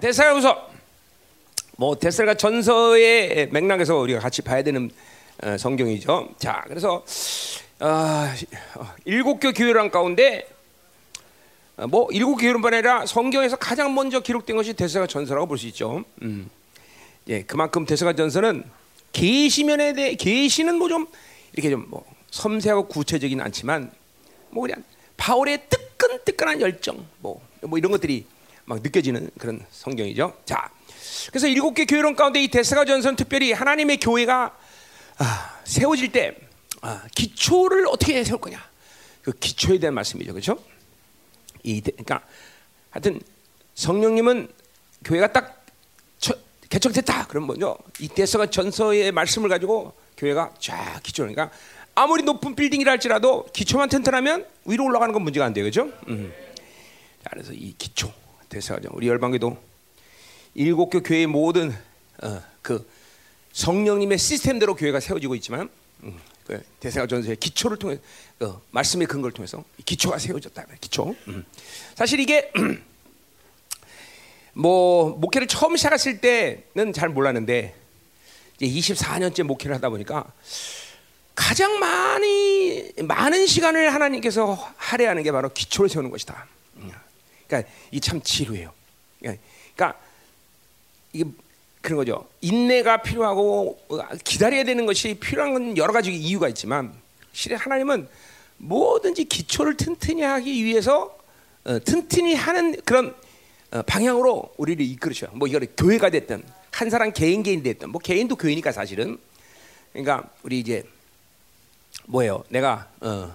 데살로서 뭐 데살가 전서의 맥락에서 우리가 같이 봐야 되는 어, 성경이죠. 자, 그래서 아, 어, 일곱 교 교회란 가운데 어, 뭐 일곱 교회뿐만 아니라 성경에서 가장 먼저 기록된 것이 데살가 전서라고 볼 수 있죠. 음. 예, 그만큼 데살가 전서는 계시면에 대해 계시는 뭐 좀 이렇게 좀 뭐 섬세하고 구체적이는 않지만 뭐 그냥 바울의 뜨끈뜨끈한 열정 뭐, 뭐 이런 것들이 막 느껴지는 그런 성경이죠. 자, 그래서 일곱 개 교회론 가운데 이 데스가 전선 특별히 하나님의 교회가 아, 세워질 때 아, 기초를 어떻게 세울 거냐 그 기초에 대한 말씀이죠, 그렇죠? 이 그러니까 하여튼 성령님은 교회가 딱 처, 개척됐다 그럼 뭐죠? 이 데스가 전서의 말씀을 가지고 교회가 쫙 기초를 그러니까 아무리 높은 빌딩이라 할지라도 기초만 튼튼하면 위로 올라가는 건 문제가 안 돼요, 그렇죠? 음. 자, 그래서 이 기초 대사죠. 우리 열방교도 일곱 교 교회의 모든 어, 그 성령님의 시스템대로 교회가 세워지고 있지만 음, 그 대사가 전서의 기초를 통해 그 말씀의 근거를 통해서 기초가 세워졌다. 기초. 음. 사실 이게 뭐 목회를 처음 시작했을 때는 잘 몰랐는데 이제 24년째 목회를 하다 보니까 가장 많이 많은 시간을 하나님께서 할애하는 게 바로 기초를 세우는 것이다. 그러니까 이 참 지루해요. 그러니까 이게 그런 거죠. 인내가 필요하고 기다려야 되는 것이 필요한 건 여러 가지 이유가 있지만 실제 하나님은 뭐든지 기초를 튼튼히 하기 위해서 어, 튼튼히 하는 그런 어, 방향으로 우리를 이끌으셔. 뭐 이거 교회가 됐든 한 사람 개인 개인 됐든 뭐 개인도 교회니까 사실은 그러니까 우리 이제 뭐예요? 내가 어,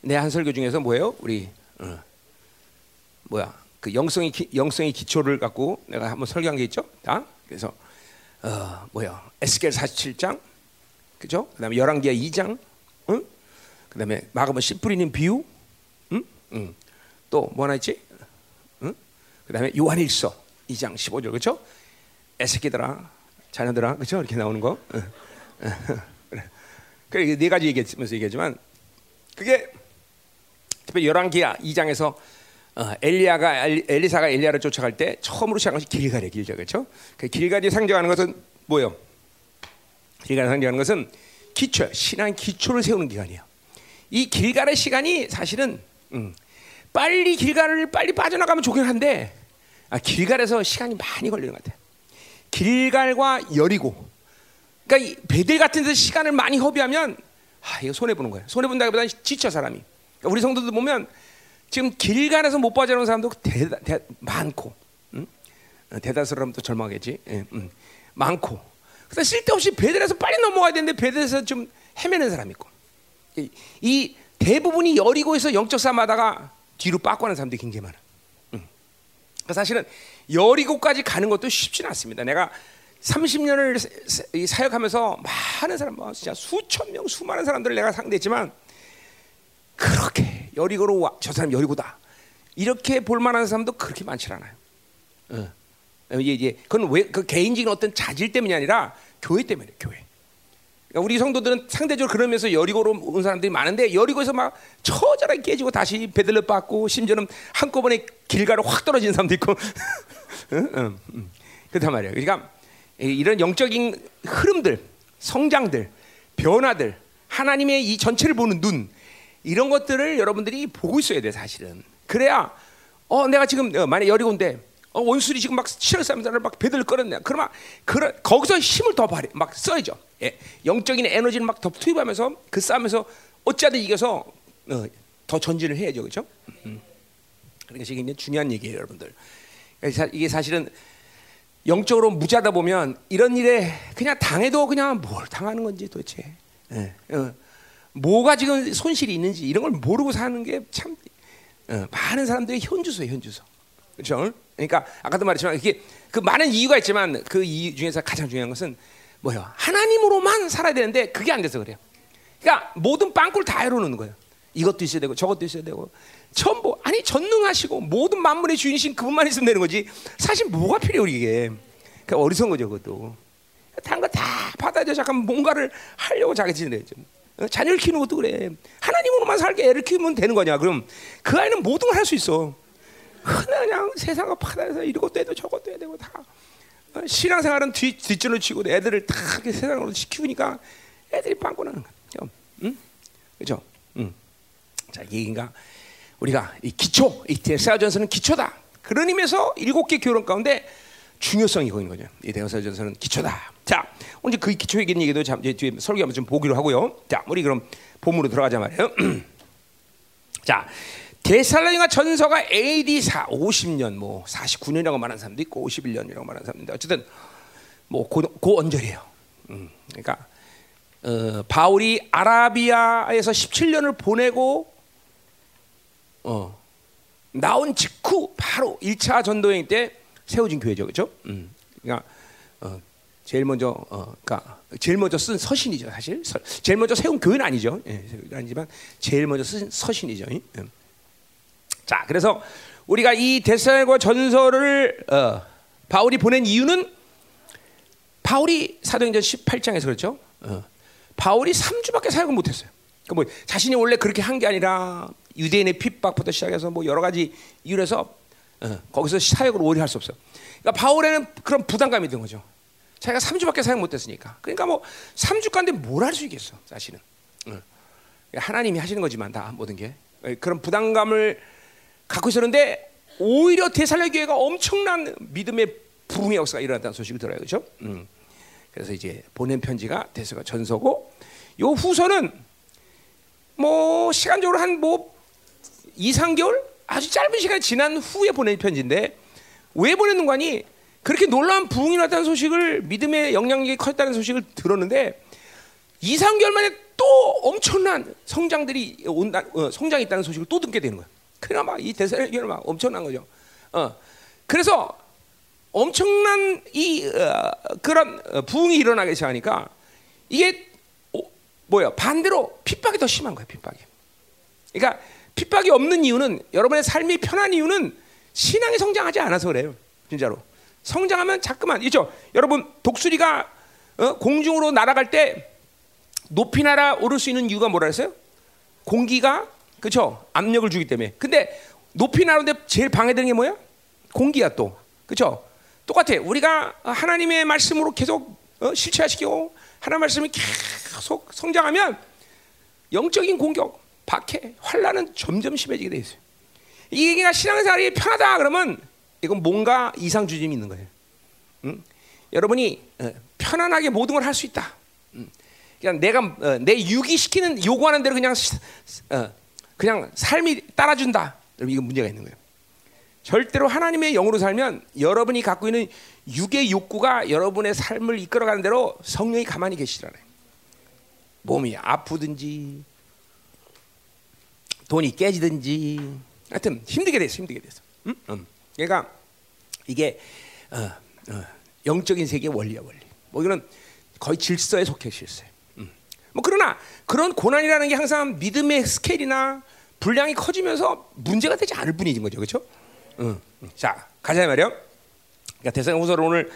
내 한 설교 중에서 뭐예요? 우리 어, 뭐야? 그 영성의 기, 영성의 기초를 갖고 내가 한번 설교한 게 있죠. 다 그래서 어, 뭐야? 에스겔 47장, 그죠? 그다음에 열왕기하 2장, 응? 그다음에 마가복 씨 뿌리는 비유, 응? 응. 또뭐 하나 있지? 응? 그다음에 요한일서 2장 15절, 그렇죠? 에스겔들아, 자녀들아, 그렇죠? 이렇게 나오는 거. 응. 그래. 그래 네 가지 얘기하면서 얘기하지만 그게 특히 열왕기하 2장에서 어, 엘리야가 엘리사가 엘리야를 쫓아갈 때 처음으로 시작한 것이 길가래 길자 그렇죠? 그 길가리 상징하는 것은 뭐요? 길가리 상징하는 것은 기초, 신앙 기초를 세우는 기간이야. 이 길가의 시간이 사실은 음, 빨리 길가를 빨리 빠져나가면 좋긴 한데 아, 길갈에서 시간이 많이 걸리는 것 같아. 길갈과 여리고 그러니까 베델 같은 데서 시간을 많이 허비하면 아, 이거 손해 보는 거야. 손해 본다기보다는 지쳐 사람이. 그러니까 우리 성도들 보면 지금 길간에서 못 빠져나오는 사람도 대다, 대, 많고, 응? 어, 대다수라면 또 절망하겠지. 예, 응. 많고. 그래서 쓸데없이 베델에서 빨리 넘어가야 되는데 베델에서 좀 헤매는 사람이 있고, 이, 이 대부분이 여리고에서 영적 싸움하다가 뒤로 빠꾸하는 사람들이 굉장히 많아. 응. 그러니까 사실은 여리고까지 가는 것도 쉽지는 않습니다. 내가 30년을 사역하면서 많은 사람, 뭐 진짜 수천 명, 수많은 사람들을 내가 상대했지만 그렇게 여리고로 와, 저 사람 여리고다. 이렇게 볼만한 사람도 그렇게 많지 않아요. 어. 이게 이제 그건 왜 그 개인적인 어떤 자질 때문이 아니라 교회 때문에 교회. 그러니까 우리 성도들은 상대적으로 그러면서 여리고로 온 사람들이 많은데 여리고에서 막 처절하게 깨지고 다시 베들레 받고 심지어는 한꺼번에 길가로 확 떨어진 사람도 있고 응? 응, 응. 그렇단 말이에요. 그러니까 이런 영적인 흐름들, 성장들, 변화들, 하나님의 이 전체를 보는 눈 이런 것들을 여러분들이 보고 있어야 돼 사실은. 그래야 어 내가 지금 어, 만약 여리고인데 어, 원수들이 지금 막 치열 싸움을 막 배들을 끌었네. 그러면 그런 거기서 힘을 더 발휘, 막 써야죠. 예, 영적인 에너지를 막 더 투입하면서 그 싸움에서 어찌하든 이겨서 어, 더 전진을 해야죠, 그렇죠? 음. 그러니까 굉장히 중요한 얘기예요, 여러분들. 이게 사실은 영적으로 무자다 보면 이런 일에 그냥 당해도 그냥 뭘 당하는 건지 도대체 예, 어, 뭐가 지금 손실이 있는지 이런 걸 모르고 사는 게참 어, 많은 사람들의 현주소예요 현주소 그렇죠? 그러니까 아까도 말했지만 이게 그 많은 이유가 있지만 그 이유 중에서 가장 중요한 것은 뭐예요 하나님으로만 살아야 되는데 그게 안 돼서 그래요 그러니까 모든 빵꾸를 다 해놓는 거예요 이것도 있어야 되고 저것도 있어야 되고 전부 아니 전능하시고 모든 만물의 주인이신 그분만 있으면 되는 거지. 사실 뭐가 필요해 이게. 그 어리석은 거죠 그것도. 다른 거 다 받아줘 잠깐 뭔가를 하려고 자기지네 어, 자녀를 키우는 것도 그래. 하나님으로만 살게 애를 키우면 되는 거냐? 그럼 그 아이는 모든 걸 할 수 있어. 그냥 세상을 파다해서 이것도 해도 저것도 해야 되고 다 어, 신앙생활은 뒤 뒷줄을 치고 애들을 다 세상으로 시키니까 애들이 빵꾸 나는 거죠. 응? 그죠? 응. 자, 이게인가 우리가 이 기초, 이 데사전서는 기초다. 그런 의미에서 일곱 개 교론 가운데 중요성이 거기 거죠. 이 데사전서는 기초다. 자, 오늘 그 기초적인 얘기도 잠 뒤에 설교 한번 좀 보기로 하고요. 자, 우리 그럼 본문으로 들어가자 말이에요. 자, 데살로니가 전서가 AD 4 50년 뭐 49년이라고 말하는 사람도 있고 51년이라고 말하는 사람도 있는데 어쨌든 뭐고 고 언저리예요. 음, 그러니까 어, 바울이 아라비아에서 17년을 보내고 어, 나온 직후 바로 1차 전도여행 때 세워진 교회죠, 그렇죠? 음, 그러니까 어, 제일 먼저 어, 그러니까 제일 먼저 쓴 서신이죠, 사실. 서, 제일 먼저 세운 교회는 아니죠, 예, 아니지만 제일 먼저 쓴 서신이죠. 예. 자, 그래서 우리가 이 데살과 전설을 어, 바울이 보낸 이유는 바울이 사도행전 18장에서 그렇죠. 어, 바울이 3주밖에 사역을 못했어요. 그러니까 뭐 자신이 원래 그렇게 한 게 아니라 유대인의 핍박부터 시작해서 뭐 여러 가지 이유에서 어, 거기서 사역을 오래 할 수 없어요. 그러니까 바울에는 그런 부담감이 든 거죠. 자기가 3주밖에 사역 못했으니까. 그러니까 뭐 3주 간데 뭘 할 수 있겠어, 자신은. 어. 하나님이 하시는 거지만 다 모든 게 그런 부담감을 갖고 있었는데 오히려 대살레 교회가 엄청난 믿음의 부흥의 역사가 일어났다는 소식을 들어요, 그렇죠? 음. 그래서 이제 보낸 편지가 대서가 전서고, 요 후서는 뭐 시간적으로 한 뭐 2, 3개월 아주 짧은 시간 지난 후에 보낸 편지인데 왜 보냈는 거니? 그렇게 놀라운 부흥이 났다는 소식을 믿음의 영향력이 컸다는 소식을 들었는데 2, 3개월 만에 또 엄청난 성장들이 온다, 어, 성장이 있다는 소식을 또 듣게 되는 거야. 그나마 이 대사령교는 막 엄청난 거죠. 어. 그래서 엄청난 이 어, 그런 어, 부흥이 일어나기 시작하니까 이게 어, 뭐야 반대로 핍박이 더 심한 거예요. 핍박이. 그러니까 핍박이 없는 이유는 여러분의 삶이 편한 이유는 신앙이 성장하지 않아서 그래요. 진짜로 성장하면 자꾸만 있죠. 여러분 독수리가 어, 공중으로 날아갈 때 높이 날아 오를 수 있는 이유가 뭐라 했어요? 공기가 그렇죠? 압력을 주기 때문에. 근데 높이 나오는데 제일 방해되는 게 뭐야? 공기야 또. 그렇죠? 똑같아. 우리가 하나님의 말씀으로 계속 어, 실체화시키고 하나님 말씀이 계속 성장하면 영적인 공격, 박해, 환란은 점점 심해지게 돼 있어요. 이게 신앙생활이 편하다 그러면 이건 뭔가 이상 주점이 있는 거예요. 응? 여러분이 어, 편안하게 모든 걸 할 수 있다. 응. 그냥 내가 어, 내 육이 시키는 요구하는 대로 그냥 어, 그냥 삶이 따라준다. 여러분 이거 문제가 있는 거예요. 절대로 하나님의 영으로 살면 여러분이 갖고 있는 육의 욕구가 여러분의 삶을 이끌어가는 대로 성령이 가만히 계시잖아요. 몸이 아프든지 돈이 깨지든지 하여튼 힘들게 됐어, 힘들게 됐어. 응? 응. 그러니까 이게 어, 어, 영적인 세계의 원리야 원리. 뭐 이거는 거의 질서에 속해 있어요. 음. 뭐 그러나 그런 고난이라는 게 항상 믿음의 스케일이나 분량이 커지면서 문제가 되지 않을 뿐인 거죠, 그렇죠? 응. 자 가자 말이요. 그러니까 대사후서를 오늘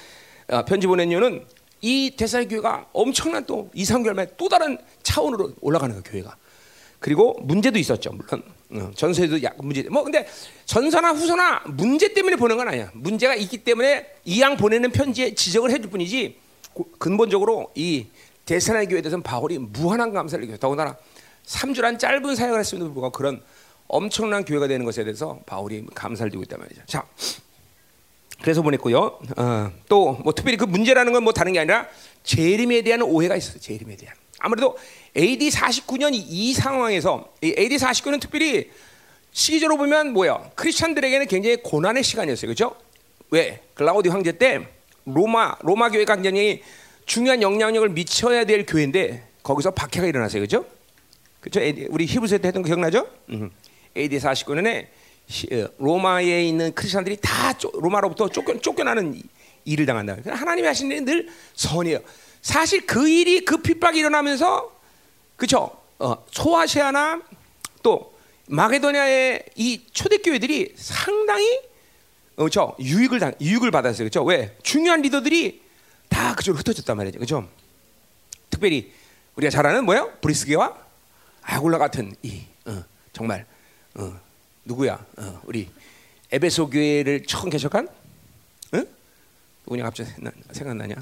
어, 편지 보낸 이유는 이 대사 교회가 엄청난 또 2, 3개월 만에 또 다른 차원으로 올라가는 거 교회가. 그리고 문제도 있었죠, 물론. 어, 전서에도 약 문제. 뭐 근데 전서나 후서나 문제 때문에 보낸 건 아니야. 문제가 있기 때문에 이양 보내는 편지에 지적을 해줄 뿐이지 고, 근본적으로 이 대사의 교회에 대해서는 바울이 무한한 감사를 느껴요. 더군다나 3주란 짧은 사역을 했음에도 불구하고 그런 엄청난 교회가 되는 것에 대해서 바울이 감사를 드리고 있단 말이죠. 자, 그래서 보냈고요. 어, 또뭐 특별히 그 문제라는 건 뭐 다른 게 아니라 재림에 대한 오해가 있어요. 재림에 대한. 아무래도 AD 49년 이 상황에서 이 AD 49년 특별히 시기적으로 보면 뭐야? 크리스천들에게는 굉장히 고난의 시간이었어요. 그렇죠? 왜? 글라우디 황제 때 로마 로마 교회가 굉장히 중요한 영향력을 미쳐야 될 교회인데 거기서 박해가 일어났어요. 그렇죠? 그렇죠? 우리 히브리서 때 했던 거 기억나죠? 음. AD 49년에 어, 로마에 있는 크리스천들이 다 로마로부터 쫓겨, 쫓겨나는 일을 당한다. 하나님이 하시는 일은 늘 선이에요. 사실 그 일이 그 핍박이 일어나면서 그렇죠? 어, 소아시아나 또 마게도냐의 이 초대교회들이 상당히 그렇죠? 유익을 당, 유익을 받았어요. 그렇죠? 왜? 중요한 리더들이 다 그쪽으로 흩어졌단 말이죠. 그렇죠? 특별히 우리가 잘 아는 뭐야? 브리스게와 아굴라 같은 이 어, 정말 어, 누구야? 어, 우리 에베소 교회를 처음 개척한 응? 누구냐 갑자기 나- 생각나냐?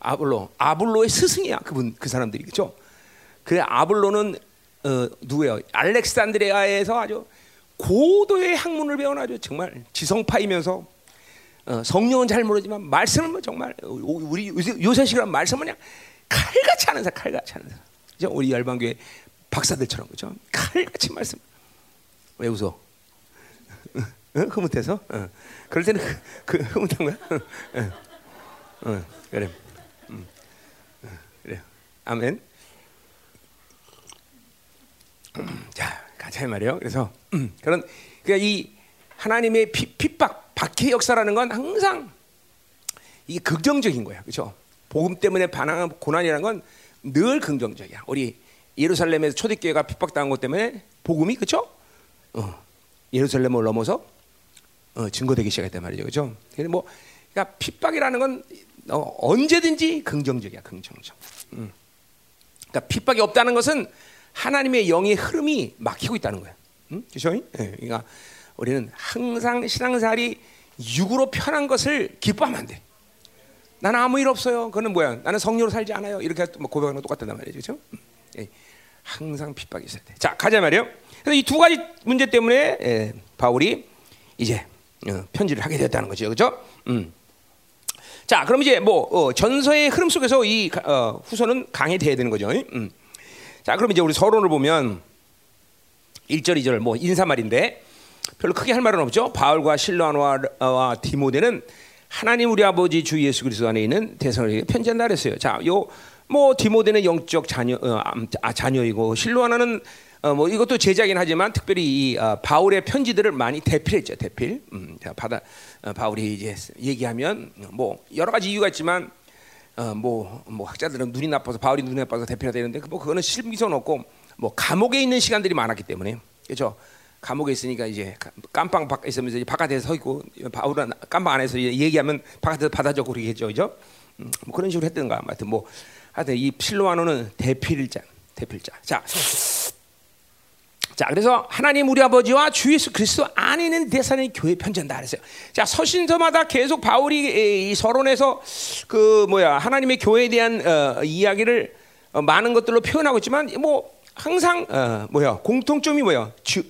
아볼로 아볼로의 스승이야 그분 그 사람들이 그죠? 그래 아볼로는 어, 누구예요? 알렉산드리아에서 아주 고도의 학문을 배운 아주 정말 지성파이면서 어, 성령은 잘 모르지만 말씀은 뭐 정말 우- 우리 요새- 요새식으로 하면 말씀은 그냥 칼같이 하는 사람 칼같이 하는 사람 그죠? 우리 열방교회 박사들처럼 그죠? 칼같이 말씀 왜 웃어? 응? 흐뭇해서? 응. 그럴 때는 그, 그 흐뭇한 거야? 응. 응. 응. 그래. 음. 응. 그래. 아멘. 음, 자, 가자 말이에요. 그래서 음, 그런 그러니까 이 하나님의 피, 핍박, 박해 역사라는 건 항상 이 긍정적인 거야, 그렇죠? 복음 때문에 반항한 고난이라는 건 늘 긍정적이야. 우리 예루살렘에서 초대교회가 핍박당한 것 때문에 복음이 그렇죠? 어, 예루살렘을 넘어서 어, 증거되기 시작했단 말이죠, 그렇죠? 뭐, 그러니까 핍박이라는 건 어, 언제든지 긍정적이야, 긍정적. 음. 그러니까 핍박이 없다는 것은 하나님의 영의 흐름이 막히고 있다는 거예요. 음? 그렇죠? 예, 그러니까 우리는 항상 신앙생활이 육으로 편한 것을 기뻐하면 안 돼. 나는 아무 일 없어요. 그거는 뭐야? 나는 성령으로 살지 않아요. 이렇게 뭐 고백하는 거 똑같단 말이죠, 그렇죠? 음. 예. 항상 핍박이 있어야 돼. 자, 가자 말이요. 그래서 이 두 가지 문제 때문에 예, 바울이 이제 어, 편지를 하게 됐다는 거죠, 그렇죠? 음. 자, 그럼 이제 뭐 어, 전서의 흐름 속에서 이 어, 후서는 강해돼야 되는 거죠. 음. 자, 그럼 이제 우리 서론을 보면 1절, 2절 뭐 인사말인데 별로 크게 할 말은 없죠. 바울과 실로아와 디모데는 하나님 우리 아버지 주 예수 그리스도 안에 있는 대성에게 편지한다 그랬어요. 자, 요 뭐 디모데는 영적 자녀 어, 암- 아, 자녀이고 실로아는 어, 뭐 이것도 제자긴 하지만 특별히 이 어, 바울의 편지들을 많이 대필했죠. 대필. 음, 자, 받아 어, 바울이 이제 얘기하면 뭐 여러 가지 이유가 있지만 어, 뭐, 뭐 학자들은 눈이 나빠서 바울이 눈이 나빠서 대표가 되는데 뭐 그거는 실미선 없고 뭐 감옥에 있는 시간들이 많았기 때문에 그렇죠. 감옥에 있으니까 이제 가- 깜빵 밖에 있으면서 이제 바깥에 서 있고 바울은 깜빵 안에서 얘기하면 바깥에서 받아줘 그러겠죠, 그죠? 음, 뭐 그런 식으로 했던가. 하여튼 뭐 하여튼 이 필로아노는 대필자, 대필자. 자. 자, 그래서 하나님 우리 아버지와 주 예수 그리스도 안에 있는 대산의 교회 편지한다 그랬어요. 자, 서신서마다 계속 바울이 에, 이 서론에서 그 뭐야 하나님의 교회에 대한 어, 이야기를 어, 많은 것들로 표현하고 있지만 뭐 항상 어, 뭐야 공통점이 뭐야 주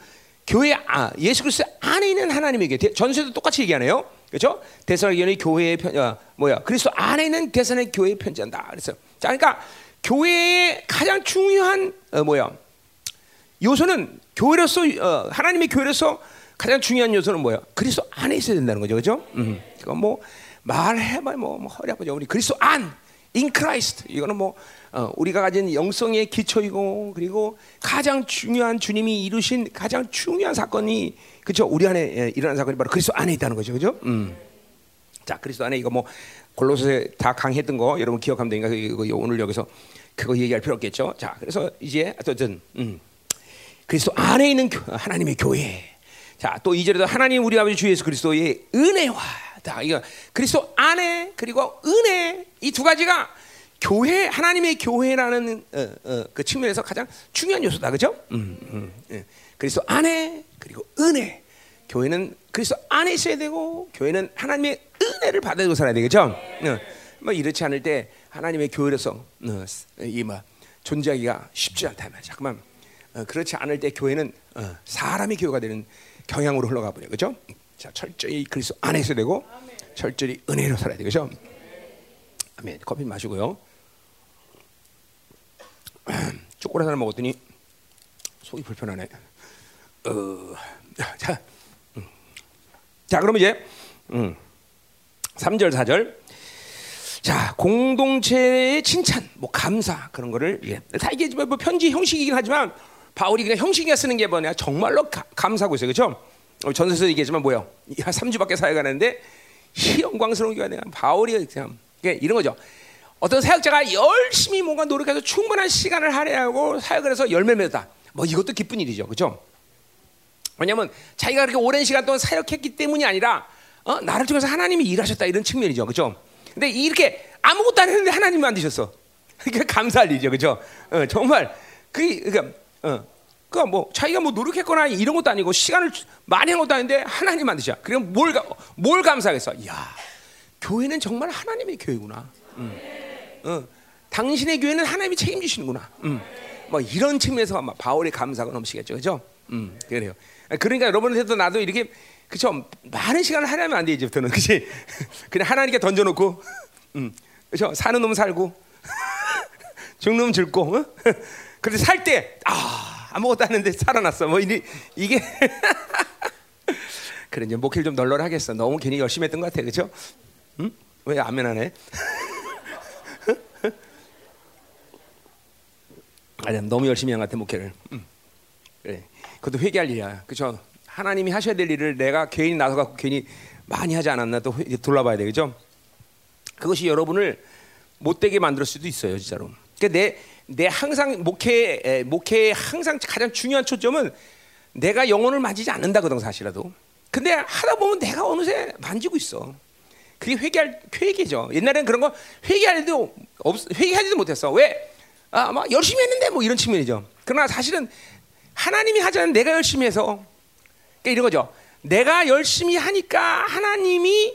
교회 아, 예수 그리스도 안에 있는 하나님의 교회 전세도 똑같이 얘기하네요. 그렇죠? 대선의 교회의 편 어, 뭐야 그리스도 안에 있는 대선의 교회에 편지한다 그랬어요. 자, 그러니까 교회의 가장 중요한 어, 뭐야 요소는 교회로서 어, 하나님의 교회로서 가장 중요한 요소는 뭐야? 그리스도 안에 있어야 된다는 거죠, 그렇죠? 음. 그거 뭐 말해봐 뭐, 뭐 허리 아프죠. 우리 그리스도 안, in Christ 이거는 뭐 어, 우리가 가진 영성의 기초이고 그리고 가장 중요한 주님이 이루신 가장 중요한 사건이 그렇죠? 우리 안에 예, 일어난 사건이 바로 그리스도 안에 있다는 거죠, 그렇죠? 음. 자, 그리스도 안에 이거 뭐 골로새 다 강했던 거 여러분 기억하면 되니까 이거 오늘 여기서 그거 얘기할 필요 없겠죠. 자, 그래서 이제 어쨌든 음. 그리스도 안에 있는 교- 하나님의 교회. 자, 또 이절에도 하나님 우리 아버지 주 예수 그리스도의 은혜와 다 이거 그리스도 안에 그리고 은혜 이 두 가지가 교회 하나님의 교회라는 어, 어, 그 측면에서 가장 중요한 요소다, 그죠? 음, 음, 예. 그리스도 안에 그리고 은혜. 교회는 그리스도 안에 있어야 되고 교회는 하나님의 은혜를 받아들고 살아야 되겠죠? 어, 뭐 이렇지 않을 때 하나님의 교회로서 어, 이뭐 존재하기가 쉽지 않다 말이야. 잠깐만. 어, 그렇지 않을 때 교회는 어, 사람의 교회가 되는 경향으로 흘러가 버려, 그죠? 자, 철저히 그리스도 안에 있어야 되고 철저히 은혜로 살아야 되겠죠? 아멘. 커피 마시고요. 초콜릿 하나 먹었더니 속이 불편하네. 어, 자, 음. 자, 그럼 이제 음, 3절, 4절. 자, 공동체의 칭찬, 뭐 감사 그런 거를 예. 다 이게 뭐 편지 형식이긴 하지만 바울이 그냥 형식이야 쓰는 게 뭐냐 정말로 가- 감사하고 있어요, 그렇죠? 전서에서 얘기했지만 뭐요? 한 3주밖에 사회가 안 했는데 이 영광스러운 그냥 바울이 그냥 이게 이런 거죠. 어떤 사역자가 열심히 뭔가 노력해서 충분한 시간을 할애하고 사역을 해서 열매 맺었다. 뭐 이것도 기쁜 일이죠, 그렇죠? 왜냐하면 자기가 그렇게 오랜 시간 동안 사역했기 때문이 아니라 어? 나를 통해서 하나님이 일하셨다 이런 측면이죠, 그렇죠? 근데 이렇게 아무것도 안 했는데 하나님이 만드셨어. 그러니까 감사할 일이죠, 그렇죠? 어, 정말 그 그러니까 어, 그러니까 뭐 자기가 뭐 노력했거나 이런 것도 아니고 시간을 많이 한 것도 아닌데 하나님 만드자. 그럼 뭘, 가- 뭘 감사하겠어? 야, 교회는 정말 하나님의 교회구나. 음. 어, 당신의 교회는 하나님이 책임지시는구나. 음. 뭐 이런 측면에서 아마 바울의 감사가 넘치겠죠, 그죠? 음, 그래요. 그러니까 여러분한테도 나도 이렇게 그죠? 많은 시간을 하나님 안 돼, 이제부터는 그지? 그냥 하나님께 던져놓고, 음, 그죠? 사는 놈 살고, 죽는 놈 죽고, 어? 그런데 살 때, 아, 아무것도 안 했는데 살아났어. 뭐 이게 이게 그래 이제 목회를 좀 널널하겠어. 너무 괜히 열심히 했던 것 같아, 그죠? 응? 왜 안면 안 해? 아니 너무 열심히 한 것 같아 목회를. 음. 그래. 그것도 회개할 일이야. 그죠? 하나님이 하셔야 될 일을 내가 괜히 나서 갖고 괜히 많이 하지 않았나 또 회- 돌아봐야 돼, 그죠? 그것이 여러분을 못되게 만들 수도 있어요, 진짜로. 그러니까 내, 내 항상 목회 에, 목회의 항상 가장 중요한 초점은 내가 영혼을 만지지 않는다거든 사실라도. 근데 하다 보면 내가 어느새 만지고 있어. 그게 회개할 회개죠. 옛날엔 그런 거 회개할도 없 회개하지도 못했어. 왜? 아, 막 열심히 했는데 뭐 이런 측면이죠. 그러나 사실은 하나님이 하자는 내가 열심히 해서 그러니까 이런 거죠. 내가 열심히 하니까 하나님이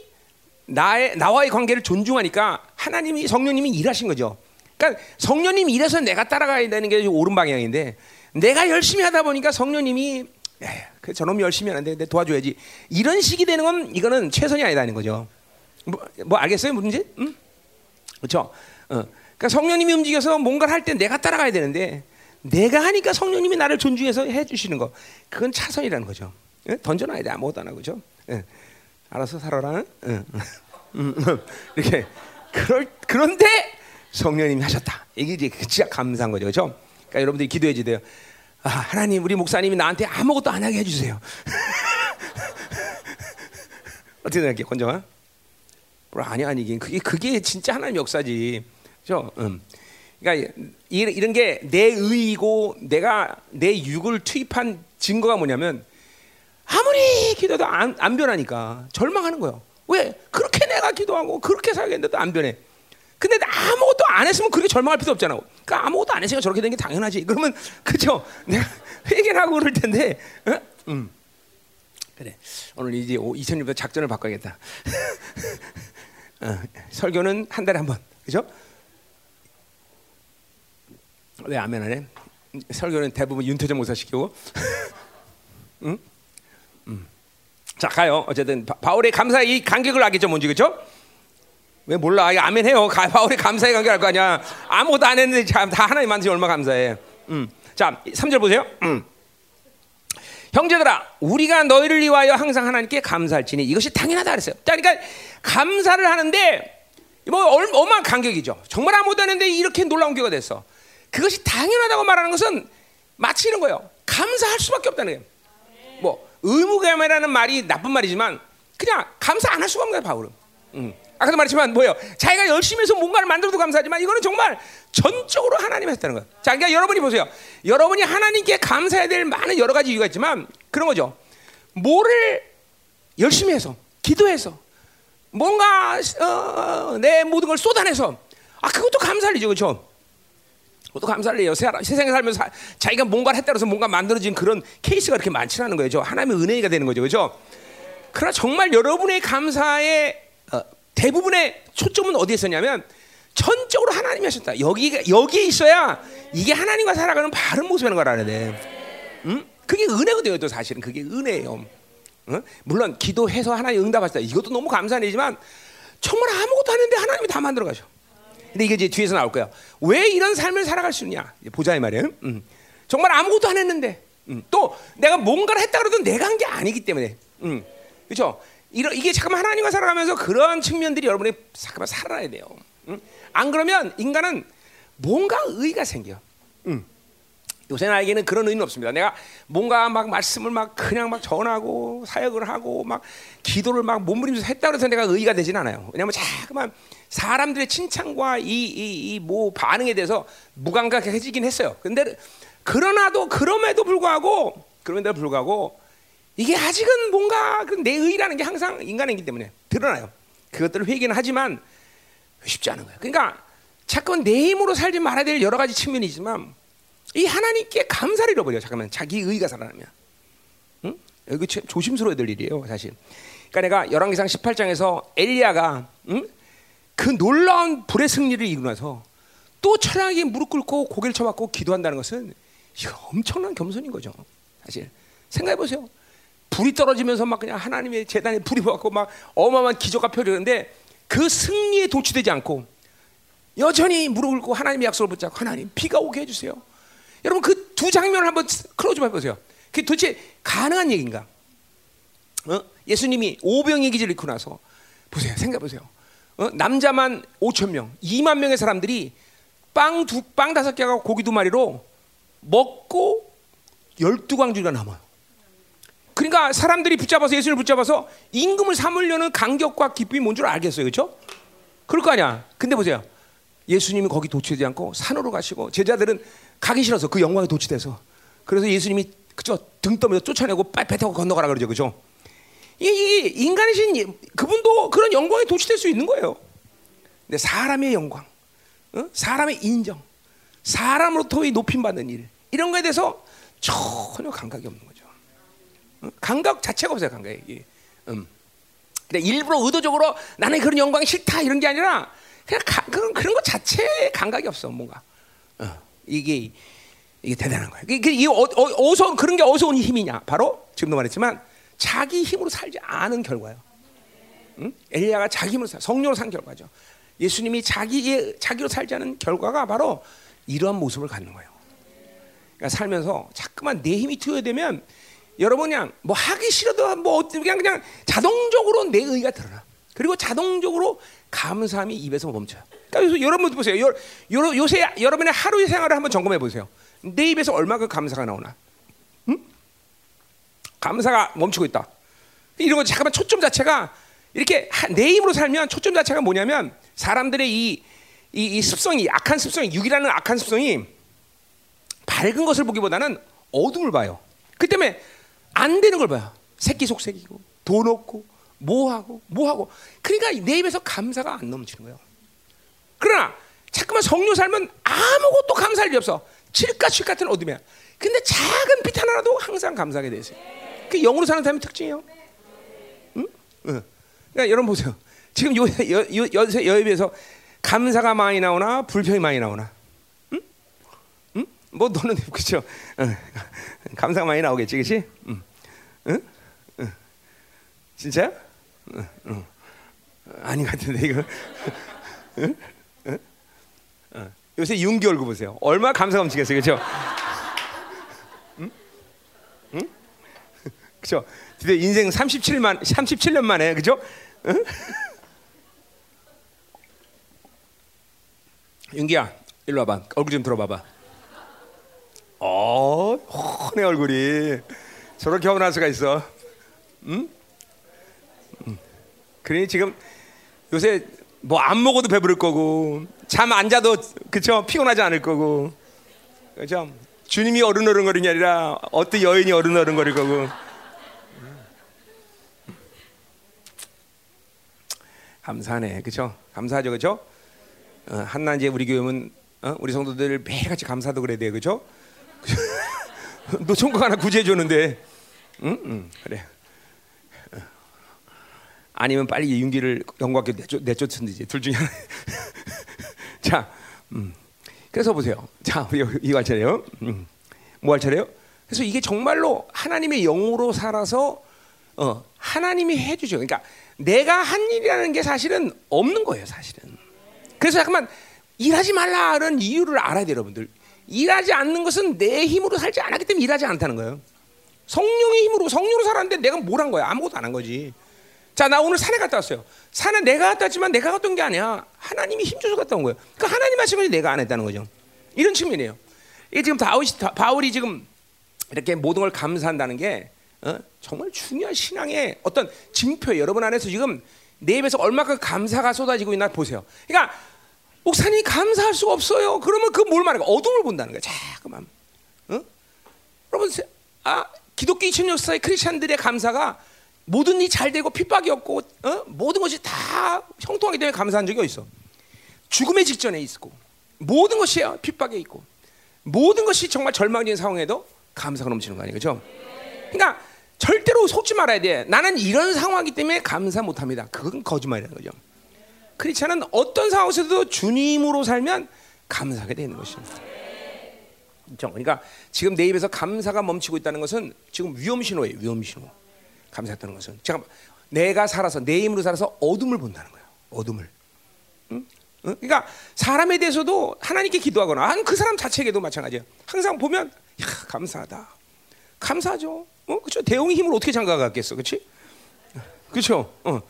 나의 나와의 관계를 존중하니까 하나님이 성령님이 일하신 거죠. 그러니까 성령님이 일해서 내가 따라가야 되는 게 옳은 방향인데 내가 열심히 하다 보니까 성령님이 야, 그 저놈 열심히 하는데 내 도와줘야지 이런 식이 되는 건 이거는 최선이 아니다는 거죠. 뭐, 뭐 알겠어요 문제? 응? 그렇죠. 어. 그러니까 성령님이 움직여서 뭔가를 할 때 내가 따라가야 되는데 내가 하니까 성령님이 나를 존중해서 해주시는 거 그건 차선이라는 거죠. 예? 던져놔야 돼 아무것도 안 하고 그죠? 예. 알아서 살아라. 응. 음, 음. 이렇게 그럴 그런데 성령님이 하셨다. 이게 이제 진짜 감사한 거죠, 그렇죠? 그러니까 여러분들이 기도해야 돼요. 아, 하나님, 우리 목사님이 나한테 아무것도 안 하게 해 주세요. 어떻게 생각해, 권정아? 뭐 아니 아니 이게 그게 그게 진짜 하나님 역사지, 그렇죠? 음. 그러니까 이- 이런 게 내 의이고 내가 내 육을 투입한 증거가 뭐냐면 아무리 기도도 안, 안 변하니까 절망하는 거예요. 왜? 그렇게 내가 기도하고 그렇게 살겠는데도 안 변해. 근데 아무것도 안 했으면 그렇게 절망할 필요 없잖아. 그러니까 아무것도 안 했으니까 저렇게 된 게 당연하지. 그러면 그죠? 내가 회개를 하고 그럴 텐데. 어? 음. 그래. 오늘 이제 2000년부터 작전을 바꿔야겠다. 어, 설교는 한 달에 한 번. 그죠? 왜 아멘 안 해? 설교는 대부분 윤태정 목사 시키고. 응? 음. 자 가요. 어쨌든 바, 바울의 감사의 이 간격을 알겠죠, 뭔지 그죠? 왜 몰라? 이거 아멘 해요. 가, 바울의 감사의 간격 알거 아니야. 아무것도 안 했는데 참 다 하나님 만드시 얼마 나 감사해. 음. 자, 3절 보세요. 음. 형제들아, 우리가 너희를 위하여 항상 하나님께 감사할지니 이것이 당연하다 그랬어요. 자, 그러니까 감사를 하는데 뭐 얼- 어마한 간격이죠. 정말 아무것도 안 했는데 이렇게 놀라운 교가 됐어. 그것이 당연하다고 말하는 것은 마치 이런 거예요. 감사할 수밖에 없다는 거예요. 뭐 의무감이라는 말이 나쁜 말이지만 그냥 감사 안 할 수가 없는 거예요, 바울은. 음. 아까도 말했지만 뭐예요? 자기가 열심히 해서 뭔가를 만들어도 감사하지만 이거는 정말 전적으로 하나님이 했다는 거예요. 자, 그러니까 여러분이 보세요. 여러분이 하나님께 감사해야 될 많은 여러 가지 이유가 있지만 그런 거죠. 뭐를 열심히 해서 기도해서 뭔가 어, 내 모든 걸 쏟아내서 아 그것도 감사를죠, 그렇죠? 그것도 감사를 해요. 세- 세상에 살면서 사- 자기가 뭔가를 했다고 해서 뭔가 만들어진 그런 케이스가 그렇게 많지는 거죠. 하나님의 은혜가 되는 거죠. 그죠? 그러나 정말 여러분의 감사의 어, 대부분의 초점은 어디에 있었냐면 전적으로 하나님이 하셨다. 여기 여기에 있어야 이게 하나님과 살아가는 바른 모습이라는 걸 알아야 돼. 응? 그게 은혜거든요. 또 사실은 그게 은혜예요. 응? 물론 기도해서 하나님 응답하셨다. 이것도 너무 감사한 일이지만 정말 아무것도 안 했는데 하나님이 다 만들어 가죠. 근데 이게 이제 뒤에서 나올 거야. 왜 이런 삶을 살아갈 수 있냐? 보자 이 말이에요. 음. 정말 아무것도 안 했는데 음. 또 내가 뭔가를 했다 그래도 내가 한 게 아니기 때문에 음. 그렇죠? 이러, 이게 잠깐만 하나님과 살아가면서 그런 측면들이 여러분이 잠깐만 살아야 돼요. 음? 안 그러면 인간은 뭔가 의의가 생겨. 음. 요새 나에게는 그런 의미는 없습니다. 내가 뭔가 막 말씀을 막 그냥 막 전하고 사역을 하고 막 기도를 막 몸부림쳐서 했다 그래서 내가 의의가 되진 않아요. 왜냐하면 자꾸만 사람들의 칭찬과 이이 뭐 반응에 대해서 무감각해지긴 했어요. 근데 그러나도 그럼에도 불구하고 그럼에도 불구하고 이게 아직은 뭔가 그내 의의라는 게 항상 인간이기 때문에 드러나요. 그것들을 회개는 하지만 쉽지 않은 거예요. 그러니까 자꾸 내 힘으로 살지 말아야 될 여러 가지 측면이 있지만 이 하나님께 감사를 잃어버려. 잠깐만 자기 의가 살아나면. 응? 이거 조심스러워야 될 일이에요, 사실. 그러니까 내가 열왕기상 18장에서 엘리야가 응? 그 놀라운 불의 승리를 이루나서 또 철학에 무릎 꿇고 고개를 쳐박고 기도한다는 것은 엄청난 겸손인 거죠. 사실 생각해 보세요. 불이 떨어지면서 막 그냥 하나님의 재단에 불이 보았고 막 어마어마한 기적과 펼치는데 그 승리에 도취되지 않고 여전히 무릎 꿇고 하나님의 약속을 붙잡고 하나님 비가 오게 해주세요. 여러분 그 두 장면을 한번 close 해보세요. 그게 도대체 가능한 얘기인가? 어? 예수님이 오병이어 기적을 일으키고 나서 보세요. 생각해 보세요. 어? 남자만 5천 명, 2만 명의 사람들이 빵 두 빵 다섯 개하고 고기 두 마리로 먹고 열두 광주리가 남아요. 그러니까 사람들이 붙잡아서 예수님을 붙잡아서 임금을 삼으려는 간격과 기쁨이 뭔 줄 알겠어요, 그렇죠? 그럴 거 아니야. 근데 보세요. 예수님이 거기 도취되지 않고 산으로 가시고 제자들은 가기 싫어서 그 영광에 도취돼서 그래서 예수님이 그저 등 떠면서 쫓아내고 빨리 배 타고 건너가라 그러죠, 그죠? 이게 인간이신 그분도 그런 영광에 도취될 수 있는 거예요. 근데 사람의 영광, 어? 사람의 인정, 사람으로부터의 높임 받는 일 이런 거에 대해서 전혀 감각이 없는 거죠. 어? 감각 자체가 없어요, 감각이. 음. 근데 일부러 의도적으로 나는 그런 영광이 싫다 이런 게 아니라 그냥 가, 그런 그런 것 자체에 감각이 없어 뭔가. 어. 이게 이게 대단한 거예요. 이게, 이게 어, 어, 어서 그런 게 어디서 온 힘이냐? 바로 지금도 말했지만 자기 힘으로 살지 않은 결과예요. 응? 엘리야가 자기 힘으로 살, 성령으로 산 결과죠. 예수님이 자기의 자기로 살지 않은 결과가 바로 이러한 모습을 갖는 거예요. 그러니까 살면서 자꾸만 내 힘이 투여되면 여러분 그냥 뭐 하기 싫어도 뭐 그냥 그냥 자동적으로 내 의가 드러나. 그리고 자동적으로 감사함이 입에서 멈춰요. 그러니까 여러분 보세요. 요, 요, 요새 여러분의 하루의 생활을 한번 점검해 보세요. 내 입에서 얼마큼 감사가 나오나? 응? 감사가 멈추고 있다. 이런 거 잠깐만 초점 자체가 이렇게 내 힘으로 살면 초점 자체가 뭐냐면 사람들의 이, 이, 이 습성이 악한 습성이 육이라는 악한 습성이 밝은 것을 보기보다는 어둠을 봐요. 그 때문에 안 되는 걸 봐요. 새끼 속색이고 돈 없고 뭐하고 뭐하고 그러니까 내 입에서 감사가 안 넘치는 거예요. 그러나 자꾸만 성료 살면 아무것도 감사할 일 없어. 칠까칠 같은 어둠이야. 근데 작은 빛 하나라도 항상 감사하게 돼 있어요. 그 영으로 사는 사람의 특징이에요. 응? 응. 그러니까 여러분 보세요. 지금 요, 여, 여, 여, 여입에서 감사가 많이 나오나 불평이 많이 나오나? 응? 응? 뭐 너는 그죠? 응. 감사가 많이 나오겠지, 그렇지? 응. 응? 응. 진짜? 응. 응. 아닌 것 같은데 이거. 응? 응? 응. 요새 윤기 얼굴 보세요. 얼마 감사 넘치겠어요, 그렇죠? 응? 응? 그죠? 드디어 인생 37만 37년 만에 그죠? 응? 윤기야, 일로 와봐. 얼굴 좀 들어봐봐. 어, 훤해 얼굴이. 저렇게 훤할 수가 있어. 응? 응. 그러니 지금 요새 뭐 안 먹어도 배부를 거고 잠 안 자도 그쵸 피곤하지 않을 거고 그죠? 주님이 어른어른거리는 게 아니라 어떤 여인이 어른어른거릴 거고. 감사하네, 그렇죠? 감사하죠, 그렇죠? 어, 한나 이제 우리 교회는 어? 우리 성도들 매일같이 감사도 그래야 돼, 그렇죠? 노총각 하나 구제해 줬는데, 응, 응, 그래. 어. 아니면 빨리 윤기를 영광께 내쫓, 내쫓든지 둘 중에 하나. 자, 음. 그래서 보세요. 자, 우리 이거 할 차례요. 음. 뭐할 차례요? 그래서 이게 정말로 하나님의 영으로 살아서 어, 하나님이 해주죠. 그러니까 내가 한 일이라는 게 사실은 없는 거예요, 사실은. 그래서 잠깐만 일하지 말라는 이유를 알아야 돼요, 여러분들. 일하지 않는 것은 내 힘으로 살지 않았기 때문에 일하지 않다는 거예요. 성령의 힘으로 성령으로 살았는데 내가 뭘 한 거야? 아무것도 안 한 거지. 자, 나 오늘 산에 갔다 왔어요. 산에 내가 갔다 왔지만 내가 갔던 게 아니야. 하나님이 힘줘서 갔다 온 거예요. 그러니까 하나님 하신 내가 안 했다는 거죠. 이런 측면이에요. 이게 지금 바울이, 바울이 지금 이렇게 모든 걸 감사한다는 게 어? 정말 중요한 신앙의 어떤 징표예요. 여러분 안에서 지금 내 입에서 얼마큼 감사가 쏟아지고 있나 보세요. 그러니까 목사님 감사할 수가 없어요. 그러면 그뭘 거? 어둠을 본다는 거야. 자꾸만. 어? 여러분, 아 기독교 2000년 역사의 크리스천들의 감사가 모든 일이 잘 되고 핍박이 없고 어? 모든 것이 다 형통하기 때문에 감사한 적이 어딨어? 죽음의 직전에 있고 모든 것이 핍박에 있고 모든 것이 정말 절망적인 상황에도 감사가 넘치는 거 그렇죠? 그러니까 절대로 속지 말아야 돼. 나는 이런 상황이기 때문에 감사 못합니다. 그건 거짓말이라는 거죠. 크리스천은 어떤 상황에서도 주님으로 살면 감사하게 되는 것이죠. 그렇죠? 그러니까 지금 내 입에서 감사가 멈추고 있다는 것은 지금 위험 신호예요. 위험 신호. 감사했다는 것은 잠깐 내가 살아서 내 힘으로 살아서 어둠을 본다는 거예요. 어둠을. 그러니까 사람에 대해서도 하나님께 기도하거나 한 그 사람 자체에게도 마찬가지예요. 항상 보면 야, 감사하다. 감사하죠. 어, 그렇죠. 대웅의 힘을 어떻게 장가갔겠어, 그렇지? 그렇죠. 어.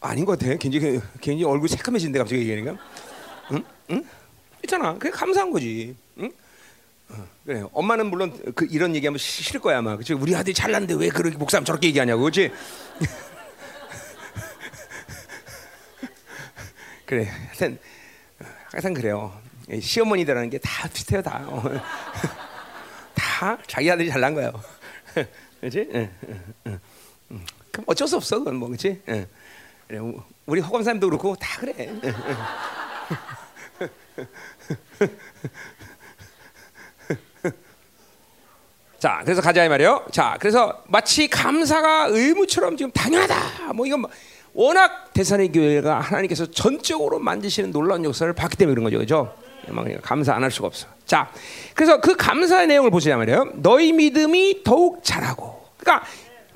아닌 것 같아. 굉장히 굉장히 얼굴 새카매진데 갑자기 얘기하니까. 응? 응? 있잖아. 그게 감사한 거지. 응? 어, 그래. 엄마는 물론 그 이런 얘기하면 싫을 거야 아마. 그치? 우리 아들이 잘났는데 왜 그렇게 목사님 저렇게 얘기하냐고, 그렇지? 그래. 하여튼 항상 그래요. 시어머니들하는 게 다 비슷해요, 다. 어. 다 자기 아들이 잘난 거예요. 그렇지? 응, 응, 응. 그럼 어쩔 수 없어, 그건 뭐, 그렇지? 그래, 우리 허 검사님도 그렇고 다 그래. 자, 그래서 가자 이 말이요. 자, 그래서 마치 감사가 의무처럼 지금 당연하다. 뭐 이건 뭐 워낙 대산의 교회가 하나님께서 전적으로 만드시는 놀라운 역사를 봤기 때문에 그런 거죠, 그렇죠? 감사 안 할 수가 없어. 자, 그래서 그 감사의 내용을 보시자 말이에요. 너희 믿음이 더욱 자라고. 그러니까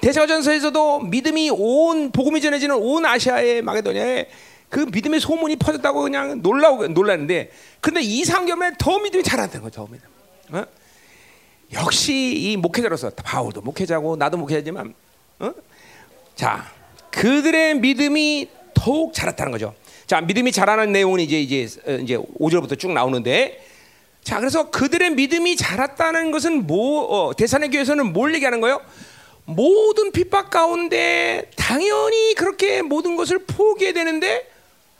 대사전서에서도 믿음이 온 복음이 전해지는 온 아시아의 마게도냐에 그 믿음의 소문이 퍼졌다고 그냥 놀라고 놀랐는데, 근데 이 상경에 더 믿음이 자랐다는 거죠. 더 믿음. 어? 역시 이 목회자로서 바울도 목회자고 나도 목회자지만, 어? 자 그들의 믿음이 더욱 자랐다는 거죠. 자 믿음이 자라는 내용은 이제 이제 어, 이제 5절부터 쭉 나오는데, 자 그래서 그들의 믿음이 자랐다는 것은 뭐 어, 대산의 교회에서는 뭘 얘기하는 거예요? 모든 핍박 가운데 당연히 그렇게 모든 것을 포기해야 되는데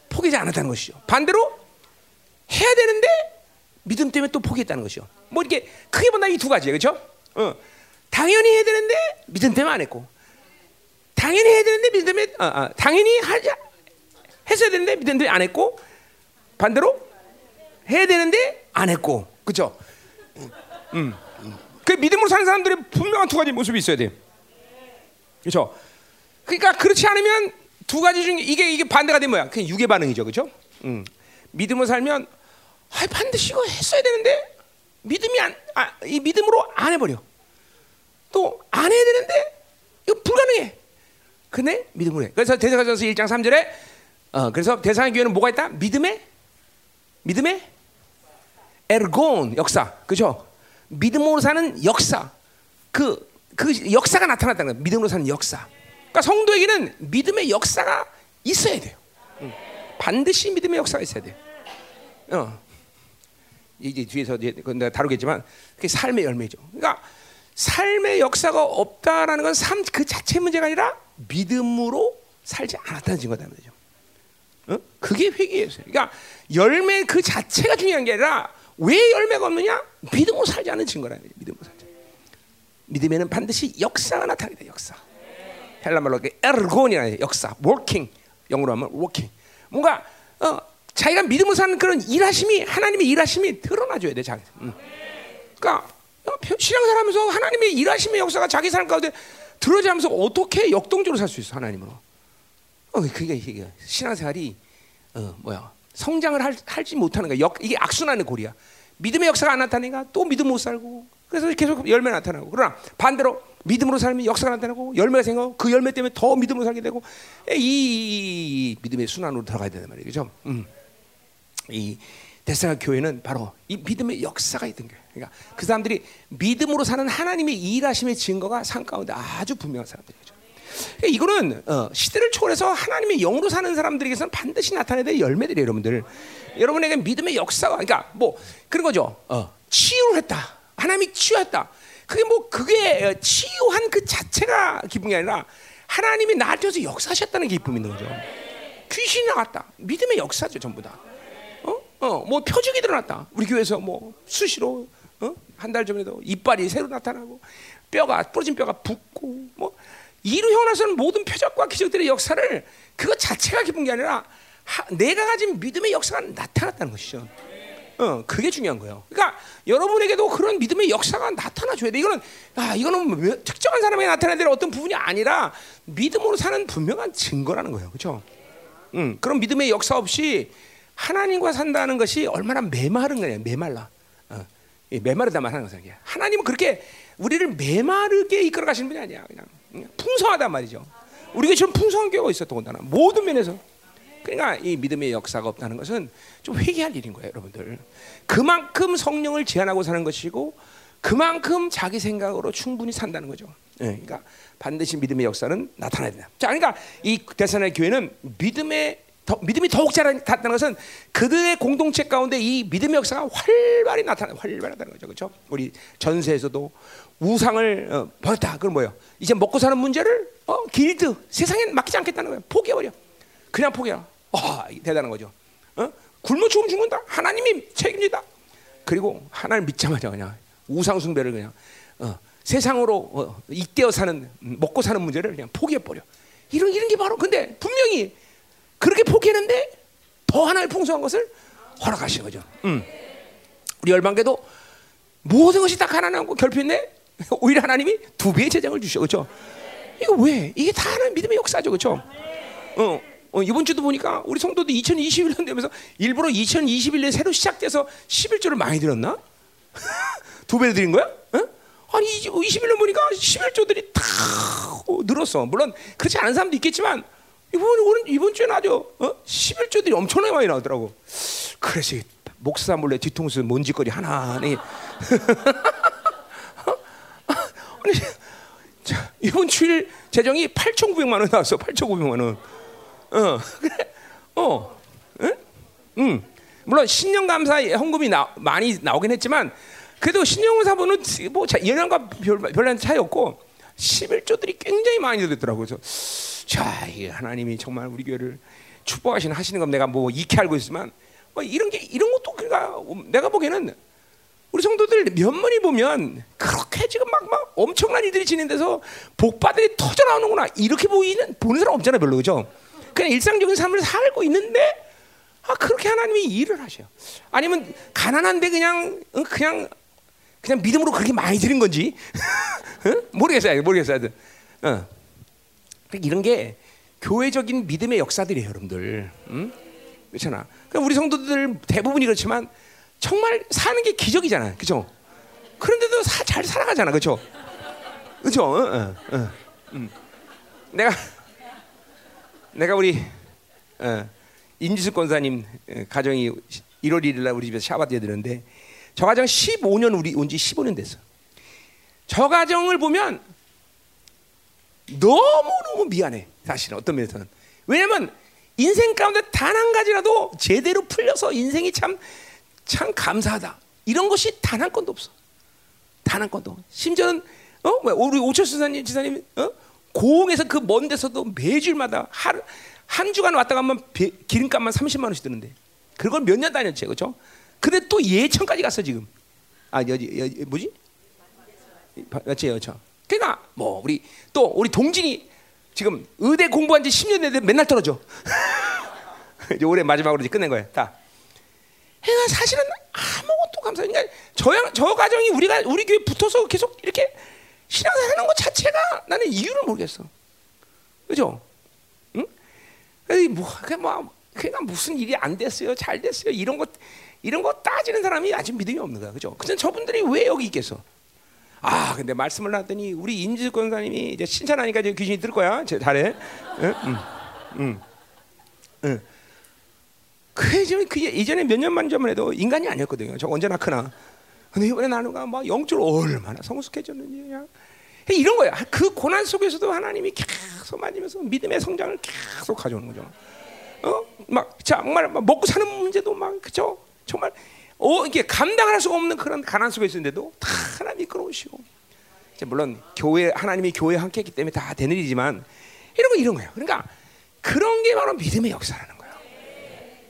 포기하지 않았다는 것이죠. 반대로 해야 되는데 믿음 때문에 또 포기했다는 것이죠. 뭐 이렇게 크게 본다 이 두 가지예요, 그렇죠? 어. 당연히 해야 되는데 믿음 때문에 안 했고, 당연히 해야 되는데 믿음 때문에 어, 어, 당연히 하자 했어야 되는데 믿음 때문에 안 했고, 반대로 해야 되는데 안 했고, 그렇죠? 음, 음. 그 믿음으로 사는 사람들의 분명한 두 가지 모습이 있어야 돼. 그렇죠? 그러니까 그렇지 않으면 두 가지 중에 이게 이게 반대가 되면 뭐야? 그냥 육의 반응이죠, 그렇죠? 음. 믿음으로 살면 아, 반드시 이거 했어야 되는데 믿음이 안, 아, 이 믿음으로 안 해버려. 또 안 해야 되는데 이거 불가능해. 근데 믿음으로 해. 그래서 대사전서 1장 3절에 어, 그래서 대사의 교회는 뭐가 있다? 믿음의 믿음의 에르곤 역사, 그죠? 믿음으로 사는 역사, 그 그 역사가 나타났다는 거예요. 믿음으로 사는 역사. 그러니까 성도에게는 믿음의 역사가 있어야 돼요. 응. 반드시 믿음의 역사가 있어야 돼요. 어. 이제 뒤에서 이제 내가 다루겠지만 그게 삶의 열매죠. 그러니까 삶의 역사가 없다라는 건 삶 그 자체 문제가 아니라 믿음으로 살지 않았다는 증거다 말이죠. 어? 그게 회개예요. 그러니까 열매 그 자체가 중요한 게 아니라 왜 열매가 없느냐? 믿음으로 살지 않은 증거라는 거죠. 믿음으로 살지. 믿음에는 반드시 역사가 돼. 역사. 헬라 말로 에르곤이라는 역사, working 영어로 하면 working. 뭔가 어, 자기가 믿음으로 사는 그런 일하심이 하나님의 일하심이 드러나줘야 돼 자기. 응. 그러니까 신앙생활하면서 하나님의 일하심의 역사가 자기 삶 가운데 드러지면서 어떻게 역동적으로 살 수 있어 하나님으로? 어, 그게 이게 신앙생활이 어, 뭐야 성장을 할, 하지 못하는 거야. 역, 이게 악순환의 고리야. 믿음의 역사가 안 나타나니까 또 믿음 못 살고 그래서 계속 열매 나타나고 그러나 반대로 믿음으로 살면 역사가 나타나고 열매가 생기고 그 열매 때문에 더 믿음으로 살게 되고 이, 이, 이 믿음의 순환으로 들어가야 말이에요. 그죠? 음. 이 데스가 교회는 바로 이 믿음의 역사가 있던 교회. 그러니까 그 사람들이 믿음으로 사는 하나님의 일하심의 증거가 산 가운데 아주 분명한 사람들이죠. 그러니까 이거는 어, 시대를 초월해서 하나님의 영으로 사는 사람들에게서는 반드시 나타내야 될 열매들이에요, 여러분들. 여러분에게 믿음의 역사가, 그러니까 뭐 그런 거죠. 어, 치유를 했다. 하나님이 치유했다. 그게 뭐 그게 치유한 그 자체가 기쁨이 아니라 하나님이 나한테서 역사하셨다는 기쁨이 있는 거죠. 귀신이 나갔다. 믿음의 역사죠, 전부 다. 어, 뭐 표적이 드러났다. 우리 교회에서 뭐 수시로 어? 한 달 전에도 이빨이 새로 나타나고 뼈가 부러진 뼈가 붓고 뭐 이루 형나서는 모든 표적과 기적들의 역사를 그것 자체가 기쁜 게 아니라 하, 내가 가진 믿음의 역사가 나타났다는 것이죠. 어, 그게 중요한 거예요. 그러니까 여러분에게도 그런 믿음의 역사가 나타나줘야 돼. 이거는 아, 이거는 왜- 특정한 사람에게 나타나야 될 어떤 부분이 아니라 믿음으로 사는 분명한 증거라는 거예요. 그렇죠? 음, 그런 믿음의 역사 없이 하나님과 산다는 것이 얼마나 메마른 거냐, 메말라. 어, 이 메마르다만 하는 거죠. 하나님은 그렇게 우리를 메마르게 이끌어 가시는 분이 아니야. 그냥, 그냥 풍성하단 말이죠. 우리가 지금 풍성한 교회가 있었던 거잖아. 모든 면에서. 그러니까 이 믿음의 역사가 없다는 것은 좀 회개할 일인 거예요, 여러분들. 그만큼 성령을 제한하고 사는 것이고 그만큼 자기 생각으로 충분히 산다는 거죠. 예, 그러니까 반드시 믿음의 역사는 나타나야 된다. 자, 그러니까 이 대선의 교회는 믿음의 더, 믿음이 더욱 자랐다는 것은 그들의 공동체 가운데 이 믿음의 역사가 활발히 나타나 나타나는 거죠, 그렇죠? 우리 전세에서도 우상을 어, 버렸다. 그건 뭐예요? 이제 먹고 사는 문제를 어, 길드 세상에 맡기지 않겠다는 거예요. 포기해버려. 그냥 포기해라. 와, 이게 대단한 거죠. 어? 굶어 죽으면 죽는다. 하나님이 책임지다. 그리고 하나님 믿자마자 그냥 우상 숭배를 그냥 어, 세상으로 어, 이때어 사는 음, 먹고 사는 문제를 그냥 포기해 버려. 이런 이런 게 바로 근데 분명히 그렇게 포기했는데 더 하나의 풍성한 것을 허락하신 거죠. 음. 우리 열방계도 모든 것이 다 가난하고 결핍인데 오히려 하나님이 두 배의 재정을 주셔 그렇죠? 이거 왜? 이게 다 하나님 믿음의 역사죠, 그렇죠? 어, 어, 이번 주도 보니까 우리 성도도 2021년 되면서 일부러 2021년 새로 시작돼서 11조를 많이 들었나? 두 배를 드린 거야? 어? 아니 21년 보니까 11조들이 다 어, 늘었어. 물론 그렇지 않은 사람도 있겠지만 이번 이번, 이번 주에는 아주 어? 11조들이 엄청나게 많이 나오더라고. 그래서 이 목사 몰래 뒤통수 먼지거리 하나 아니 아니 자, 이번 주일 재정이 8,900만 원 나왔어. 8,900만 원. 어, 그래. 어. 응? 응. 물론 신령 감사 헌금이 나, 많이 나오긴 했지만 그래도 신령 감사분은 뭐 자, 예년과 별, 별난 차이 없고 11조들이 굉장히 많이 들었더라고요. 자, 이 하나님이 정말 우리 교회를 축복하시는 하시는 건 내가 뭐 익히 알고 있지만 뭐 이런 게 이런 것도 그러니까 내가 보기에는 우리 성도들 면면이 보면 그렇게 지금 막, 막 엄청난 일들이 진행돼서 복받들이 터져 나오는구나 이렇게 보이는 보는 사람 없잖아요 별로 그죠? 그냥 일상적인 삶을 살고 있는데 아 그렇게 하나님이 일을 하셔. 아니면 가난한데 그냥 어, 그냥 그냥 믿음으로 그렇게 많이 드린 건지 어? 모르겠어요 모르겠어요. 어. 이런 게 교회적인 믿음의 역사들이에요 여러분들. 응? 그렇잖아. 그러니까 우리 성도들 대부분이 그렇지만 정말 사는 게 기적이잖아, 그죠? 그런데도 사, 잘 살아가잖아, 그죠? 그죠? 어, 어, 어. 음. 내가 내가 우리 어, 임지수 권사님 어, 가정이 1월 1일 날 우리 집에서 샤바드 해드렸는데 저 가정 15년 우리 온 지 15년 됐어. 저 가정을 보면 너무 너무 미안해. 사실은 어떤 면에서는 왜냐면 인생 가운데 단 한 가지라도 제대로 풀려서 인생이 참 참 감사하다. 이런 것이 단 한 건도 없어. 단 한 건도. 심지어는 어? 왜 우리 오철수 사님 지사님 어? 고흥에서 그 먼 데서도 매주일마다 하루, 한 주간 왔다 가면 배- 기름값만 30만 원씩 드는데 그걸 몇 년 다녔지, 그렇죠? 근데 또 예천까지 갔어 지금. 아 여기 여기 뭐지? 맞지, 그렇죠? 그러니까 뭐 우리 또 우리 동진이 지금 의대 공부한 지 10년 됐는데 맨날 떨어져. 이제 올해 마지막으로 이제 끝낸 거예요. 다. 그러니까 사실은 아무것도 감사. 그러니까 저, 양- 저 가정이 우리가 우리 교회 붙어서 계속 이렇게 신앙생활하는 것 자체가 나는 이유를 모르겠어. 그죠? 응? 뭐, 그냥 뭐, 그냥 무슨 일이 안 됐어요, 잘 됐어요, 이런 것, 이런 거 따지는 사람이 아직 믿음이 없는 거야, 그죠? 근데 저분들이 왜 여기 있겠어? 아, 근데 말씀을 하더니 우리 임지수 권사님이 이제 칭찬하니까 이제 귀신이 들 거야, 제 잘해. 응? 응. 응. 응. 그 예전에 그 예전에 몇 년만 전만 해도 인간이 아니었거든요. 저 언제나 크나. 근데 이번에 나누가 막 영적으로 얼마나 성숙해졌는지 그냥 이런 거야. 그 고난 속에서도 하나님이 계속 만지면서 믿음의 성장을 계속 가져오는 거죠. 어? 막 정말 막 먹고 사는 문제도 막 그죠? 정말 어 이게 감당할 수가 없는 그런 가난 속에 있는데도 다 하나님이 끌어오시고 물론 교회 하나님이 교회 에 함께 했기 때문에 다 되는 일이지만 이런 거 이런 거예요. 그러니까 그런 게 바로 믿음의 역사라는 거예요.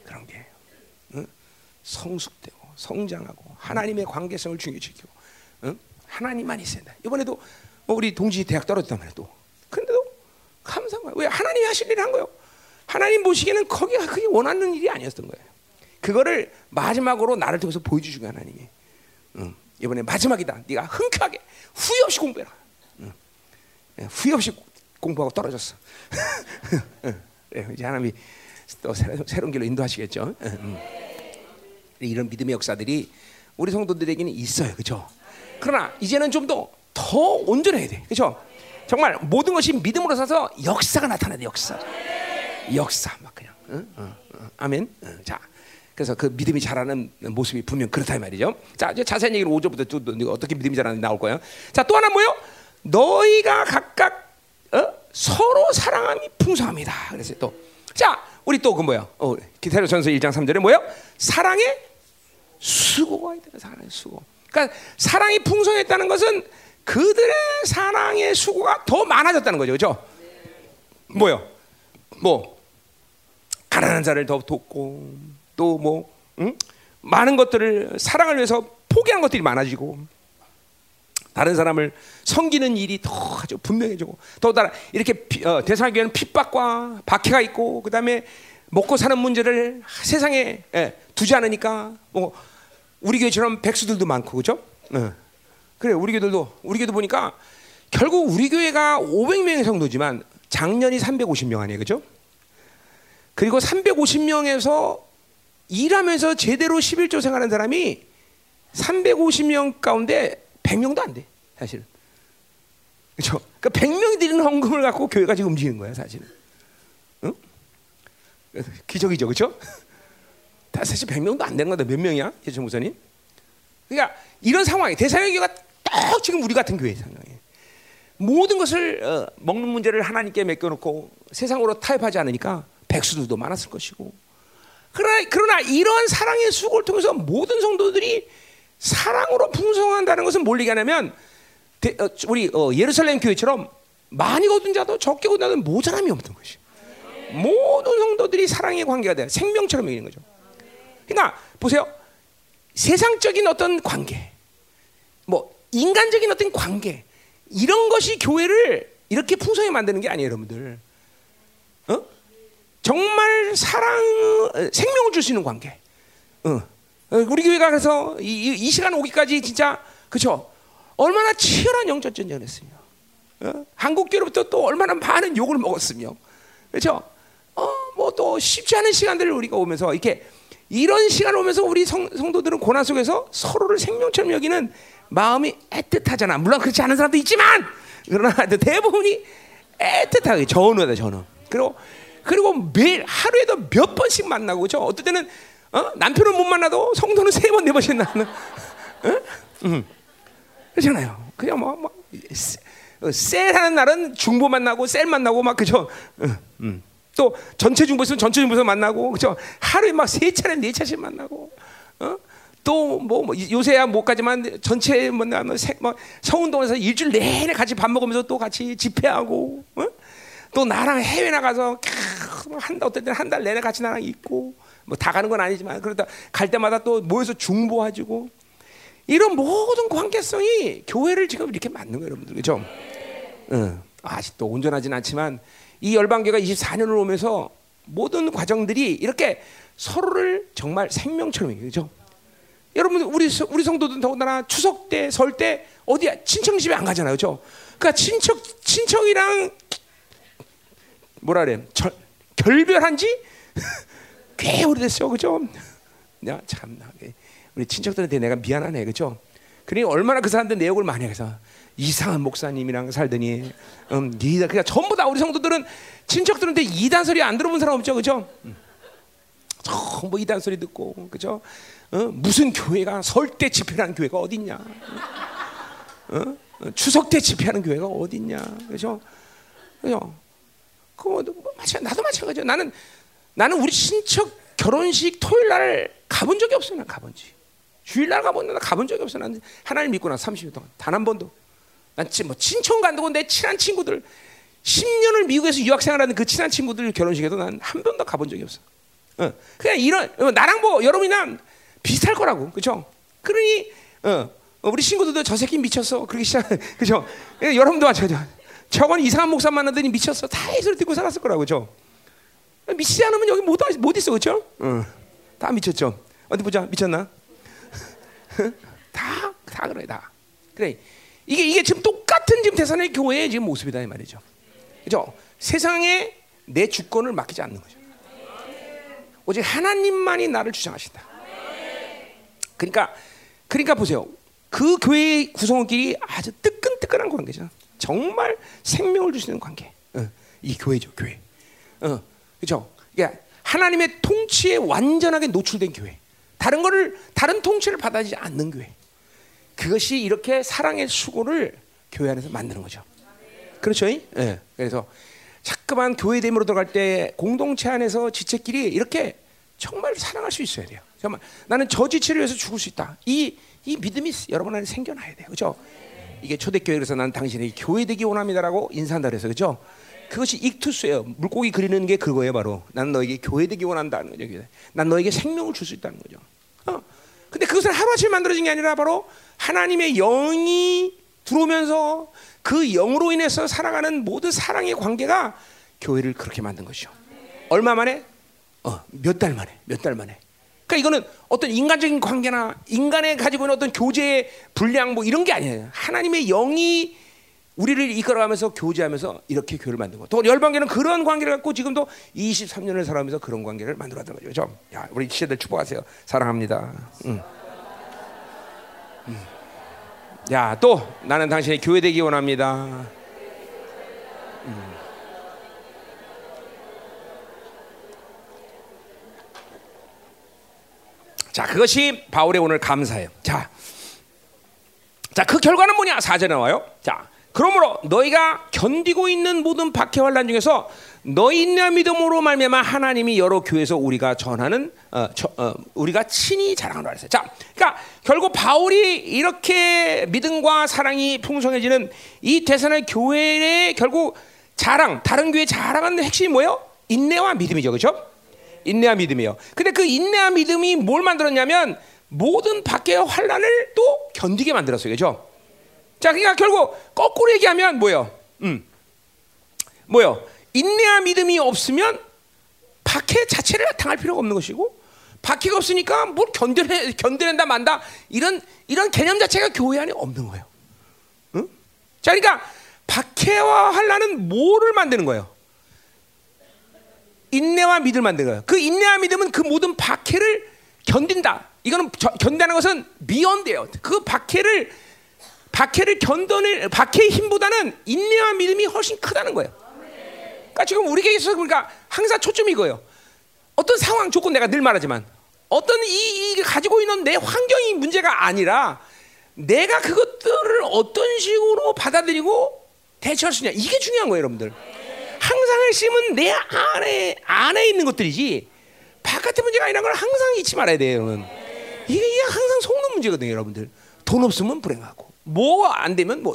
그런 게 응? 성숙되고 성장하고 하나님의 관계성을 중요시키고 응? 하나님만 있어야 돼. 이번에도 뭐 우리 동지 대학 떨어졌단 말이야 또. 근데도 감사한 거야. 왜 하나님이 하실 일을 한 거예요. 하나님 보시기에는 거기가 그게 원하는 일이 아니었던 거예요. 그거를 마지막으로 나를 통해서 보여주신 거야 하나님이. 응. 이번에 마지막이다. 네가 흔쾌하게 후회 없이 공부해라. 응. 예, 후회 없이 공부하고 떨어졌어. 예, 이제 하나님이 또 새로운, 길로 인도하시겠죠. 응. 이런 믿음의 역사들이 우리 성도들에게는 있어요, 그렇죠? 그러나 이제는 좀 더 더 온전해야 돼, 그렇죠? 정말 모든 것이 믿음으로 사서 역사가 나타나야 돼, 역사. 역사 막 그냥. 응? 어, 어, 아멘. 어, 자, 그래서 그 믿음이 자라는 모습이 분명 그렇다 이 말이죠. 자, 이제 자세한 얘기를 5절부터 또, 또 어떻게 믿음이 자라는지 나올 거예요. 자, 또 하나 뭐요? 너희가 각각 어? 서로 사랑함이 풍성합니다. 그래서 또, 자, 우리 또 그 뭐야? 어, 기타로전서 1장 3절에 뭐요? 사랑의 수고가 있다. 사랑의 수고. 그러니까 사랑이 풍성했다는 것은 그들의 사랑의 수고가 더 많아졌다는 거죠, 그렇죠? 뭐요? 뭐 가난한 자를 더 돕고 또뭐 응? 많은 것들을 사랑을 위해서 포기한 것들이 많아지고 다른 사람을 섬기는 일이 더 아주 분명해지고 더따라 이렇게 피, 어, 대사교회는 핍박과 박해가 있고 그 다음에 먹고 사는 문제를 세상에 예, 두지 않으니까 뭐 우리 교회처럼 백수들도 많고 그죠? 예. 그래 우리 교회들도 우리 교회도 보니까 결국 우리 교회가 500명의 성도지만 작년이 350명 아니에요, 그죠? 그리고 350명에서 일하면서 제대로 11조 생활하는 사람이 350명 가운데 100명도 안 돼, 사실은. 그렇죠? 그러니까 100명이 드리는 헌금을 갖고 교회가 지금 움직이는 거야, 사실은. 응? 기적이죠? 다 사실 100명도 안 되는 건데 몇 명이야, 예수 목사님? 그러니까 이런 상황이 대사의 교회가 딱 지금 우리 같은 교회 상황이에요. 모든 것을 어, 먹는 문제를 하나님께 맡겨놓고 세상으로 타협하지 않으니까 백수들도 많았을 것이고 그러나, 그러나 이러한 사랑의 수고를 통해서 모든 성도들이 사랑으로 풍성한다는 것은 뭘 얘기하냐면 대, 어, 우리 어, 예루살렘 교회처럼 많이 거둔 자도 적게 거둔 자도 모자람이 없는 것이 모든 성도들이 사랑의 관계가 돼 생명처럼 있는 거죠 그러니까 보세요 세상적인 어떤 관계 뭐 인간적인 어떤 관계 이런 것이 교회를 이렇게 풍성히 만드는 게 아니에요, 여러분들. 어? 정말 사랑, 생명을 줄 수 있는 관계. 어. 우리 교회가 그래서 이, 이, 시간 오기까지 진짜 그죠? 얼마나 치열한 영적 전쟁을 했으며, 어? 한국 교회로부터 또 얼마나 많은 욕을 먹었으며, 그렇죠? 어, 뭐 또 쉽지 않은 시간들을 우리가 오면서 이렇게 이런 시간 오면서 우리 성, 성도들은 고난 속에서 서로를 생명처럼 여기는 마음이 애틋하잖아. 물론 그렇지 않은 사람도 있지만 그러나 대부분이 애틋하게 전우다 전우. 그리고 그리고 매일 하루에도 몇 번씩 만나고 그죠? 어떨 때는 어? 남편은 못 만나도 성도는 세 번 네 번씩 나는. 어? 음. 그렇잖아요. 그냥 뭐, 뭐 셀하는 날은 중보 만나고 셀 만나고 막 그죠? 음. 음. 또 전체 중보 있으면 전체 중보에서 만나고 그죠? 하루에 막 세 차례 네 차씩 만나고. 어? 또뭐 뭐 요새야 못 가지만 전체 뭐뭐 뭐, 뭐 서운동에서 일주일 내내 같이 밥 먹으면서 또 같이 집회하고 어? 또 나랑 해외 나가서 한달 어떨 때는 한 달 내내 같이 나랑 있고 뭐 다 가는 건 아니지만 그러다 갈 때마다 또 모여서 중보하지고 이런 모든 관계성이 교회를 지금 이렇게 만든 거예요, 여러분들 그죠? 응. 아직도 온전하진 않지만 이 열방교가 24년을 오면서 모든 과정들이 이렇게 서로를 정말 생명처럼 그죠? 여러분 우리 우리 성도들 더군다나 추석 때 설 때 어디야 친척 집에 안 가잖아요, 그렇죠? 그러니까 친척 친척이랑 뭐라 그래 절, 결별한 지 꽤 오래됐어요, 그죠? 내가 참나 우리 친척들한테 내가 미안하네, 그죠? 그러니 얼마나 그 사람들 내 욕을 많이 해서 이상한 목사님이랑 살더니 음, 그러니까 전부 다 우리 성도들은 친척들한테 이단 소리 안 들어본 사람 없죠, 그죠? 음. 전부 이단 소리 듣고, 그죠? 어? 무슨 교회가 설때 집회하는 교회가 어딨냐? 어? 추석 때 집회하는 교회가 어딨냐? 그죠? 그죠? 그거 뭐 마찬 나도 마찬가지야. 나는 나는 우리 친척 결혼식 토요일 날 가본 적이 없어. 난 가본 지. 주일 날 가본 날 가본 적이 없어. 난 하나님 믿고 나 30년 동안 단 한 번도. 난뭐 친척 간다고 내 친한 친구들 10년을 미국에서 유학 생활하는 그 친한 친구들 결혼식에도 난 한 번도 가본 적이 없어. 어. 그냥 이런 어, 나랑 뭐 여러분이랑 비슷할 거라고, 그죠? 그러니 어, 어, 우리 친구들도 저 새끼 미쳤어. 그렇게 시작, 그죠? 예, 여러분도 마찬가지. 저건 이상한 목사 만나더니 미쳤어. 다이 소리 듣고 살았을 거라고, 그죠? 미치지 않으면 여기 못, 못 있어, 그죠? 어, 다 미쳤죠. 어디 보자, 미쳤나? 다, 다 그래, 다. 그래. 이게 이게 지금 똑같은 지금 대산의 교회의 지금 모습이다 이 말이죠. 그죠? 세상에 내 주권을 맡기지 않는 거죠. 오직 하나님만이 나를 주장하신다. 그러니까 그러니까 보세요. 그 교회의 구성원끼리 아주 뜨끈뜨끈한 관계죠. 정말 생명을 주시는 관계. 어, 이 교회죠, 교회. 어, 그렇죠. 그러니까 하나님의 통치에 완전하게 노출된 교회. 다른 거를 다른 통치를 받아지 않는 교회. 그것이 이렇게 사랑의 수고를 교회 안에서 만드는 거죠. 그렇죠? 예. 그래서 자꾸만 교회 됨으로 들어갈 때 공동체 안에서 지체끼리 이렇게 정말 사랑할 수 있어야 돼요. 정말 나는 저 지체를 위해서 죽을 수 있다. 이, 이 믿음이 여러분 안에 생겨나야 돼요. 그죠? 이게 초대교회에서 난 당신이 교회 되기 원합니다라고 인사한다 그래서 그죠? 그것이 익투스예요. 물고기 그리는 게 그거예요, 바로. 난 너에게 교회 되기 원한다는 거죠. 난 너에게 생명을 줄 수 있다는 거죠. 어. 근데 그것은 하루아침에 만들어진 게 아니라 바로 하나님의 영이 들어오면서 그 영으로 인해서 살아가는 모든 사랑의 관계가 교회를 그렇게 만든 것이죠. 얼마 만에? 어, 몇 달 만에, 몇 달 만에. 그러니까 이거는 어떤 인간적인 관계나 인간의 가지고 있는 어떤 교제의 분량 뭐 이런 게 아니에요. 하나님의 영이 우리를 이끌어가면서 교제하면서 이렇게 교회를 만든 거. 또 열방계는 그런 관계를 갖고 지금도 23년을 살아가면서 그런 관계를 만들어가는 거죠. 그렇죠? 야, 우리 시대들 축복하세요. 사랑합니다. 음. 음. 야, 또 나는 당신의 교회 되기 원합니다. 자, 그것이 바울의 오늘 감사예요. 자, 자, 그 결과는 뭐냐? 사절에 나와요. 자, 그러므로 너희가 견디고 있는 모든 박해 환란 중에서 너희 인내 믿음으로 말미암아 하나님이 여러 교회에서 우리가 전하는 어, 저, 어, 우리가 친히 자랑하라 했어요. 자, 그러니까 결국 바울이 이렇게 믿음과 사랑이 풍성해지는 이 대선의 교회의 결국 자랑, 다른 교회 자랑하는 핵심이 뭐예요? 인내와 믿음이죠, 그렇죠? 인내와 믿음이요. 근데 그 인내와 믿음이 뭘 만들었냐면 모든 밖의 환란을 또 견디게 만들었어요, 그렇죠? 자, 그러니까 결국 거꾸로 얘기하면 뭐요? 음, 뭐요? 인내와 믿음이 없으면 박해 자체를 당할 필요가 없는 것이고 박해가 없으니까 뭘 견뎌내 견뎌낸다 만다 이런 이런 개념 자체가 교회 안에 없는 거예요. 응? 자, 그러니까 박해와 환란은 뭐를 만드는 거예요? 인내와 믿음을 만드는 거예요. 그 인내와 믿음은 그 모든 박해를 견딘다. 이거는 견다는 것은 비언데요. 그 박해를 박해를 견뎌낼 박해의 힘보다는 인내와 믿음이 훨씬 크다는 거예요. 그러니까 지금 우리에게 있어서 그러니까 항상 초점이 이거예요. 어떤 상황 조건 내가 늘 말하지만 어떤 이, 이 가지고 있는 내 환경이 문제가 아니라 내가 그것들을 어떤 식으로 받아들이고 대처할 수 있냐 이게 중요한 거예요, 여러분들. 항상 핵심은 내 안에 안에 있는 것들이지 바깥의 문제가 아니라는 걸 항상 잊지 말아야 돼요, 여러분. 이게, 이게 항상 속는 문제거든요, 여러분들. 돈 없으면 불행하고 뭐 안 되면 뭐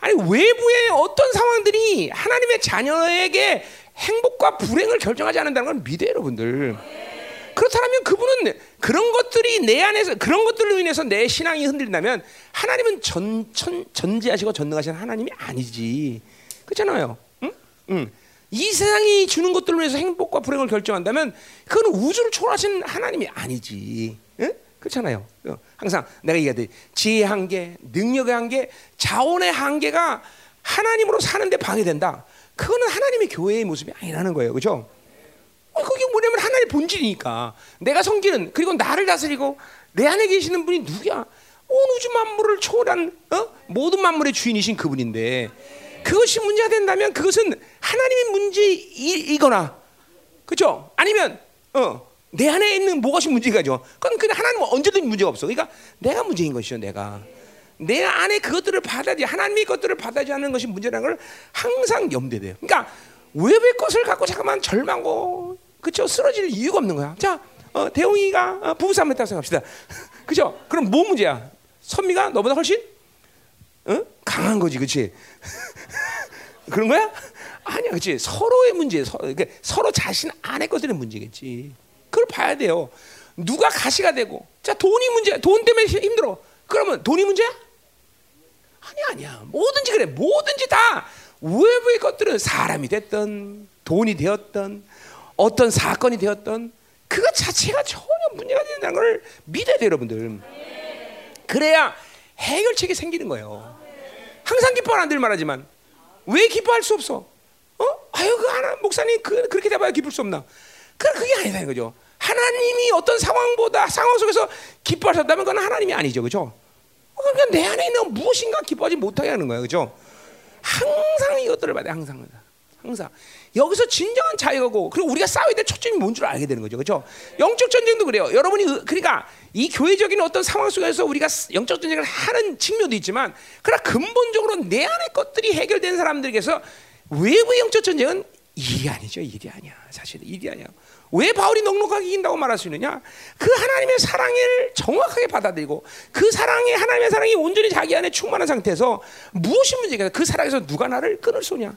아니 외부의 어떤 상황들이 하나님의 자녀에게 행복과 불행을 결정하지 않는다는 걸 믿어요, 여러분들. 그렇다면 그분은 그런 것들이 내 안에서 그런 것들로 인해서 내 신앙이 흔들린다면 하나님은 전, 전 전지하시고 전능하신 하나님이 아니지. 그렇잖아요. 응? 응. 이 세상이 주는 것들로 인해서 행복과 불행을 결정한다면 그건 우주를 초월하신 하나님이 아니지. 응? 그렇잖아요. 어, 항상 내가 얘기하듯 지혜의 한계, 능력의 한계, 자원의 한계가 하나님으로 사는데 방해된다. 그거는 하나님의 교회의 모습이 아니라는 거예요. 그죠? 어, 그게 뭐냐면 하나님의 본질이니까. 내가 섬기는, 그리고 나를 다스리고 내 안에 계시는 분이 누구야? 온 우주 만물을 초월한 어? 모든 만물의 주인이신 그분인데 그것이 문제가 된다면 그것은 하나님의 문제이거나 그죠? 아니면 어, 내 안에 있는 무엇이 문제가죠. 그건 그냥 하나님은 언제든 문제가 없어. 그러니까 내가 문제인 것이요, 내가. 내 안에 그것들을 받아들이 하나님의 것들을 받아들이 하는 것이 문제라는 걸 항상 염두돼요. 그러니까 외부의 것을 갖고 잠깐만 절망고 그쵸 쓰러질 이유가 없는 거야. 자, 어, 대웅이가 어, 부부싸움 했다고 생각합시다. 그죠? 그럼 뭐 문제야? 선미가 너보다 훨씬 어? 강한 거지, 그렇지? 그런 거야? 아니야, 그렇지? 서로의 문제, 서, 그러니까 서로 자신 안의 것들의 문제겠지. 그걸 봐야 돼요. 누가 가시가 되고, 자 돈이 문제, 돈 때문에 힘들어. 그러면 돈이 문제야? 아니야, 아니야. 뭐든지 그래. 뭐든지 다 외부의 것들은 사람이 됐던, 돈이 되었던, 어떤 사건이 되었던, 그것 자체가 전혀 문제가 된다는 걸 믿어야 돼요, 여러분들. 그래야 해결책이 생기는 거예요. 항상 기뻐하는 늘 말하지만 왜 기뻐할 수 없어? 어? 아유 그 하나 목사님 그 그렇게 돼봐야 기쁠 수 없나? 그 그게 아니다 이거죠. 하나님이 어떤 상황보다 상황 속에서 기뻐하셨다면 그건 하나님이 아니죠, 그죠? 그러니까 내 안에 있는 무엇인가 기뻐하지 못하게 하는 거예요, 그죠? 항상 이것들을 봐야 돼, 항상. 항상 여기서 진정한 자유고 그리고 우리가 싸워야 될 초점이 뭔 줄 알게 되는 거죠, 그렇죠? 영적 전쟁도 그래요. 여러분이 그러니까 이 교회적인 어떤 상황 속에서 우리가 영적 전쟁을 하는 측면도 있지만, 그러나 근본적으로 내 안의 것들이 해결된 사람들에게서 외부의 영적 전쟁은 일이 아니죠, 일이 아니야. 사실 일이 아니야. 왜 바울이 넉넉하게 이긴다고 말할 수 있느냐? 그 하나님의 사랑을 정확하게 받아들이고 그 사랑이 하나님의 사랑이 온전히 자기 안에 충만한 상태에서 무엇이 문제가 그 사랑에서 누가 나를 끊을 소냐?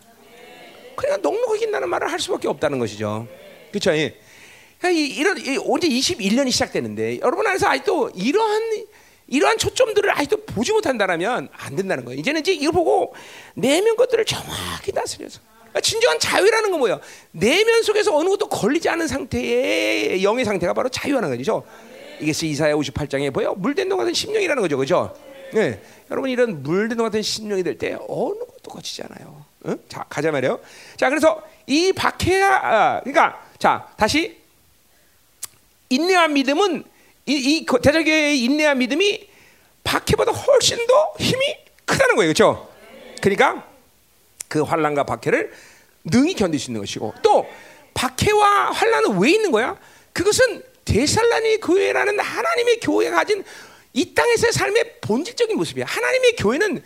그러니까 넉넉하게 이긴다는 말을 할 수밖에 없다는 것이죠. 그렇죠? 이런 언제 21년이 시작되는데 여러분 안에서 아직도 이러한 이러한 초점들을 아직도 보지 못한다면 안 된다는 거예요. 이제는 이제 이걸 보고 내면 것들을 정확히 다스려서 그러니까 진정한 자유라는 건 뭐예요? 내면 속에서 어느 것도 걸리지 않은 상태의 영의 상태가 바로 자유하는 거죠. 이게 이사야 58장에 보여 물된 동 같은 심령이라는 거죠, 그죠? 네, 여러분 이런 물된 동 같은 심령이 될 때 어느 것도 거치지 않아요. 응? 자 가자 말이요. 자 그래서 이 박해야, 아, 그러니까 자 다시 인내와 믿음은 이, 이 대적의 인내와 믿음이 박해보다 훨씬 더 힘이 크다는 거예요, 그렇죠? 그러니까 그 환란과 박해를 능히 견딜 수 있는 것이고 또 박해와 환란은 왜 있는 거야? 그것은 데살라니 교회라는 하나님의 교회가 가진 이 땅에서의 삶의 본질적인 모습이야. 하나님의 교회는 새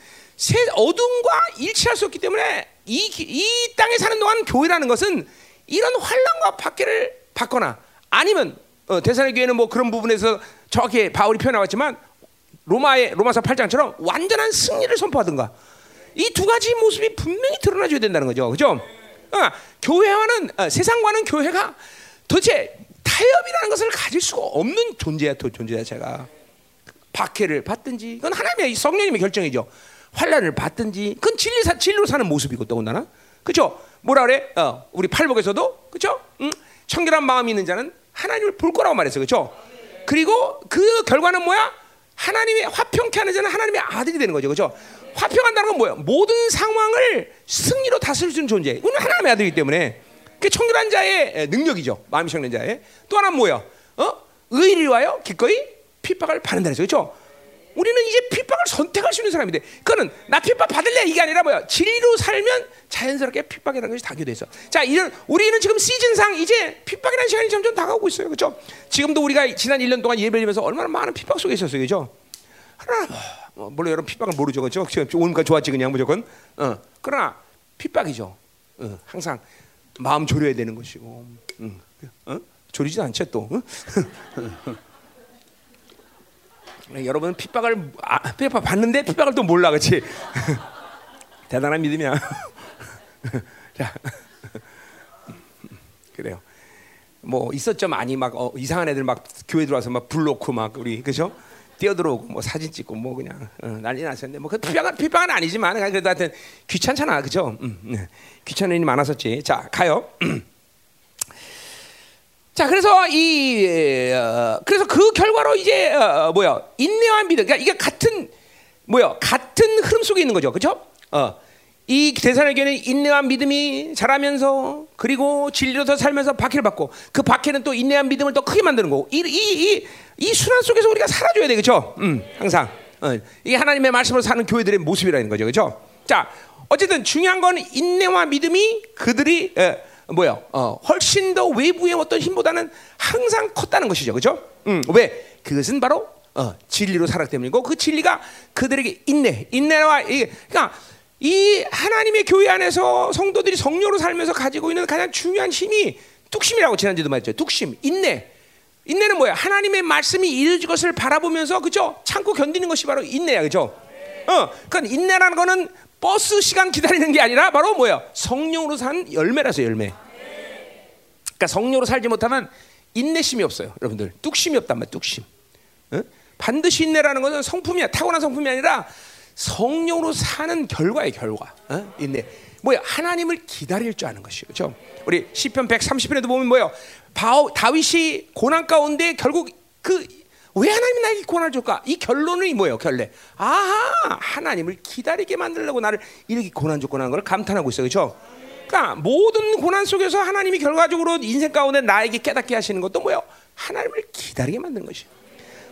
어둠과 일치할 수 없기 때문에 이, 이 땅에 사는 동안 교회라는 것은 이런 환란과 박해를 받거나 아니면 어, 대사의 교회는 뭐 그런 부분에서 정확히 바울이 표현하고 만 로마의 로마서 8장처럼 완전한 승리를 선포하든가 이 두 가지 모습이 분명히 드러나줘야 된다는 거죠. 그죠? 어, 교회와는 어, 세상과는 교회가 도대체 타협이라는 것을 가질 수가 없는 존재야, 존재 자체가. 박해를 받든지, 그건 하나님의 성령님의 결정이죠. 환란을 받든지, 그건 진리 사, 진리로 사는 모습이고 더군다나, 그죠? 뭐라 그래? 어, 우리 팔복에서도 그죠? 응? 청결한 마음이 있는 자는 하나님을 볼 거라고 말했어, 그죠? 그리고 그 결과는 뭐야? 하나님의 화평케 하는 자는 하나님의 아들이 되는 거죠, 그죠? 화평한다는 건 뭐예요? 모든 상황을 승리로 다스릴 수 있는 존재. 우리는 하나님의 아들이기 때문에 그 청결한 자의 능력이죠. 마음이 청결한 자의. 또 하나는 뭐예요? 어? 위하여 기꺼이 핍박을 받는다 그죠? 그렇죠? 우리는 이제 핍박을 선택할 수 있는 사람인데, 그거는 나 핍박 받을래 이게 아니라 뭐야? 진리로 살면 자연스럽게 핍박이라는 것이 당겨져 있어. 자, 이런 우리는 지금 시즌상 이제 핍박이라는 시간이 점점 다가오고 있어요, 그렇죠? 지금도 우리가 지난 1년 동안 예배를 하면서 얼마나 많은 핍박 속에 있었어요, 그렇죠? 하나 어, 물론 여러분 핍박을 모르죠, 그렇죠? 오니까 좋았지 그냥 무조건. 어, 그러나 핍박이죠. 어, 항상 마음 졸여야 되는 것이고, 음, 어? 졸이지 않죠 또. 어? 여러분 핍박을 아, 핍박 받는데 핍박을 또 몰라, 그렇지? 대단한 믿음이야. 자, 그래요. 뭐 있었죠 많이 막 어, 이상한 애들 막 교회 들어와서 막 불놓고 막 우리 그죠? 뛰어들어오고 뭐 사진 찍고 뭐 그냥 어, 난리 났었는데 뭐그 피방은 피방은 아니지만 그래도 하여튼 귀찮잖아 그죠? 음, 네. 귀찮은 일이 많았었지. 자 가요. 자 그래서 이 어, 그래서 그 결과로 이제 어, 어 뭐야 인내와 믿음 그러니까 이게 같은 뭐야 같은 흐름 속에 있는 거죠, 그렇죠? 어. 이 대사에게는 인내와 믿음이 자라면서 그리고 진리로 더 살면서 박해를 받고 그 박해는 또 인내와 믿음을 더 크게 만드는 거고 이, 이, 이, 이 순환 속에서 우리가 살아줘야 되겠죠? 음, 항상 어, 이게 하나님의 말씀으로 사는 교회들의 모습이라는 거죠, 그렇죠? 자, 어쨌든 중요한 건 인내와 믿음이 그들이 에, 뭐야, 어, 훨씬 더 외부의 어떤 힘보다는 항상 컸다는 것이죠, 그렇죠? 음, 왜? 그것은 바로 어, 진리로 살았기 때문이고 그 진리가 그들에게 인내, 인내와 이게 그러니까. 이 하나님의 교회 안에서 성도들이 성령으로 살면서 가지고 있는 가장 중요한 힘이 뚝심이라고 지난주도 말했죠. 뚝심, 인내. 인내는 뭐야? 하나님의 말씀이 이루어질 것을 바라보면서 그죠? 참고 견디는 것이 바로 인내야, 그죠? 어, 그러니까 인내라는 거는 버스 시간 기다리는 게 아니라 바로 뭐야? 성령으로 산 열매라서 열매. 그러니까 성령으로 살지 못하면 인내심이 없어요, 여러분들. 뚝심이 없단 말이야, 뚝심. 어? 반드시 인내라는 것은 성품이야, 타고난 성품이 아니라 성령으로 사는 결과의 결과. 어? 인내. 뭐야? 하나님을 기다릴 줄 아는 것이죠. 그렇죠? 우리 시편 130편에도 보면 뭐예요? 바오, 다윗이 고난 가운데 결국 그 왜 하나님이 나에게 고난을 줄까? 이 결론이 뭐예요? 결례. 아하, 하나님을 기다리게 만들려고 나를 이렇게 고난 하는 걸 감탄하고 있어요. 그렇죠? 그러니까 모든 고난 속에서 하나님이 결과적으로 인생 가운데 나에게 깨닫게 하시는 것도 뭐예요? 하나님을 기다리게 만드는 것이.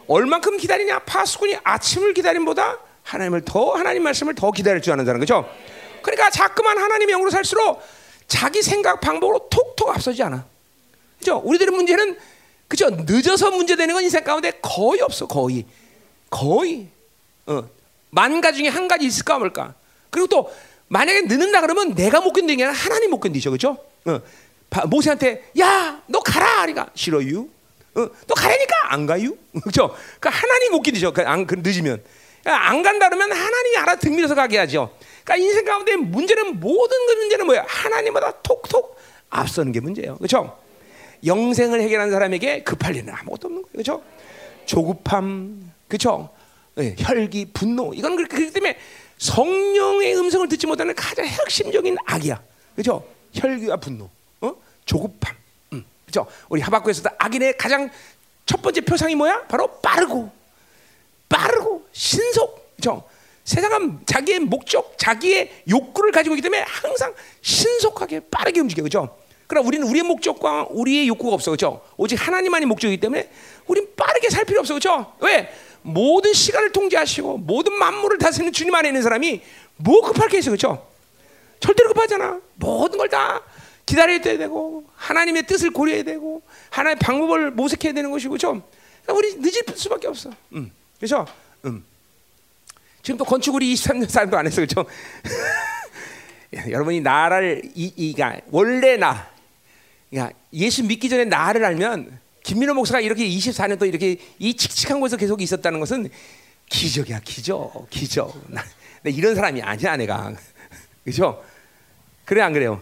얼만큼 기다리냐? 파수꾼이 아침을 기다림보다 하나님을 더 하나님 말씀을 더 기다릴 줄 아는 자는 거죠. 그러니까 자꾸만 하나님의 영으로 살수록 자기 생각 방법으로 톡톡 앞서지 않아. 그죠? 우리들의 문제는 그죠? 늦어서 문제되는 건 인생 가운데 거의 없어. 거의. 거의. 어. 만 가지 중에 한 가지 있을까 없을까? 그리고 또 만약에 늦는다 그러면 내가 못 견디는 게 아니라 하나님 못 견디죠. 그죠? 어. 모세한테 야, 너 가라. 그러니까 싫어요. 어, 너 가라니까 안 가요. 그죠? 그러니까 하나님 못 견디죠. 그 안, 그 늦으면. 그러니까 안 간다 그러면 하나님이 알아 등밀어서 가게 하죠. 그러니까 인생 가운데 문제는 모든 그 문제는 뭐야? 하나님보다 톡톡 앞서는 게 문제예요. 그렇죠? 영생을 해결하는 사람에게 급할 일은 아무것도 없는 거예요. 그렇죠? 조급함, 그렇죠? 네, 혈기, 분노 이건 그렇기 때문에 성령의 음성을 듣지 못하는 가장 핵심적인 악이야. 그렇죠? 혈기와 분노, 어? 조급함. 음, 그렇죠? 우리 하박국에서도 악인의 가장 첫 번째 표상이 뭐야? 바로 빠르고 빠르고 신속. 그렇죠? 세상은 자기의 목적, 자기의 욕구를 가지고 있기 때문에 항상 신속하게 빠르게 움직여. 그렇죠? 그러나 우리는 우리의 목적과 우리의 욕구가 없어. 그렇죠? 오직 하나님만이 목적이기 때문에 우린 빠르게 살 필요 없어. 그렇죠? 왜? 모든 시간을 통제하시고 모든 만물을 다스리는 주님 안에 있는 사람이 뭐 급할 게 있어. 그렇죠? 절대로 급하잖아. 모든 걸 다 기다려야 되고 하나님의 뜻을 고려해야 되고 하나님의 방법을 모색해야 되는 것이고 그렇죠? 그러니까 우리 늦을 수밖에 없어. 음. 그렇죠? 음. 지금 또 건축 우리 23년 사람도 안 했어. 그렇죠? 여러분이 나를 이, 이가 원래 나 야, 예수 믿기 전에 나를 알면 김민호 목사가 이렇게 24년 또 이렇게 이 칙칙한 곳에서 계속 있었다는 것은 기적이야, 기적, 기적. 나, 나 이런 사람이 아니야, 내가. 그죠? 그래, 안 그래요?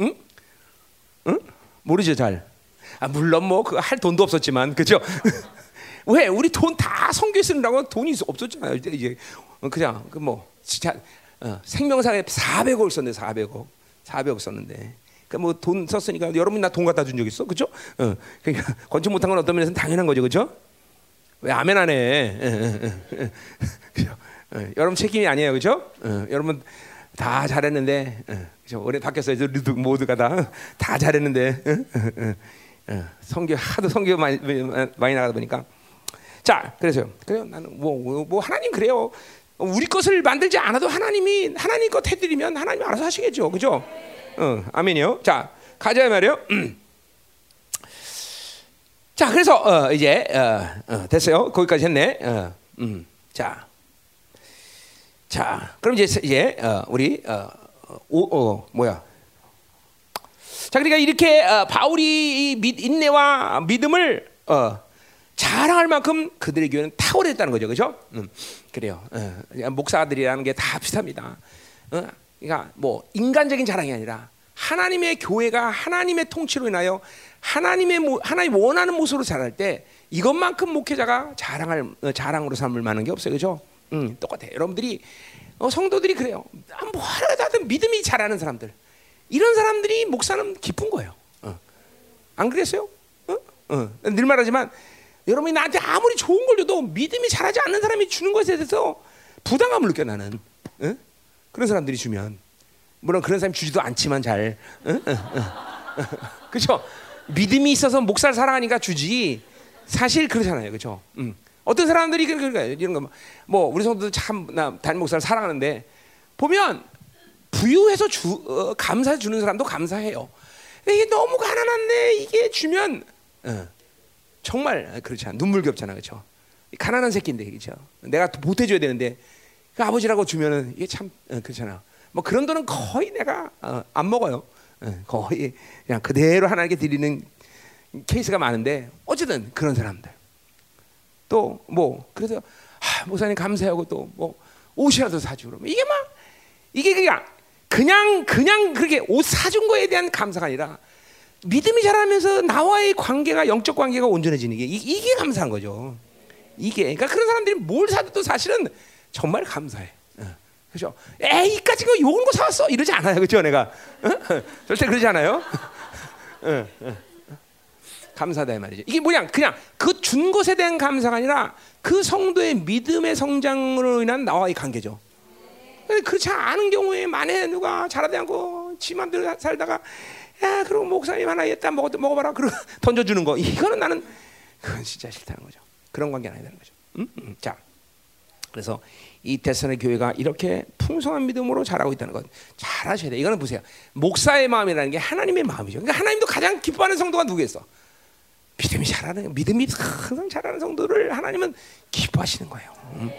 응? 응? 모르죠, 잘. 아, 물론 뭐, 그할 돈도 없었지만, 그죠? 왜? 우리 돈 다 성교에 쓰느라고 돈이 없었잖아요. 이제, 그냥, 그 뭐, 진짜, 어, 생명사에 400억 썼는데, 400억. 400억 썼는데. 그러니까 뭐 돈 썼으니까 여러분 나 돈 갖다 준 적 있어, 그죠? 어, 그러니까 건축 못한 건 어떤 면에서는 당연한 거죠, 그죠? 왜 아멘 안 해? 그죠? 어, 여러분 책임이 아니에요, 그죠? 어, 여러분 다 잘했는데, 어, 그죠? 올해 바뀌었어요, 모두가 다 다 잘했는데, 성교 하도 성교 많이 많이 나가다 보니까, 자, 그래서요. 그래요. 나는 뭐, 뭐 하나님 그래요. 우리 것을 만들지 않아도 하나님이 하나님 것 해드리면 하나님 알아서 하시겠죠, 그죠? 어, 아멘이요. 자, 가자 말이요. 음. 자, 그래서 어, 이제 어, 어, 됐어요. 거기까지 했네. 어, 음. 자, 자, 그럼 이제 이제 어, 우리 오, 뭐야? 자, 그러니까 이렇게 바울이 믿, 인내와 믿음을 자랑할 만큼 그들의 교회는 탁월했다는 거죠, 그렇죠? 음, 그래요. 목사들이라는 게 다 비슷합니다. 그러니까 뭐 인간적인 자랑이 아니라 하나님의 교회가 하나님의 통치로 인하여 하나님의 하나님 원하는 모습으로 자랄 때 이것만큼 목회자가 자랑할 어, 자랑으로 삼을 만한 게 없어요, 그렇죠? 음, 똑같아요. 여러분들이 어, 성도들이 그래요. 아, 뭐 하든 믿음이 잘하는 사람들 이런 사람들이 목사는 기쁜 거예요. 어. 안 그랬어요? 어? 어. 늘 말하지만 여러분이 나한테 아무리 좋은 걸 줘도 믿음이 잘하지 않는 사람이 주는 것에 대해서 부담감을 느껴 나는. 어? 그런 사람들이 주면 물론 그런 사람이 주지도 않지만 잘 응? 응, 응. 그렇죠? 믿음이 있어서 목사를 사랑하니까 주지 사실 그렇잖아요, 그렇죠? 음. 어떤 사람들이 그러니까 이런 거뭐 우리 성도들 참나 담임 목사를 사랑하는데 보면 부유해서 주 어, 감사 주는 사람도 감사해요. 이게 너무 가난한데 이게 주면 어, 정말 그렇지 않아 눈물겹잖아, 그렇죠? 가난한 새끼인데 그렇죠? 내가 보태줘야 되는데 그 아버지라고 주면은 이게 참 어, 그렇잖아. 뭐 그런 돈은 거의 내가 어, 안 먹어요. 어, 거의 그냥 그대로 하나님께 드리는 케이스가 많은데 어쨌든 그런 사람들 또 뭐 그래서 아, 목사님 감사하고 또 뭐 옷이라도 사주고 이게 막 이게 그냥 그냥 그냥 그렇게 옷 사준 거에 대한 감사가 아니라 믿음이 자라면서 나와의 관계가 영적 관계가 온전해지는 게 이, 게 감사한 거죠. 이게 그러니까 그런 사람들이 뭘 사도 사실은 정말 감사해. 어. 그죠? 에이까지 그 요런 거 사왔어 이러지 않아요, 그죠? 내가 어? 절대 그러지 않아요. 어, 감사다 이 말이죠. 이게 뭐냐? 그냥 그 준 것에 대한 감사가 아니라 그 성도의 믿음의 성장으로 인한 나와의 관계죠. 그렇지 않은 경우에 만에 누가 잘하지 않고 지 맘대로 살다가 야 그리고 목사님 하나 했다 먹어 먹어봐라 그러고 던져주는 거 이거는 나는 그건 진짜 싫다는 거죠. 그런 관계는 아니라는 거죠. 음? 음. 자 그래서 이 대선의 교회가 이렇게 풍성한 믿음으로 자라고 있다는 것 잘하셔야 돼. 이거는 보세요. 목사의 마음이라는 게 하나님의 마음이죠. 그러니까 하나님도 가장 기뻐하는 성도가 누구겠어? 믿음이 잘하는 믿음이 항상 잘하는 성도를 하나님은 기뻐하시는 거예요. 음.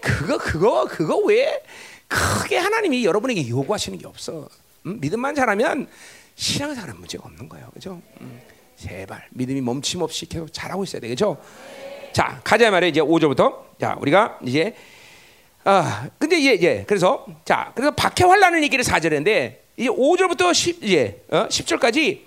그거 그거 그거 왜 크게 하나님이 여러분에게 요구하시는 게 없어. 음? 믿음만 잘하면 신앙생활은 문제가 없는 거예요. 그죠? 음. 제발 믿음이 멈춤 없이 계속 잘하고 있어야 되겠죠? 자, 가자 말이야. 이제 5절부터. 자, 우리가 이제 아, 근데 이제 예, 그래서 자, 그래서 박해 환란을 얘기를 4절인데 이제 5절부터 10 이제 어? 10절까지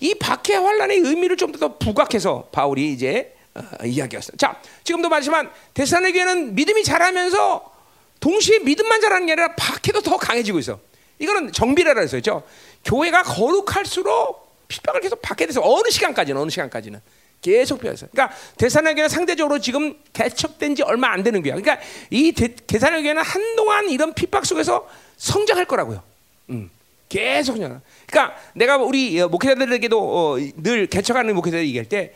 이 박해 환란의 의미를 좀 더 부각해서 바울이 이제 어, 이야기했어요. 자, 지금도 말했지만 데살로니가는 믿음이 자라면서 동시에 믿음만 자라는 게 아니라 박해도 더 강해지고 있어. 이거는 정비라고 했었죠. 교회가 거룩할수록 핍박을 계속 받게 돼서 어느 시간까지는 어느 시간까지는 계속 배웠어. 그러니까 대산학교는 상대적으로 지금 개척된 지 얼마 안 되는 교회야. 그러니까 이 대산학교는 한동안 이런 핍박 속에서 성장할 거라고요. 음. 계속 그냥. 그러니까 내가 우리 목회자들에게도 어, 늘 개척하는 목회자들 얘기할 때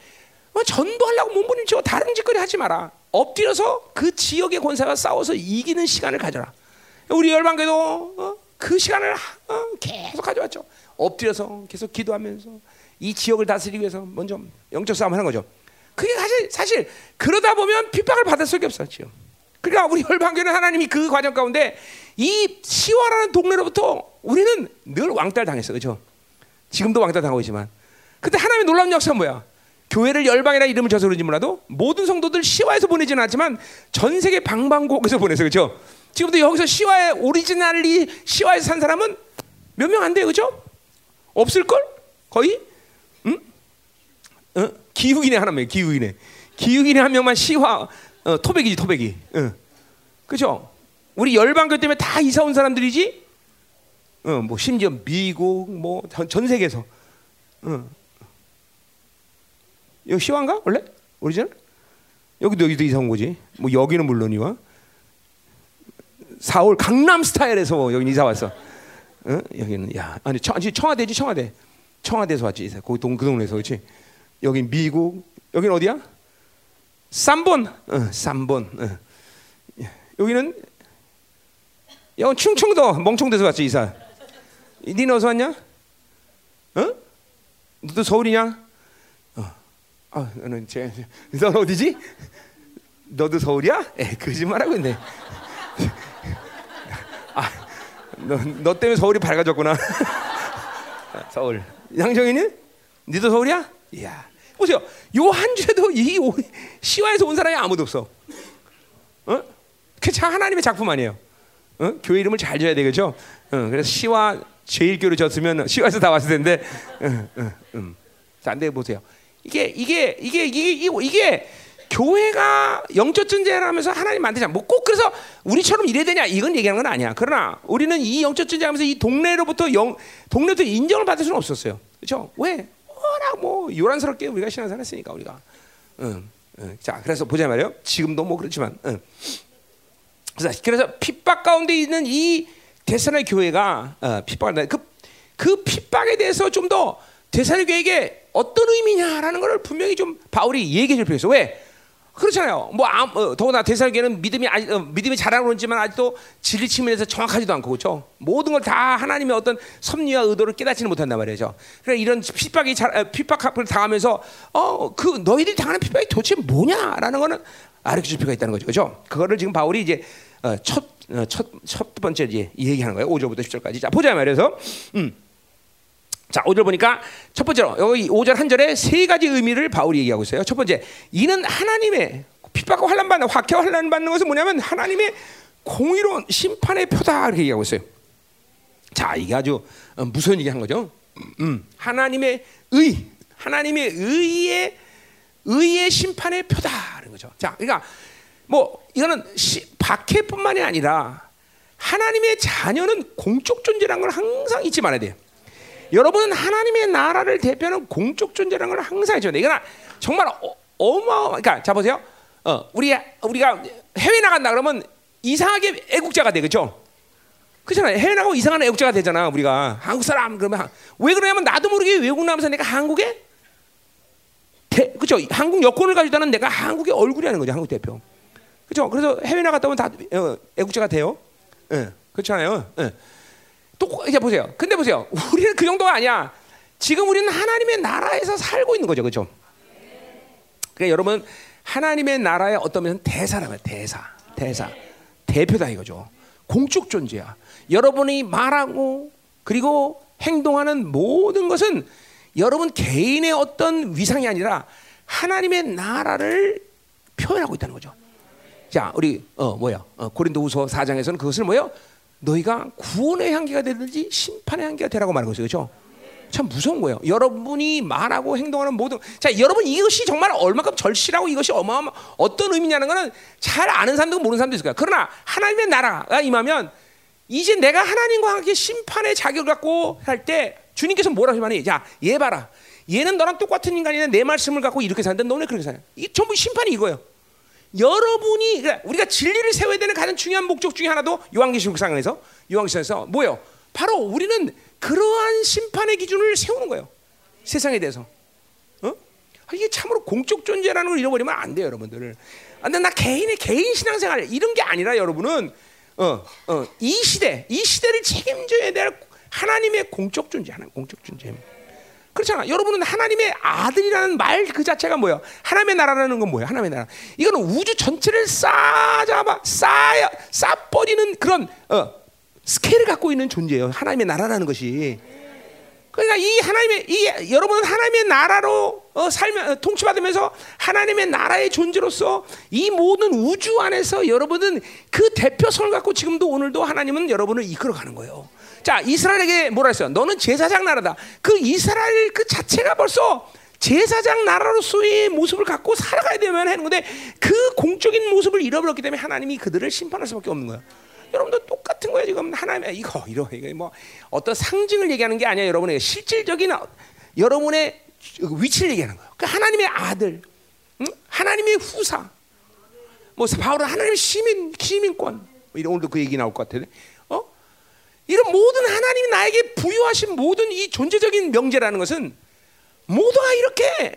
어, 전도하려고 몸부림치고 다른 짓거리 하지 마라. 엎드려서 그 지역의 권사가 싸워서 이기는 시간을 가져라. 우리 열방교도 어, 그 시간을 어, 계속 가져왔죠. 엎드려서 계속 기도하면서 이 지역을 다스리기 위해서 먼저 영적 싸움 하는 거죠. 그게 사실 사실 그러다 보면 핍박을 받을 수밖에 없었죠. 그러니까 우리 열방교는 하나님이 그 과정 가운데 이 시와라는 동네로부터 우리는 늘 왕따를 당했어, 그렇죠? 지금도 왕따 당하고 있지만, 근데 하나님의 놀라운 역사는 뭐야? 교회를 열방이라 이름을 줘서 그런지 몰라도 모든 성도들 시와에서 보내지는 않지만 전 세계 방방곡에서 보내서 그렇죠? 지금도 여기서 시와에 오리지널리 시와에서 산 사람은 몇 명 안 돼요, 그렇죠? 없을 걸 거의, 응? 어? 기후인의 하나만 기후인의 기후인의 한 명만 시와 어, 토백이지 토백이, 응. 그렇죠? 우리 열방교 때문에 다 이사 온 사람들이지. 어, 뭐 심지어 미국 뭐전 세계에서. 어. 여기 시와인가 원래 오리지널? 여기도 여기도 이사 온 거지. 뭐 여기는 물론이와 4월 강남 스타일에서 여기 이사 왔어. 어? 여기는 야 아니 청, 청와대지 청와대. 청와대에서 왔지. 거기 동, 그 동네에서 그렇지. 여기 미국. 여기는 어디야? 쌈본. 어, 쌈본. 어. 여기는 여기 충청도 멍청대서 왔지 이사. 니는 어디서 왔냐? 어? 너도 서울이냐? 어. 아, 너는 제, 너 어디지? 너도 서울이야? 에, 거짓말하고 있네. 아, 너, 너 때문에 서울이 밝아졌구나. 서울. 양정이는? 니도 서울이야? 이야. 보세요. 요 한 주에도 이 시와에서 온 사람이 아무도 없어. 어? 그참 하나님의 작품 아니에요. 어? 교회 이름을 잘 줘야 되겠죠. 어, 그래서 시와 제일교를 졌으면 시와에서 다 왔을 텐데. 어, 어, 음. 자, 안 보세요. 이게 이게 이게 이게 이게, 교회가 영적 전쟁하면서 하나님 만드자. 뭐꼭 그래서 우리처럼 이래야 되냐 이건 얘기하는 건 아니야. 그러나 우리는 이 영적 전쟁하면서 이 동네로부터 영 동네도 인정을 받을 수는 없었어요. 그렇죠? 왜? 워낙 뭐 요란스럽게 우리가 신앙생활 했으니까 우리가. 응, 응. 자, 그래서 보자 말이요. 지금도 뭐 그렇지만. 응. 그래서, 그래서 핍박 가운데 있는 이 대선의 교회가 어, 핍박을 그, 그 핍박에 대해서 좀 더 대선의 교회에게 어떤 의미냐라는 것을 분명히 좀 바울이 얘기해 줄 필요가 있어. 왜? 그렇잖아요. 뭐 아, 어, 더구나 대사교는 믿음이 아직, 어, 믿음이 자라고 있지만 아직도 진리 측면에서 정확하지도 않고 그렇죠. 모든 걸 다 하나님의 어떤 섭리와 의도를 깨닫지는 못한단 말이죠. 그래 이런 핍박이 자, 어, 핍박을 당하면서 어 그 너희들이 당하는 핍박이 도대체 뭐냐라는 거는 알려줄 필요가 있다는 거죠. 그렇죠? 그거를 지금 바울이 이제 어, 첫, 어, 첫, 첫 번째 이제 얘기하는 거예요. 5절부터 10절까지. 자, 보자 말이서 음. 자, 5절 보니까 첫 번째로 여기 5절 한 절에 세 가지 의미를 바울이 얘기하고 있어요. 첫 번째, 이는 하나님의 핍박과 환란 받는 화케와 환란 받는 것은 뭐냐면 하나님의 공의로운 심판의 표다 이렇게 얘기하고 있어요. 자, 이게 아주 어, 무서운 얘기 한 거죠. 음, 하나님의 의, 하나님의 의의 의의 심판의 표다라는 거죠. 자, 그러니까 뭐 이거는 시, 박해뿐만이 아니라 하나님의 자녀는 공적 존재라는 걸 항상 잊지 말아야 돼요. 여러분은 하나님의 나라를 대표하는 공적 존재라는 걸 항상 해줘야 돼. 이건 정말 어, 어마어마. 그러니까 자 보세요. 어, 우리 우리가 해외 나간다 그러면 이상하게 애국자가 돼, 그렇죠? 그렇잖아요. 해외 나가고 이상한 애국자가 되잖아. 우리가 한국 사람 그러면 왜 그러냐면 나도 모르게 외국 나면서 내가 한국에 그렇죠. 한국 여권을 가지고 있는 내가 한국의 얼굴이라는 거죠. 한국 대표. 그렇죠. 그래서 해외 나갔다 오면 다 어, 애국자가 돼요. 예. 그렇잖아요. 예. 또 이제 보세요. 근데 보세요. 우리는 그 정도가 아니야. 지금 우리는 하나님의 나라에서 살고 있는 거죠. 그렇죠? 그러니까 여러분 하나님의 나라의 어떤 면은 대사라면 대사. 대사. 대표다 이거죠. 공적 존재야. 여러분이 말하고 그리고 행동하는 모든 것은 여러분 개인의 어떤 위상이 아니라 하나님의 나라를 표현하고 있다는 거죠. 자, 우리 어 뭐야? 어, 고린도후서 4장에서는 그것을 뭐요? 너희가 구원의 향기가 되든지 심판의 향기가 되라고 말하고 있어요. 그렇죠? 참 무서운 거예요. 여러분이 말하고 행동하는 모든 자, 여러분 이것이 정말 얼마큼 절실하고 이것이 어마어마 어떤 의미냐는 거는 잘 아는 사람도 모르는 사람도 있을 거야. 그러나 하나님의 나라가 임하면 이제 내가 하나님과 함께 심판의 자격을 갖고 할 때 주님께서 뭐라 하시니? 자, 얘 봐라. 얘는 너랑 똑같은 인간이네. 내 말씀을 갖고 이렇게 사는데 너네 그렇게 사냐? 이 전부 심판이 이거예요. 여러분이 그러니까 우리가 진리를 세워야 되는 가장 중요한 목적 중에 하나도 요한계시록 상에서 요한계시록에서 뭐예요? 바로 우리는 그러한 심판의 기준을 세우는 거예요. 세상에 대해서. 어? 아, 이게 참으로 공적 존재라는 걸 잃어버리면 안 돼요, 여러분들. 아, 근데 나 개인의 개인 신앙생활 이런 게 아니라 여러분은 어, 어, 이 시대, 이 시대를 책임져야 될 하나님의 공적 존재, 하나 공적 존재. 그렇잖아. 여러분은 하나님의 아들이라는 말 그 자체가 뭐예요? 하나님의 나라라는 건 뭐예요? 하나님의 나라. 이거는 우주 전체를 싸잡아 싸야 싸버리는 그런 어, 스케일을 갖고 있는 존재예요. 하나님의 나라라는 것이. 그러니까 이 하나님의 이 여러분은 하나님의 나라로 어, 살면 어, 통치받으면서 하나님의 나라의 존재로서 이 모든 우주 안에서 여러분은 그 대표성을 갖고 지금도 오늘도 하나님은 여러분을 이끌어가는 거예요. 자, 이스라엘에게 뭐라 했어요? 너는 제사장 나라다. 그 이스라엘 그 자체가 벌써 제사장 나라로서의 모습을 갖고 살아가야 되면 하는 건데 그 공적인 모습을 잃어버렸기 때문에 하나님이 그들을 심판할 수밖에 없는 거야. 여러분도 똑같은 거예요 지금 하나님의 이거 이러 이거 뭐 어떤 상징을 얘기하는 게 아니야 여러분의 실질적인 여러분의 위치를 얘기하는 거예요. 그 하나님의 아들, 응? 하나님의 후사, 뭐 바울은 하나님의 시민 시민권 뭐 이런 오늘도 그 얘기 나올 것 같은데 이런 모든 하나님이 나에게 부여하신 모든 이 존재적인 명제라는 것은 모두가 이렇게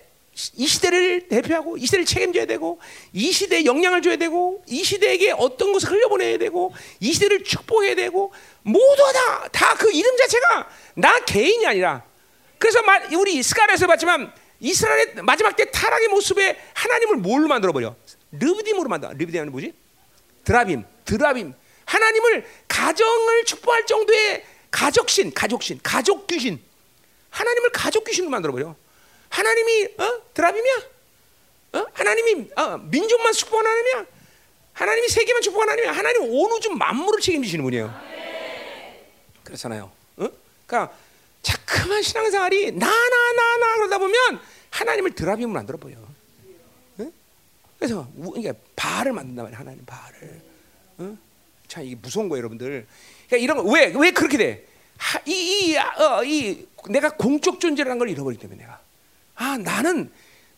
이 시대를 대표하고 이 시대를 책임져야 되고 이 시대에 영향을 줘야 되고 이 시대에게 어떤 것을 흘려보내야 되고 이 시대를 축복해야 되고 모두가 다 다 그 이름 자체가 나 개인이 아니라 그래서 우리 스가랴에서 봤지만 이스라엘의 마지막 때 타락의 모습에 하나님을 뭘로 만들어 버려? 드라빔으로 만들어. 드라빔은 뭐지? 드라빔, 드라빔. 하나님을 가정을 축복할 정도의 가족신, 가족신, 가족 귀신. 하나님을 가족 귀신으로 만들어 버려. 하나님이 어? 드라빔이야? 어? 하나님이 어, 민족만 축복하는 하나님이야? 하나님이 세계만 축복하는 하나님이야? 하나님 온 우주 만물을 책임지시는 분이에요. 그렇잖아요. 어? 그러니까 자꾸만 신앙생활이 나나 나나 나 그러다 보면 하나님을 드라빔으로 만들어 버려. 어? 그래서 이게 바를 만든단 말이야. 하나님 바를. 어? 참 이게 무서운 거예요, 여러분들. 그러니까 이런 왜왜 왜 그렇게 돼? 이이 이, 어, 이 내가 공적 존재라는 걸 잃어버리기 때문에 내가 아 나는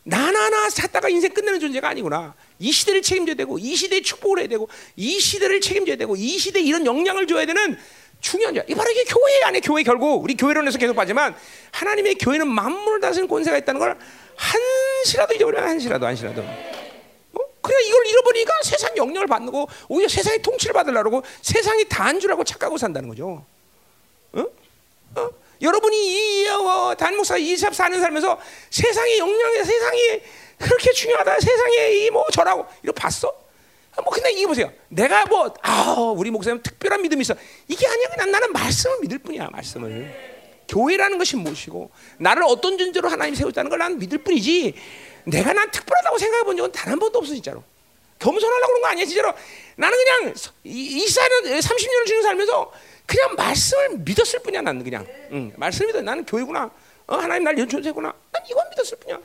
나나나 찾다가 인생 끝내는 존재가 아니구나. 이 시대를 책임져야 되고 이 시대에 축복을 해야 되고 이 시대를 책임져야 되고 이 시대에 이런 영향을 줘야 되는 중요한 자. 이 바로 이게 교회 안에 교회 결국 우리 교회론에서 계속 봤지만 하나님의 교회는 만물을 다스리는 권세가 있다는 걸 한시라도 잊어버려 한시라도 한시라도. 그냥 이걸 잃어버리니까 세상 영향을 받는 거 오히려 세상의 통치를 받으려고 세상이 다한 줄 알고 착각하고 산다는 거죠. 어? 어? 여러분이 이 어, 단목사 이삽 사는 살면서 세상의 영향에 세상이 그렇게 중요하다. 세상에 이 뭐 저라고 이거 봤어? 아, 뭐 근데 이게 보세요. 내가 뭐 아 우리 목사님 특별한 믿음이 있어. 이게 아니야. 그냥 나는 말씀을 믿을 뿐이야. 말씀을. 교회라는 것이 무엇이고 나를 어떤 존재로 하나님 세웠다는 걸 나는 믿을 뿐이지. 내가 난 특별하다고 생각해 본 적은 단 한 번도 없어 진짜로. 겸손하려고 그런 거 아니야 진짜로. 나는 그냥 이사는 30년을 지금 살면서 그냥 말씀을 믿었을 뿐이야 나는 그냥. 응, 말씀을 믿어. 나는 교회구나. 어, 하나님 날 연천세구나. 난 이건 믿었을 뿐이야.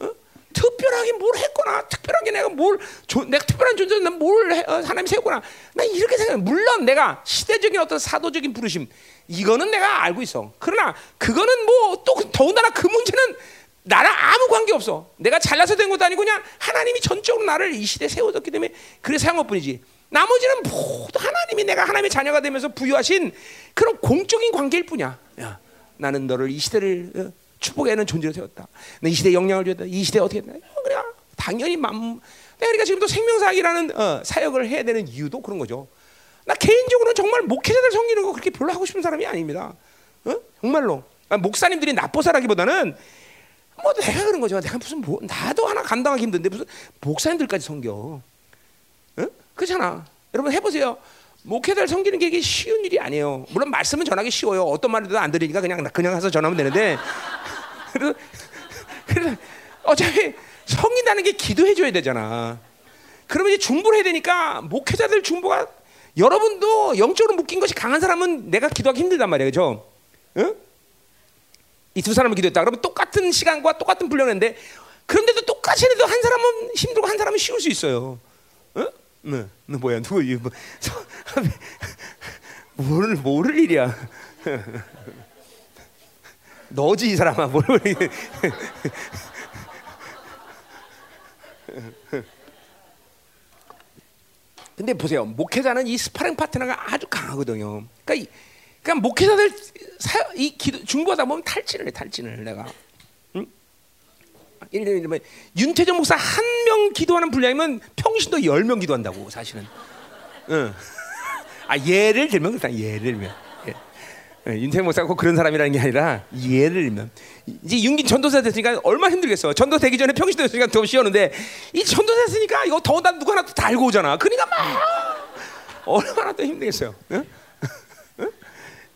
어? 특별한 중요하게 뭘 했거나 특별하게 내가 뭘 조, 내가 특별한 존재 난뭘 어, 하나님 세우거나 나 이렇게 생각해. 물론 내가 시대적인 어떤 사도적인 부르심 이거는 내가 알고 있어. 그러나 그거는 뭐 또 더군다나 그 문제는 나랑 아무 관계 없어. 내가 잘나서 된 것도 아니고 그냥 하나님이 전적으로 나를 이 시대에 세워뒀기 때문에 그래서 한 것뿐이지. 나머지는 모두 하나님이 내가 하나님의 자녀가 되면서 부여하신 그런 공적인 관계일 뿐이야. 야, 나는 너를 이 시대를 어, 축복하는 존재로 세웠다. 이 시대에 영향을 줬다. 이 시대에 어떻게 했다. 어, 그래 당연히 맘. 그러니까 지금도 생명사학이라는 어, 사역을 해야 되는 이유도 그런 거죠. 나 개인적으로는 정말 목회자들 섬기는 거 그렇게 별로 하고 싶은 사람이 아닙니다. 어? 정말로. 아, 목사님들이 나쁘사라기보다는 뭐 내가 그런 거죠. 내가 무슨 뭐, 나도 하나 감당하기 힘든데 무슨 목사님들까지 섬겨. 응? 그렇잖아. 여러분 해보세요. 목회자를 섬기는 게 쉬운 일이 아니에요. 물론 말씀은 전하기 쉬워요. 어떤 말도 안 들으니까 그냥 그냥 가서 전하면 되는데. 그래서 그래서 어차피 섬긴다는 게 기도해 줘야 되잖아. 그러면 이제 중보를 해야 되니까 목회자들 중보가 여러분도 영적으로 묶인 것이 강한 사람은 내가 기도하기 힘들단 말이에요. 그죠? 응? 이 두 사람을 기도했다. 그러면 똑같은 시간과 똑같은 분량인데 그런데도 똑같이 해도 한 사람은 힘들고 한 사람은 쉬울 수 있어요. 어? 네, 너 뭐야? 누구 이 뭐, 모를 모를 일이야. 너지 이 사람아 뭘 근데 보세요 목회자는 이 스파링 파트너가 아주 강하거든요. 그러니까 이, 그러니까 목회자들 사, 이 기도, 중보하다 보면 탈진을 해 탈진을 내가. 응? 예를 들면 윤태정 목사 한 명 기도하는 분량이면 평신도 열 명 기도한다고 사실은. 응. 아 예를 들면 그렇다 예를 들면. 예. 예, 윤태정 목사가 꼭 그런 사람이라는 게 아니라 예를 들면 이제 윤긴 전도사 됐으니까 얼마나 힘들겠어. 전도 되기 전에 평신도 됐으니까 더 쉬웠는데 이 전도사 됐으니까 이거 더다 누구 하나 다 알고 오잖아. 그러니까 막 얼마나 더 힘들겠어요. 응?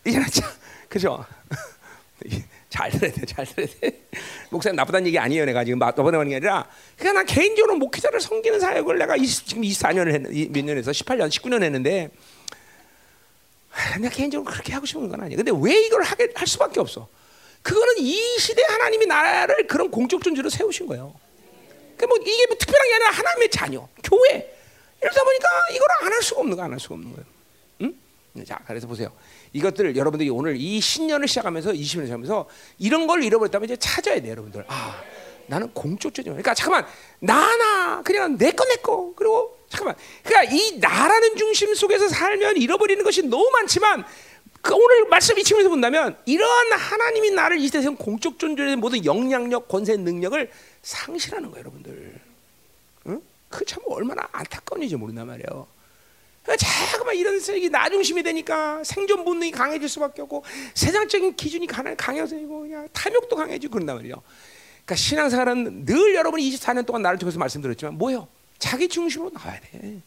이제 참 그죠? 잘 들어야 돼, 잘 들어야 돼. 목사님 나쁘다는 얘기 아니에요, 내가 지금 나쁘다는 게 아니라 그냥 나 개인적으로 목회자를 섬기는 사역을 내가 20, 지금 24년을 했, 몇 년에서 18년, 19년 했는데 내가 개인적으로 그렇게 하고 싶은 건 아니야. 근데 왜 이걸 하게 할 수밖에 없어? 그거는 이 시대 하나님이 나라를 그런 공적 존재로 세우신 거예요. 그뭐 이게 뭐 특별한 게 아니라 하나님의 자녀, 교회. 이러다 보니까 이걸 안 할 수가 없는 거, 안 할 수가 없는 거예요. 응? 자, 그래서 보세요. 이것들을 여러분들이 오늘 이 신년을 시작하면서 20년을 시작하면서 이런 걸 잃어버렸다면 이제 찾아야 돼요, 여러분들. 아, 나는 공적죄죠. 그러니까 잠깐만 나나 그냥 내 거 내 거. 그리고 잠깐만. 그러니까 이 나라는 중심 속에서 살면 잃어버리는 것이 너무 많지만 그 오늘 말씀 이 측면에서 본다면 이러한 하나님이 나를 이 세상 공적 존재의 모든 영향력, 권세, 능력을 상실하는 거예요, 여러분들. 응? 그참 얼마나 안타까운 일인지 모른단 말이에요. 자꾸만 이런 세력이 나중심이 되니까 생존 본능이 강해질 수밖에 없고 세상적인 기준이 강해서 이고 그냥 탐욕도 강해지고 그런단 말이에요. 그러니까 신앙생활은 늘 여러분이 24년 동안 나를 통해서 말씀드렸지만 뭐요? 자기 중심으로 나와야 돼.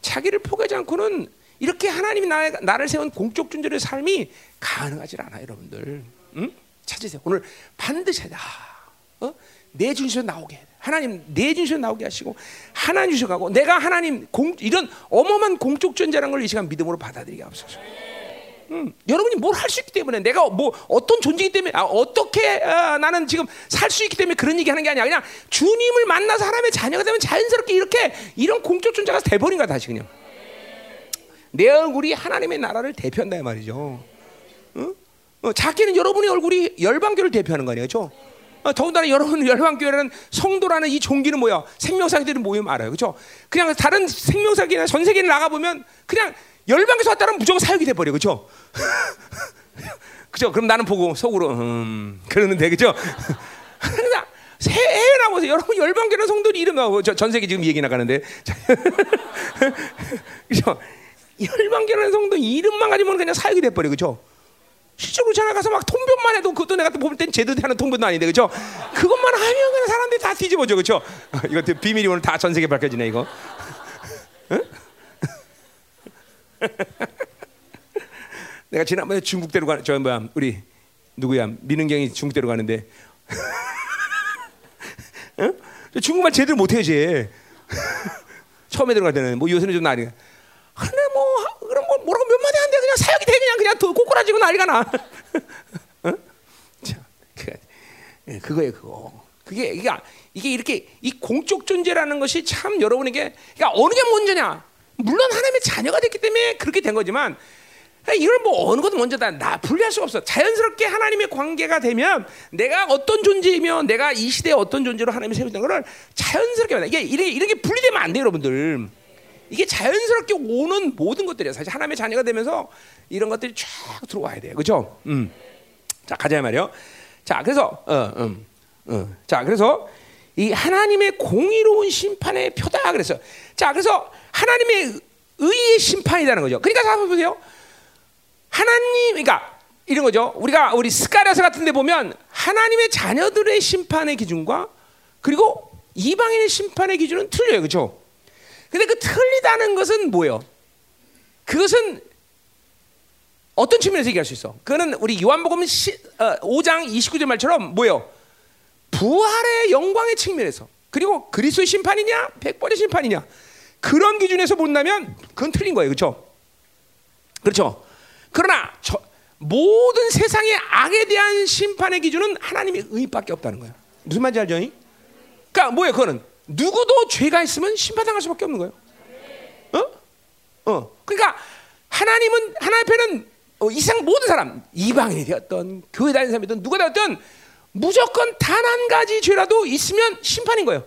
자기를 포기하지 않고는 이렇게 하나님이 나, 나를 세운 공적 존재의 삶이 가능하지 않아 여러분들. 응? 찾으세요. 오늘 반드시 아, 어? 내 중심에서 나오게 해. 하나님 내 중심에서 나오게 하시고 하나님 주셔가고 내가 하나님 공, 이런 어마어마한 공적 존재라는 걸 이 시간 믿음으로 받아들이게 하옵소서. 음, 여러분이 뭘 할 수 있기 때문에 내가 뭐 어떤 존재이기 때문에 아, 어떻게 아, 나는 지금 살 수 있기 때문에 그런 얘기하는 게 아니야 그냥 주님을 만나서 하나님의 자녀가 되면 자연스럽게 이렇게 이런 공적 존재가 돼버린 거야 다시 그냥 내 얼굴이 하나님의 나라를 대표한다 말이죠. 어? 어, 작게는 여러분의 얼굴이 열방교를 대표하는 거 아니에요, 그렇죠? 어, 더군다나 여러분 열방교회라는 성도라는 이 종기는 뭐야? 생명사기들이 모이면 알아요. 그렇죠? 그냥 다른 생명사기나 전 세계를 나가 보면 그냥 열방에서 왔다는 무조건 사역이 돼 버려. 그렇죠? 그죠? 그럼 나는 보고 속으로 음, 그러는데 그죠? 그러니까 해외 나보세요. 여러분 열방교회 성도들 이름 나오고 전 세계 지금 얘기 나가는데 그죠? 열방교회 성도 이름만 가지면 그냥 사역이 돼 버려. 그렇죠? 실제로 전화 가서 막 통변만 해도 그것도 내가 볼 땐 제대로 하는 통변도 아닌데 그죠? 그것만 하면 그냥 사람들이 다 뒤집어져 그죠? 이거 비밀이 오늘 다 전 세계 밝혀지네 이거. 내가 지난번에 중국대로 가는 저 뭐야 우리 누구야 민은경이 중국대로 가는데 어? 중국말 제대로 못해야지 처음에 들어갈 때는 뭐 요새는 좀 나리 근데 뭐 그럼 뭐 뭐라고 몇 마디 한데 그냥 사역이 그냥 꼬꾸라지고 난리가 나. 어? 자, 그, 그거예요 그거. 그게 이게 이게 이렇게 이 공적 존재라는 것이 참 여러분에게 그러니까 어느 게 먼저냐? 물론 하나님의 자녀가 됐기 때문에 그렇게 된 거지만 이걸 뭐 어느 것도 먼저다 나 분리할 수가 없어. 자연스럽게 하나님의 관계가 되면 내가 어떤 존재이며 내가 이 시대에 어떤 존재로 하나님이 세우는 걸 자연스럽게. 이게 이렇게 이렇게 분리되면 안 돼요, 여러분들. 이게 자연스럽게 오는 모든 것들이야. 사실 하나님의 자녀가 되면서 이런 것들이 쫙 들어와야 돼요. 그렇죠? 음. 자, 가자 말이요. 자, 그래서 어, 음, 어. 자, 그래서 이 하나님의 공의로운 심판의 표다 그래서 자, 그래서 하나님의 의의 심판이라는 거죠. 그러니까 자 보세요. 하나님, 그러니까 이런 거죠. 우리가 우리 스가랴서 같은 데 보면 하나님의 자녀들의 심판의 기준과 그리고 이방인의 심판의 기준은 틀려요. 그렇죠? 근데 그 틀리다는 것은 뭐예요? 그것은 어떤 측면에서 얘기할 수 있어? 그거는 우리 요한복음 5장 29절 말처럼 뭐예요? 부활의 영광의 측면에서 그리고 그리스도의 심판이냐, 백벌의 심판이냐 그런 기준에서 본다면 그건 틀린 거예요, 그렇죠? 그렇죠. 그러나 저, 모든 세상의 악에 대한 심판의 기준은 하나님의 의밖에 없다는 거야. 무슨 말인지 알죠? 그러니까 뭐예요? 그거는 누구도 죄가 있으면 심판당할 수밖에 없는 거예요. 어? 어. 그러니까 하나님은 하나님 앞에는 어, 이상 모든 사람 이방인이 되었던 교회 다니는 사람이든 누가 되었든 무조건 단 한 가지 죄라도 있으면 심판인 거예요.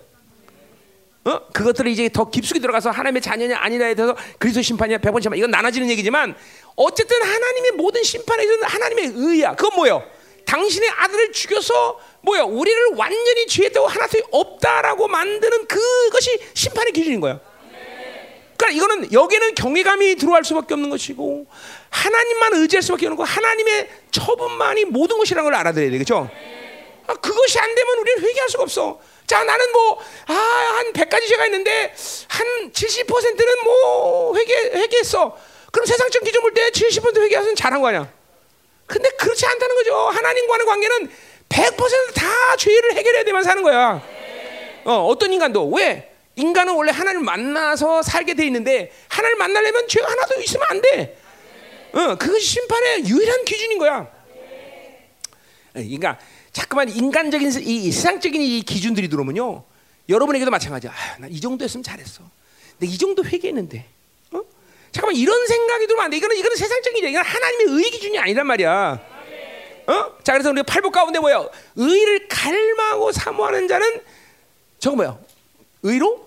어? 그것들을 이제 더 깊숙이 들어가서 하나님의 자녀냐 아니냐에 대해서 그리스도 심판이냐 백번 심판 이건 나눠지는 얘기지만 어쨌든 하나님의 모든 심판에서는 하나님의 의야. 그건 뭐예요? 당신의 아들을 죽여서 뭐야 우리를 완전히 죄했다고 하나도 없다라고 만드는 그것이 심판의 기준인 거야. 그러니까 이거는 여기는 경외감이 들어갈 수밖에 없는 것이고 하나님만 의지할 수밖에 없는 거 하나님의 처분만이 모든 것이라는 걸 알아들어야 되겠죠. 아, 그것이 안 되면 우리는 회개할 수가 없어. 자, 나는 뭐, 아, 한 100가지 죄가 있는데, 한 70%는 뭐, 회개, 회개했어. 그럼 세상적 기준 볼 때 70% 회개하면 잘한 거 아니야? 근데 그렇지 않다는 거죠. 하나님과의 관계는 100%다 죄를 해결해야 되만 사는 거야. 어, 어떤 인간도. 왜? 인간은 원래 하나님을 만나서 살게 돼 있는데, 하나님을 만나려면 죄가 하나도 있으면 안 돼. 어, 그것이 심판의 유일한 기준인 거야. 그러니까, 자꾸만 인간적인 이 세상적인 이 기준들이 들어오면요 여러분에게도 마찬가지야. 아, 나이 정도 했으면 잘했어. 근데 이 정도 회개했는데. 어? 잠깐만 이런 생각이 들면 안 돼. 이거는 이거는 세상적인 일 이건 하나님의 의 기준이 아니란 말이야. 어? 자 그래서 우리가 팔복 가운데 뭐야? 의를 갈망하고 사모하는 자는 저거 뭐야? 의로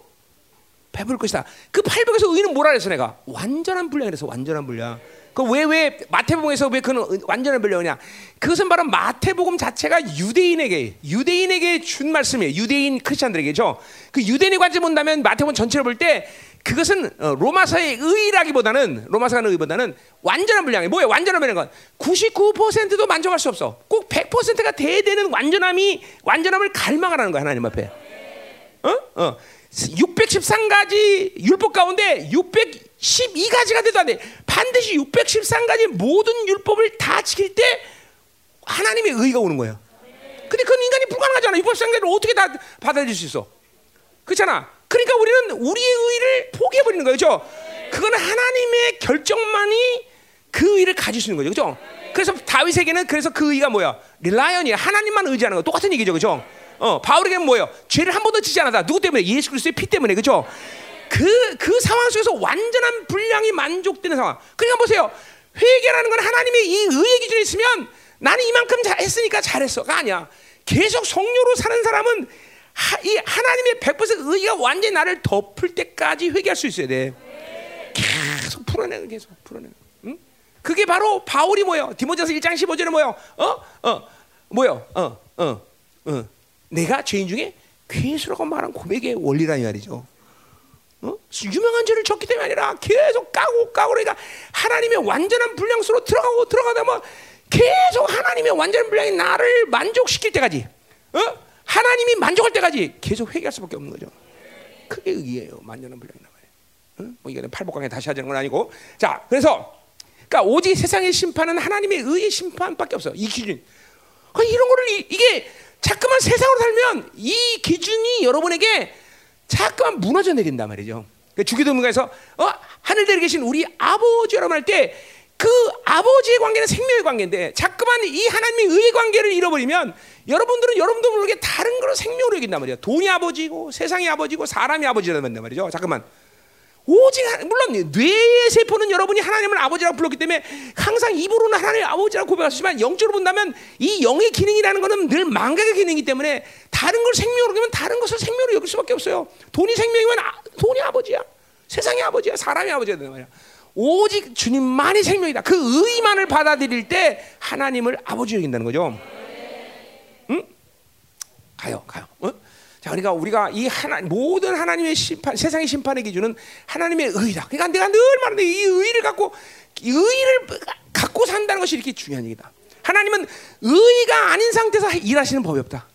배부를 것이다. 그 팔복에서 의는 뭐라 그랬어 내가? 완전한 분량이라서 완전한 분량. 그왜왜 마태복음에서 왜 그는 완전한 분량이냐? 그것은 바로 마태복음 자체가 유대인에게 유대인에게 준 말씀이에요. 유대인 크리스천들에게죠. 그 유대인의 관점 본다면 마태복음 전체를 볼 때 그것은 로마서의 의라기보다는 로마서의 의보다는 완전한 분량이 뭐예요? 완전한 분량은 99%도 만족할 수 없어. 꼭 100%가 돼야 되는 완전함이 완전함을 갈망하라는 거야 하나님 앞에. 어? 어. 613가지 율법 가운데 612가지가 돼도 안 돼. 반드시 613가지 모든 율법을 다 지킬 때 하나님의 의가 오는 거야. 근데 그건 인간이 불가능하잖아. 613가지를 어떻게 다 받아들일 수 있어? 그렇잖아. 그러니까 우리는 우리의 의를 포기해 버리는 거예요. 그죠? 그거는 하나님의 결정만이 그 의를 가질 수 있는 거죠. 그죠? 그래서 다윗에게는 그래서 그 의가 뭐야? 릴라이언이야. 하나님만 의지하는 거. 똑같은 얘기죠. 그죠? 어, 바울에게는 뭐예요? 죄를 한 번도 지지 않았다. 누구 때문에? 예수 그리스도의 피 때문에. 그죠? 그, 그 상황 속에서 완전한 분량이 만족되는 상황. 그러니까 보세요. 회개라는 건 하나님의 이 의의 기준에 있으면 나는 이만큼 잘 했으니까 잘했어가 아니야. 계속 성료로 사는 사람은 하, 이 하나님의 100% 의가 완전히 나를 덮을 때까지 회개할 수 있어야 돼. 계속 풀어내, 계속 풀어내. 응? 그게 바로 바울이 뭐예요? 디모데서 1장 15절에 뭐예요? 어? 어? 뭐예요? 어? 어? 어? 내가 죄인 중에 괴수라고 말한 고백의 원리라는 말이죠. 어? 유명한 죄를 졌기 때문에 아니라 계속 까고 까고 그러니까 하나님의 완전한 분량 속으로 들어가고 들어가다 뭐 계속 하나님의 완전한 분량이 나를 만족시킬 때까지 어? 하나님이 만족할 때까지 계속 회개할 수밖에 없는 거죠. 그게 의예요. 완전한 분량이란 말이에요. 어? 뭐 이거는 팔복강에 다시 하자는 건 아니고 자 그래서 그러니까 오직 세상의 심판은 하나님의 의의 심판밖에 없어. 이 기준. 그러니까 이런 거를 이, 이게 자꾸만 세상으로 살면 이 기준이 여러분에게 자꾸만 무너져 내린단 말이죠. 그러니까 주기도문가에서 어, 하늘들에 계신 우리 아버지 여러분 할때 그 아버지의 관계는 생명의 관계인데 자꾸만 이 하나님의 의 관계를 잃어버리면 여러분들은 여러분도 모르게 다른 걸로 생명으로 여긴단 말이야. 돈이 아버지고 세상이 아버지고 사람이 아버지라는 말이죠. 잠깐만. 오직 물론 뇌의 세포는 여러분이 하나님을 아버지라고 불렀기 때문에 항상 입으로는 하나님을 아버지라고 고백하시지만 영적으로 본다면 이 영의 기능이라는 것은 늘 망각의 기능이기 때문에 다른 걸 생명으로 여기면 다른 것을 생명으로 여길 수밖에 없어요. 돈이 생명이면 아, 돈이 아버지야. 세상이 아버지야. 사람이 아버지야 되는 말이야. 오직 주님만이 생명이다. 그 의만을 받아들일 때 하나님을 아버지 여긴다는 거죠. 응? 가요, 가요. 어? 자, 그러니까 우리가 이 하나 모든 하나님의 심판, 세상의 심판의 기준은 하나님의 의다. 그러니까 내가 늘 말하는데 이 의를 갖고 이 의를 갖고 산다는 것이 이렇게 중요한 얘기다. 하나님은 의가 아닌 상태에서 일하시는 법이 없다.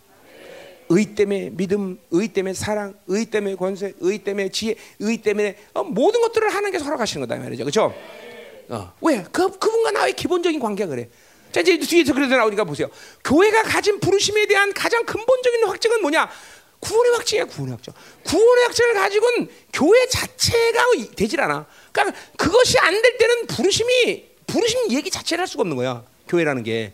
의 때문에 믿음, 의 때문에 사랑, 의 때문에 권세, 의 때문에 지혜, 의 때문에 어, 모든 것들을 하나님께서 허락하시는 거다 말이죠, 그렇죠? 어, 왜? 그 그분과 나의 기본적인 관계가 그래. 자 이제 뒤에서 그래서 나오니까 보세요. 교회가 가진 부르심에 대한 가장 근본적인 확증은 뭐냐? 구원의 확증이야, 구원의 확증. 구원의 확증을 가지고는 교회 자체가 되질 않아. 그러니까 그것이 안 될 때는 부르심이 부르심 얘기 자체를 할 수가 없는 거야. 교회라는 게.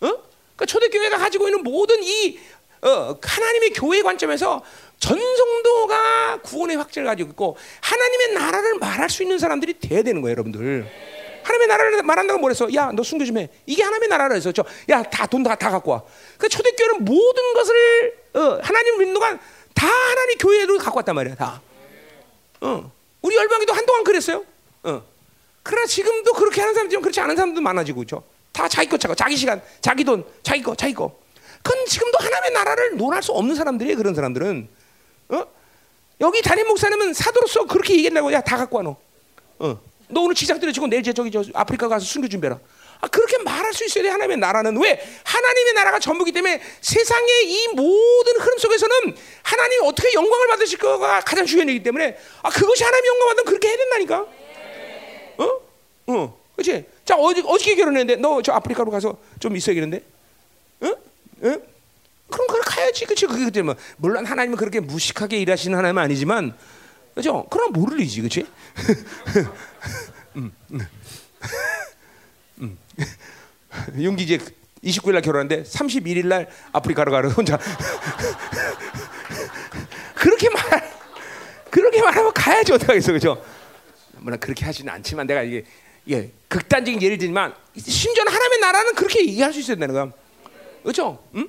어? 그러니까 초대교회가 가지고 있는 모든 이 어, 하나님의 교회 관점에서 전성도가 구원의 확증을 가지고 있고 하나님의 나라를 말할 수 있는 사람들이 돼야 되는 거예요, 여러분들. 하나님의 나라를 말한다고 뭐랬어? 야, 너 순교 좀 해. 이게 하나님의 나라라 했었죠. 야, 다 돈 다 다 갖고 와. 그 초대교회는 모든 것을 어, 하나님 동안 다 하나님 교회로 갖고 왔단 말이야, 다. 어. 우리 열방에도 한동안 그랬어요. 어. 그러나 지금도 그렇게 하는 사람들이 그렇지 않은 사람도 많아지고 있죠. 다 자기 거 자고 자기 시간, 자기 돈, 자기 거, 자기 거. 그건 지금도 하나님의 나라를 논할 수 없는 사람들이에요. 그런 사람들은. 어? 여기 담임 목사님은 사도로서 그렇게 얘기한다고 야 다 갖고 와 너. 어. 너 오늘 지상 들여지고 내일 저기 저 아프리카 가서 순교 준비해라. 아, 그렇게 말할 수 있어야 돼 하나님의 나라는 왜 하나님의 나라가 전부기 때문에 세상의 이 모든 흐름 속에서는 하나님이 어떻게 영광을 받으실 거가 가장 중요한 얘기 때문에 아 그것이 하나님의 영광 받으면 그렇게 해야 된다니까. 어? 어, 그렇지? 자 어제 어저께 결혼했는데 너 저 아프리카로 가서 좀 있어야겠는데? 응? 응? 그럼 그걸 가야지, 그렇지? 그게 그때 뭐 물론 하나님은 그렇게 무식하게 일하시는 하나님은 아니지만, 그죠? 그럼 일이지, 그렇지? 음, 음. 음. 윤기 이제 29일 날 결혼했는데 31일 날 아프리카로 가러 혼자 그렇게 말 그렇게 말하면 가야지 어떡하겠어 그죠? 물론 그렇게 하지는 않지만 내가 이게 예, 극단적인 예를 들지만 심지어 하나님의 나라는 그렇게 얘기할 수 있어야 되는 거야. 그렇죠? 음?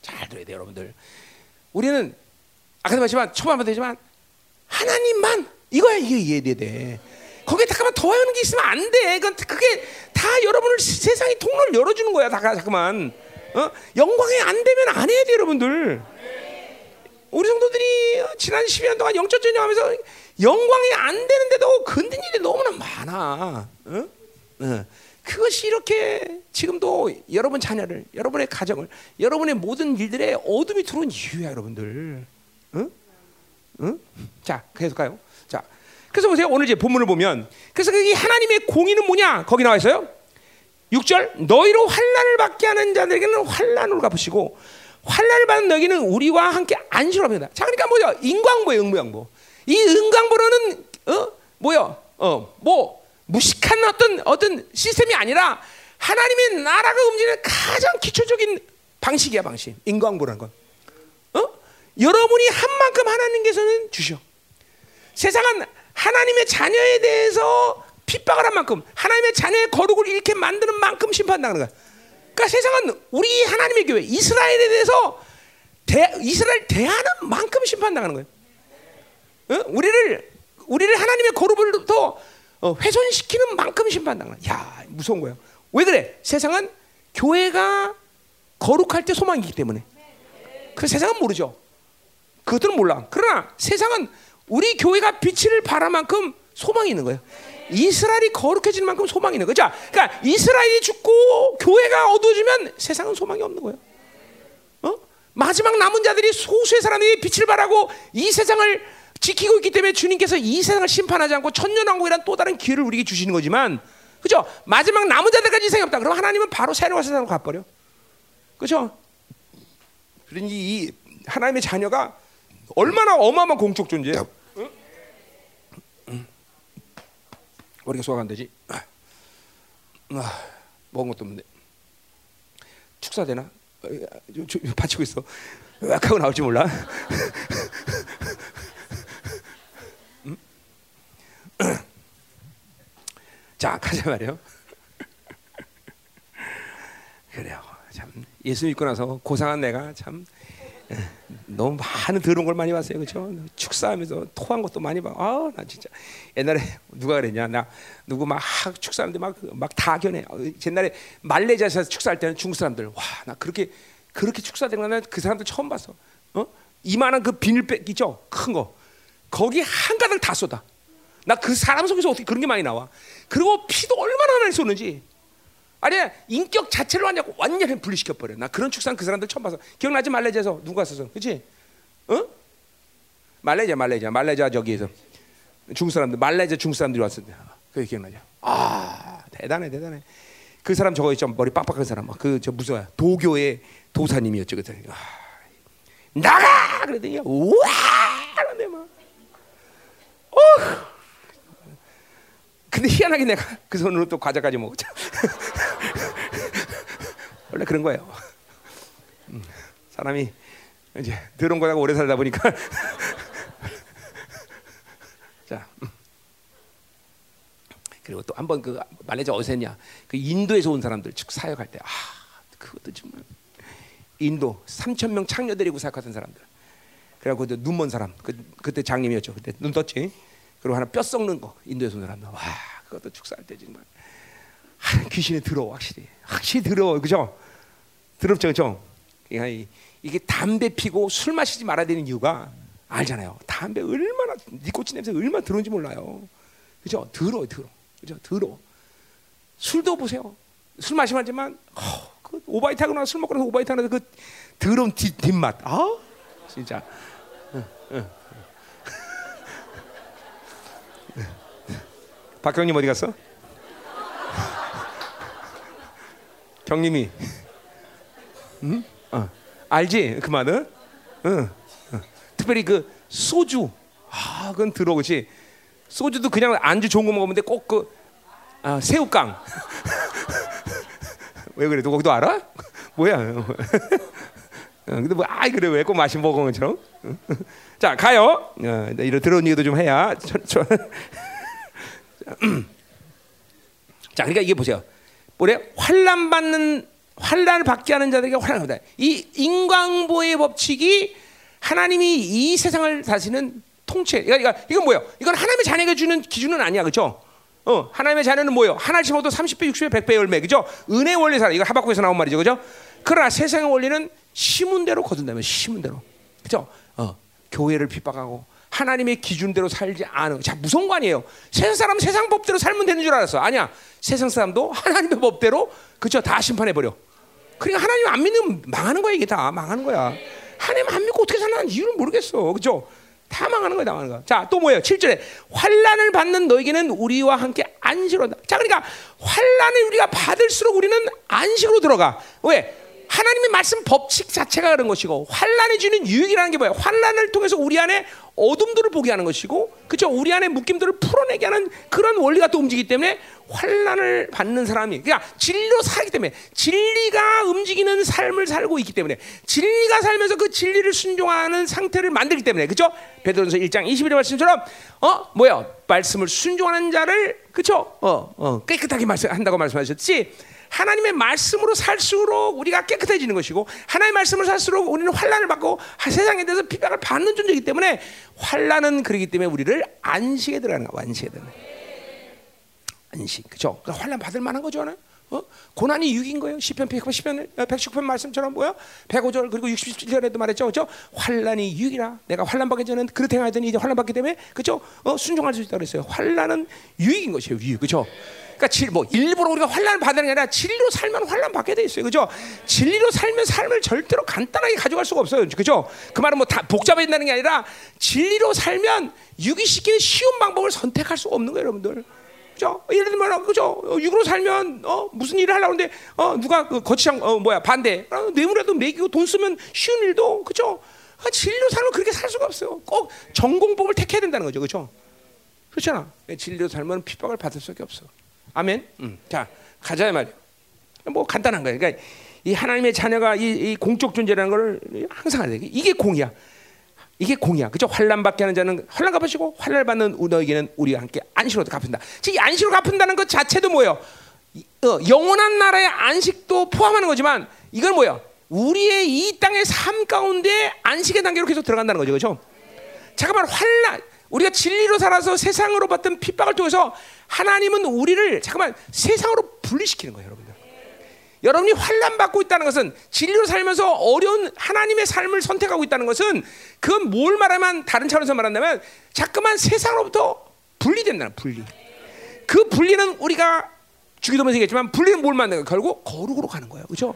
잘 들어야 돼 여러분들. 우리는 아까도 말했지만 한번 되지만 하나님만 이거야 이게 이해돼야 돼. 거기에 잠깐만 더하는 게 있으면 안 돼. 그건 그게 다 여러분을 세상의 통로를 열어주는 거야. 다 잠깐만. 어? 영광이 안 되면 안 해야 돼 여러분들. 우리 성도들이 지난 12년 동안 영적 전쟁하면서 영광이 안 되는데도 건든 일이 너무나 많아. 어? 어. 그것이 이렇게 지금도 여러분 자녀를, 여러분의 가정을, 여러분의 모든 일들에 어둠이 들어온 이유야, 여러분들. 응? 응? 자, 계속 가요. 자, 그래서 보세요. 오늘 이제 본문을 보면, 그래서 이 하나님의 공의는 뭐냐? 거기 나와 있어요. 6절 너희로 환란을 받게 하는 자들에게는 환란으로 갚으시고 환란을 받는 너희는 우리와 함께 안식을 합니다. 자, 그러니까 뭐야? 인광보예요, 응보양보. 이 응광보로는 어 뭐야? 어 뭐 무식한 어떤 어떤 시스템이 아니라 하나님의 나라가 움직이는 가장 기초적인 방식이야 방식. 인광보라는 건. 어? 여러분이 한 만큼 하나님께서는 주셔. 세상은 하나님의 자녀에 대해서 핍박을 한 만큼 하나님의 자녀의 거룩을 이렇게 만드는 만큼 심판당하는 거야. 그러니까 세상은 우리 하나님의 교회 이스라엘에 대해서 대, 이스라엘 대하는 만큼 심판당하는 거예요. 어? 우리를 우리를 하나님의 거룩으로부터 어, 훼손시키는 만큼 심판당하는. 야 무서운 거야. 왜 그래? 세상은 교회가 거룩할 때 소망이기 때문에. 그 세상은 모르죠. 그것들은 몰라. 그러나 세상은 우리 교회가 빛을 발할 만큼 소망이 있는 거예요. 이스라엘이 거룩해지는 만큼 소망이 있는 거죠. 그러니까 이스라엘이 죽고 교회가 어두워지면 세상은 소망이 없는 거예요. 어? 마지막 남은 자들이 소수의 사람들이 빛을 발하고 이 세상을 지키고 있기 때문에 주님께서 이 세상을 심판하지 않고 천년왕국이란 또 다른 기회를 우리에게 주시는 거지만 그죠? 마지막 남은 자들까지 희생이 없다. 그럼 하나님은 바로 새로운 세상으로 가버려. 그죠? 그러니 이 하나님의 자녀가 얼마나 어마어마한 공적 존재야. 응? 응. 우리가 소화가 안 되지. 아, 먹은 것도 없는데 축사 되나? 어, 저- 저- 받치고 있어. 으악 하고 나올지 몰라. 음? 자 가자 말이요. 그래요. 참 예수 믿고 나서 고상한 내가 참 에, 너무 많은 더러운 걸 많이 봤어요, 그렇죠? 축사하면서 토한 것도 많이 봐. 아, 나 진짜 옛날에 누가 그랬냐? 나 누구 막 축사하는데 막 막 다 견해. 어, 옛날에 말레이시아에서 축사할 때는 중국 사람들 와, 나 그렇게 그렇게 축사된 거는 그 사람들 처음 봤어. 어? 이만한 그 비닐백 있죠? 큰 거. 거기 한 가닥 다 쏟아. 나 그 사람 속에서 어떻게 그런 게 많이 나와? 그리고 피도 얼마나 많이 쏟는지. 아니 인격 자체를 완전 완전히 분리시켜 버려. 나 그런 축사는 그 사람들 처음 봐서 기억나지 말레이시아에서 누가 왔었어, 그렇지? 어? 말레이시아, 말레이시아, 말레이시아 저기에서 중국 사람들, 말레이시아 중국 사람들이 왔었는데 그게 기억나죠? 아 대단해, 대단해. 그 사람 저거 있죠, 머리 빡빡한 사람, 그 저 무슨 도교의 도사님이었죠, 그때. 아, 나가 그러더니 우와 그런데 막. 어. 근데 희한하게 내가 그 손으로 또 과자까지 먹었죠. 원래 그런 거예요. 음, 사람이 이제 더러운 거하고 오래 살다 보니까 자 음. 그리고 또 한 번 그 말레이시아 어디서 했냐 그 인도에서 온 사람들 즉 사역할 때 아 그것도 정말 인도 3천 명 창녀 데리고 사역하던 사람들 그래갖고 눈먼 사람 그 그때 장님이었죠 그때 눈 떴지 그리고 하나 뼈 썩는 거 인도에서 온 사람들 와 그것도 축사할 때 정말. 하, 귀신이 더러워 확실히. 확실히 더러워 그죠? 더럽죠 그죠? 그러니까 이- 이게 담배 피고 술 마시지 말아야 되는 이유가 알잖아요. 담배 얼마나 니코틴 냄새 얼마나 더러운지 몰라요. 그죠? 더러워 더러워 그죠? 더러워 술도 보세요. 술 마시면 하지만 어, 그 오바이트 하고 나서 술 먹고 나서 오바이트 하면서 그 더러운 뒷, 뒷맛. 아 진짜 박경님 어디 갔어? 경님이 응? 어. 알지 그 말은? 응. 어. 특별히 그 소주 아 그건 들어오지 소주도 그냥 안주 좋은 거 먹으면 돼 꼭그 아, 새우깡 왜 그래 너 거기도 알아? 뭐야 어, 근데 뭐 아이 그래 왜 꼭 마시 먹은 것처럼 자 가요 어, 이런 들어온 얘기도 좀 해야 저, 저. 자, 그러니까 이게 보세요. 뭐래? 환란 받는 환란을 받게 하는 자들에게 환란을 받아. 이 인광보의 법칙이 하나님이 이 세상을 다스리는 통치. 그러니까 이건 뭐예요? 이건 하나님의 자녀가 주는 기준은 아니야, 그렇죠? 어, 하나님의 자녀는 뭐예요? 하나를 심어도 30배, 60배, 100배 열매, 그죠? 은혜 원리 살아. 이거 하박국에서 나온 말이죠, 그죠? 그러나 세상의 원리는 심은 대로 거둔다면 심은 대로, 그죠? 어, 교회를 핍박하고 하나님의 기준대로 살지 않은 자 무서운 거 아니에요. 세상 사람 세상 법대로 살면 되는 줄 알았어. 아니야. 세상 사람도 하나님의 법대로 그죠 다 심판해 버려. 그러니까 하나님 안 믿으면 망하는 거야 이게 다 망하는 거야. 하나님 안 믿고 어떻게 사는 이유를 모르겠어. 그죠? 다 망하는 거야, 다 망하는 거야. 자, 또 뭐예요? 7절에 환란을 받는 너에게는 우리와 함께 안식으로. 자, 그러니까 환란을 우리가 받을수록 우리는 안식으로 들어가. 왜? 하나님의 말씀 법칙 자체가 그런 것이고 환란이 주는 유익이라는 게 뭐예요? 환란을 통해서 우리 안에 어둠들을 보게 하는 것이고, 그렇죠? 우리 안에 묶임들을 풀어내게 하는 그런 원리가 또 움직이기 때문에 환란을 받는 사람이, 그러니까 진리로 살기 때문에 진리가 움직이는 삶을 살고 있기 때문에 진리가 살면서 그 진리를 순종하는 상태를 만들기 때문에, 그렇죠? 베드로전서 1장 21절 말씀처럼, 어, 뭐야? 말씀을 순종하는 자를, 그렇죠? 어, 어, 깨끗하게 말씀 한다고 말씀하셨지. 하나님의 말씀으로 살수록 우리가 깨끗해지는 것이고 하나님의 말씀을 살수록 우리는 환란을 받고 세상에 대해서 비방을 받는 존재이기 때문에 환란은 그러기 때문에 우리를 안식에 들어가는 거야 안식에 들어가는. 안식 그죠? 그러니까 환란 받을 만한 거죠? 어? 고난이 유익인 거예요. 시편 110편 119편 말씀처럼 뭐야? 105절 그리고 67절에도 말했죠. 그죠? 환란이 유익이라. 내가 환란 받기 전에는 그렇게 행하더니 이제 환란 받기 때문에 그죠? 어, 순종할 수 있다 그랬어요. 환란은 유익인 것이에요. 유익. 그죠? 그러니까 질, 뭐 일부러 우리가 환란을 받는 게 아니라 진리로 살면 환란 받게 돼 있어요. 그죠? 진리로 살면 삶을 절대로 간단하게 가져갈 수가 없어요. 그죠? 그 말은 뭐 다 복잡해진다는 게 아니라 진리로 살면 유기시키는 쉬운 방법을 선택할 수가 없는 거예요, 여러분들. 그죠? 예를 들면 그죠? 어, 육으로 살면 어, 무슨 일을 하려고 하는데 어, 누가 그 거치장 어, 뭐야 반대 어, 뇌물이라도 매기고 돈 쓰면 쉬운 일도 그죠? 아, 진리로 살면 그렇게 살 수가 없어요. 꼭 전공법을 택해야 된다는 거죠, 그죠? 그렇잖아. 진리로 살면 핍박을 받을 수밖에 없어. 아멘. 음. 자 가자 말이야. 뭐 간단한 거예요. 그러니까 이 하나님의 자녀가 이, 이 공적 존재라는 걸 항상 돼. 이게 공이야. 이게 공이야. 그죠? 환란 받게 하는 자는 환란 갚으시고 환란 받는 너에게는 우리가 함께 안식으로 갚은다. 즉 안식으로 갚은다는 것 자체도 뭐예요? 어, 영원한 나라의 안식도 포함하는 거지만 이건 뭐야? 우리의 이 땅의 삶 가운데 안식의 단계로 계속 들어간다는 거죠. 그렇죠? 잠깐만 환란 우리가 진리로 살아서 세상으로 받던 핍박을 통해서 하나님은 우리를 잠깐만 세상으로 분리시키는 거예요, 여러분들. 여러분이 환란 받고 있다는 것은 진리로 살면서 어려운 하나님의 삶을 선택하고 있다는 것은 그건 뭘 말하면 다른 차원에서 말한다면 자꾸만 세상으로부터 분리된다는 분리. 그 분리는 우리가 주기도문에 얘기했지만 분리는 뭘 만드는 거야? 결국 거룩으로 가는 거예요. 그렇죠?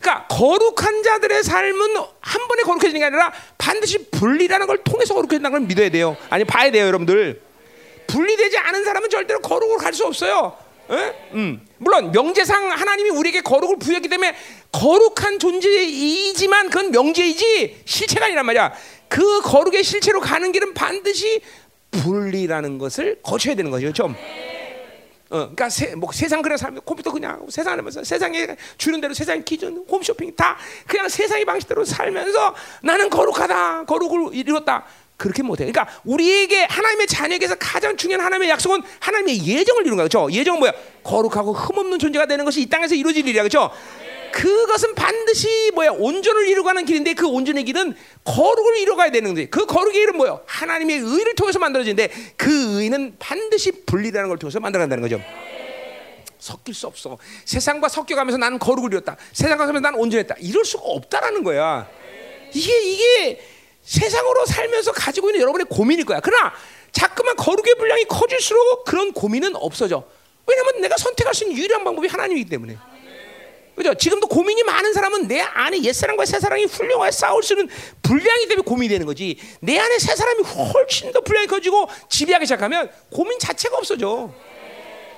그러니까 거룩한 자들의 삶은 한 번에 거룩해지는 게 아니라 반드시 분리라는 걸 통해서 거룩해진다는 걸 믿어야 돼요. 아니 봐야 돼요, 여러분들. 분리되지 않은 사람은 절대로 거룩으로 갈 수 없어요. 음. 물론 명제상 하나님이 우리에게 거룩을 부여했기 때문에 거룩한 존재이지만 그건 명제이지 실체가 아니란 말이야. 그 거룩의 실체로 가는 길은 반드시 분리라는 것을 거쳐야 되는 거죠. 좀. 어, 그러니까 세, 뭐 세상 그래 살면 컴퓨터 그냥 세상 하면서 세상에 주는 대로 세상 기준 홈쇼핑 다 그냥 세상의 방식대로 살면서 나는 거룩하다 거룩을 이루었다 그렇게 못해. 그러니까 우리에게 하나님의 자녀에게서 가장 중요한 하나님의 약속은 하나님의 예정을 이루는 거죠. 예정은 뭐야? 거룩하고 흠없는 존재가 되는 것이 이 땅에서 이루어질 일이야, 그렇죠? 그것은 반드시 뭐야? 온전을 이루가는 길인데 그 온전의 길은 거룩을 이루어가야 되는 거지. 그 거룩의 길은 뭐야? 하나님의 의를 통해서 만들어지는데 그 의는 반드시 분리라는 걸 통해서 만들어간다는 거죠. 섞일 수 없어. 세상과 섞여가면서 나는 거룩을 이뤘다. 세상과 섞면서 나는 온전했다. 이럴 수가 없다라는 거야. 이게 이게 세상으로 살면서 가지고 있는 여러분의 고민일 거야. 그러나 자꾸만 거룩의 분량이 커질수록 그런 고민은 없어져. 왜냐하면 내가 선택할 수 있는 유일한 방법이 하나님이기 때문에. 그죠? 지금도 고민이 많은 사람은 내 안에 옛사람과 새사람이 훌륭하게 싸울 수 있는 분량이 때문에 고민이 되는 거지. 내 안에 새사람이 훨씬 더 분량이 커지고 지배하기 시작하면 고민 자체가 없어져.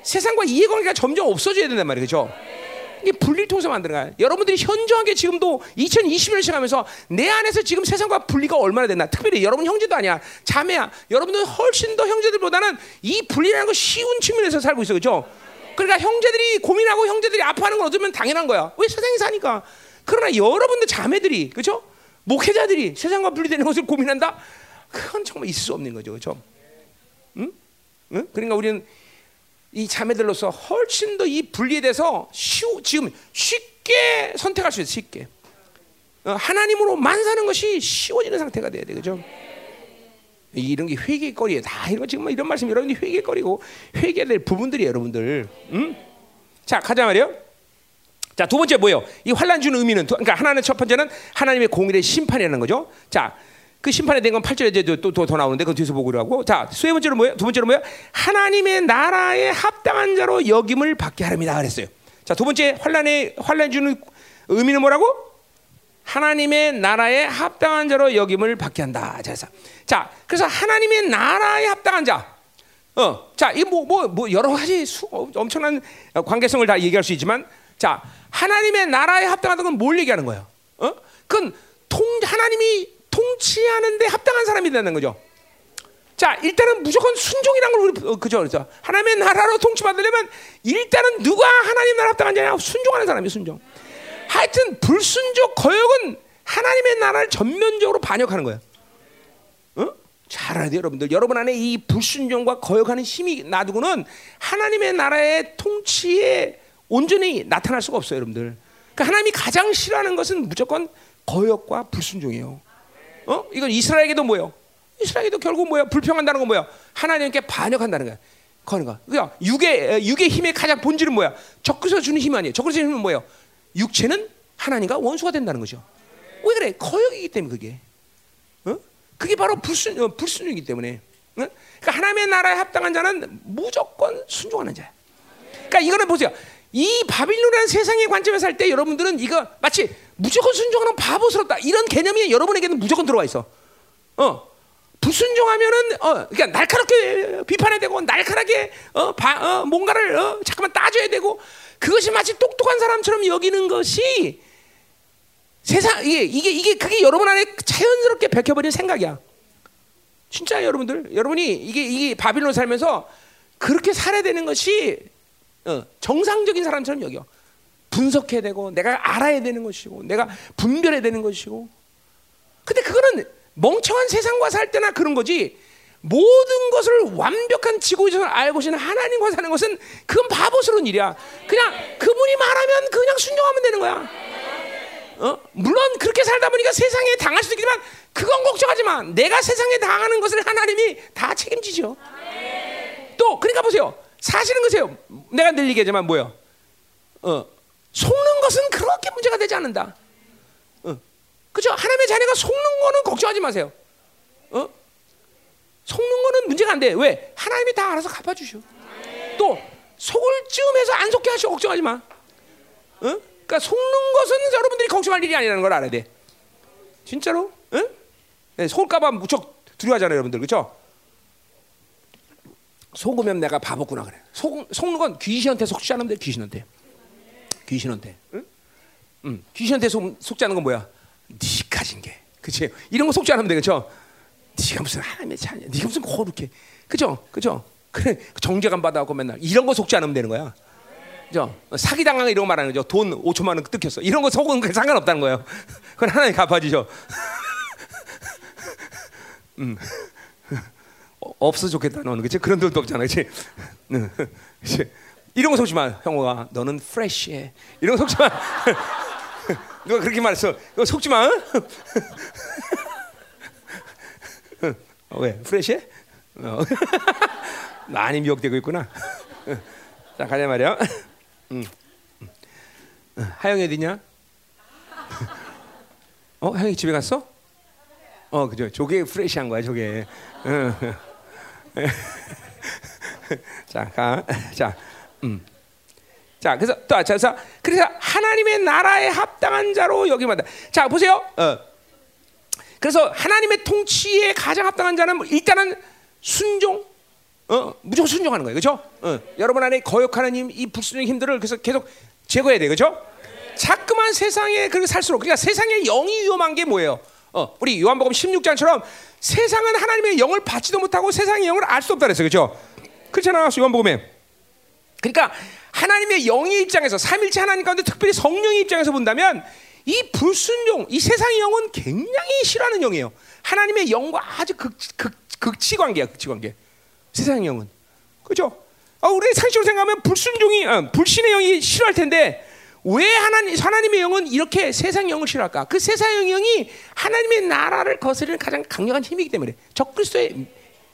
세상과 이해관계가 점점 없어져야 된단 말이에요. 그죠? 이게 분리를 통해서 만드는 거야. 여러분들이 현저하게 지금도 2020년을 시작하면서 내 안에서 지금 세상과 분리가 얼마나 됐나. 특별히 여러분 형제도 아니야. 자매야. 여러분들 훨씬 더 형제들보다는 이 분리라는 거 쉬운 측면에서 살고 있어. 그죠? 그러니까 형제들이 고민하고 형제들이 아파하는 건 어쩌면 당연한 거야. 왜 세상에 사니까. 그러나 여러분들 자매들이, 그죠? 목회자들이 세상과 분리되는 것을 고민한다? 그건 정말 있을 수 없는 거죠. 그죠? 응? 응? 그러니까 우리는 이 자매들로서 훨씬 더 이 분리에 대해서 쉬우, 지금 쉽게 선택할 수 있어 쉽게 어, 하나님으로만 사는 것이 쉬워지는 상태가 돼야 돼 그죠? 이런 게 회개거리에 다 이런 거 지금 뭐 이런 말씀 여러분이 회개거리고 회개될 부분들이 여러분들 음? 자 가자 말이요 자 두 번째 뭐예요? 이 환란 주는 의미는 그러니까 하나는 첫 번째는 하나님의 공일의 심판이라는 거죠 자 그 심판에 대한 건 8절에 또, 또, 더 나오는데 그 뒤에서 보기로 하고 자, 세 번째로 뭐예요? 두 번째로 뭐예요? 하나님의 나라에 합당한 자로 여김을 받게 하렵니다 그랬어요. 자, 두 번째 환란의 환란 주는 의미는 뭐라고? 하나님의 나라에 합당한 자로 여김을 받게 한다. 자, 자, 그래서 하나님의 나라에 합당한 자. 어, 자, 이 뭐, 뭐, 뭐 여러 가지 수, 엄청난 관계성을 다 얘기할 수 있지만, 자, 하나님의 나라에 합당하다는 건 뭘 얘기하는 거예요? 어? 그건 통 하나님이 통치하는데 합당한 사람이 되는 거죠. 자, 일단은 무조건 순종이란 걸 우리 어, 그죠, 그죠. 하나님의 나라로 통치받으려면 일단은 누가 하나님 나라 합당한 자냐? 순종하는 사람이 순종. 하여튼 불순종 거역은 하나님의 나라를 전면적으로 반역하는 거예요. 어? 잘 알아야 돼요, 여러분들. 여러분 안에 이 불순종과 거역하는 힘이 놔두고는 하나님의 나라의 통치에 온전히 나타날 수가 없어요, 여러분들. 그러니까 하나님이 가장 싫어하는 것은 무조건 거역과 불순종이에요. 어? 이건 이스라엘에게도 뭐예요? 이스라엘에게도 결국 뭐야? 불평한다는 건 뭐야? 하나님께 반역한다는 거야. 그러니까 육의 육의 힘의 가장 본질은 뭐야? 적그서 주는 힘 아니에요. 적그서 주는 힘은 뭐예요? 육체는 하나님과 원수가 된다는 거죠. 왜 그래? 거역이기 때문에 그게. 어? 그게 바로 불순 어, 불순이기 때문에. 어? 그러니까 하나님의 나라에 합당한 자는 무조건 순종하는 자야. 그러니까 이거는 보세요. 이 바빌론이라는 세상의 관점에서 살때 여러분들은 이거 마치 무조건 순종하는 바보스럽다 이런 개념이 여러분에게는 무조건 들어와 있어. 어 불순종하면은 어 그러니까 날카롭게 비판해야 되고 날카롭게 어, 바, 어 뭔가를 어, 잠깐만 따져야 되고 그것이 마치 똑똑한 사람처럼 여기는 것이 세상 이게 이게 이게 그게 여러분 안에 자연스럽게 박혀버린 생각이야. 진짜 여러분들 여러분이 이게 이게 바빌론 살면서 그렇게 살아야 되는 것이 어, 정상적인 사람처럼 여겨. 분석해야 되고 내가 알아야 되는 것이고 내가 분별해야 되는 것이고. 근데 그거는 멍청한 세상과 살 때나 그런 거지. 모든 것을 완벽한 지구에서 알고 계시는 하나님과 사는 것은 그건 바보스러운 일이야. 그냥 그분이 말하면 그냥 순종하면 되는 거야. 어? 물론 그렇게 살다 보니까 세상에 당할 수도 있지만 그건 걱정하지 마. 내가 세상에 당하는 것을 하나님이 다 책임지죠. 또 그러니까 보세요. 사실은 그세요. 내가 늘 얘기하지만 뭐요? 어, 속는 것은 그렇게 문제가 되지 않는다. 어, 그죠? 하나님의 자녀가 속는 거는 걱정하지 마세요. 어? 속는 거는 문제가 안 돼. 왜? 하나님이 다 알아서 갚아주셔. 또 속을 쯤해서 안 속게 하시고 걱정하지 마. 어? 그러니까 속는 것은 여러분들이 걱정할 일이 아니라는 걸 알아야 돼. 진짜로? 응? 네, 속을까봐 무척 두려워하잖아요, 여러분들. 그렇죠? 속으면 내가 바보구나 그래. 속 속는 건 귀신한테 속지 않으면 돼. 귀신한테. 귀신한테. 응? 응. 귀신한테 속, 속지 않는 건 뭐야? 네 가 진 게. 그치? 이런 거 속지 않으면 돼. 그렇죠? 네가 무슨 하나님의 자녀. 네가 무슨 거룩해. 그죠? 그죠? 그래. 정죄감 받아갖고 맨날 이런 거 속지 않으면 되는 거야. 그죠? 사기 당한 이런 거 말하는 거죠. 돈 5천만 원 뜯겼어. 이런 거 속은 상관없다는 거예요. 그건 하나님 갚아주죠. 음. 어, 없어 좋겠다 너는 그치 그런 돈도 없잖아 그치 그치 이런 거 속지 마 형호가 너는 프레쉬해 이런 거 속지 마 누가 그렇게 말했어? 이거 속지 마 어, 왜? 프레쉬해? 어. 많이 미혹되고 있구나. 자 가자 말이야. 음. 하영이 어디냐? 어 하영이 집에 갔어? 어 그죠. 저게 프레시한 거야 저게 자, 가. 자, 음. 자, 그래서 또 그래서 그래서 하나님의 나라에 합당한 자로 여기만다. 자, 보세요. 어. 그래서 하나님의 통치에 가장 합당한 자는 뭐 일단은 순종, 어, 무조건 순종하는 거예요, 그렇죠? 어. 여러분 안에 거역하는 힘, 이 불순종 힘들을 그래서 계속 제거해야 돼, 그렇죠? 자꾸만 세상에 그렇게 살수록 그러니까 세상에 영이 위험한 게 뭐예요? 어, 우리 요한복음 16장처럼 세상은 하나님의 영을 받지도 못하고 세상의 영을 알 수 없다 그랬어요. 그렇죠? 그렇잖아. 요한복음에. 그러니까 하나님의 영의 입장에서 삼일체 하나님 가운데 특별히 성령의 입장에서 본다면 이 불순종, 이 세상의 영은 굉장히 싫어하는 영이에요. 하나님의 영과 아주 극, 극, 극치 관계야, 극치 관계. 세상의 영은. 그죠? 아, 우리 상식으로 생각하면 불순종이, 어, 불신의 영이 싫어할 텐데 왜 하나님, 하나님의 영은 이렇게 세상 영을 싫어할까? 그 세상 영이 하나님의 나라를 거스르는 가장 강력한 힘이기 때문에 적그리스도의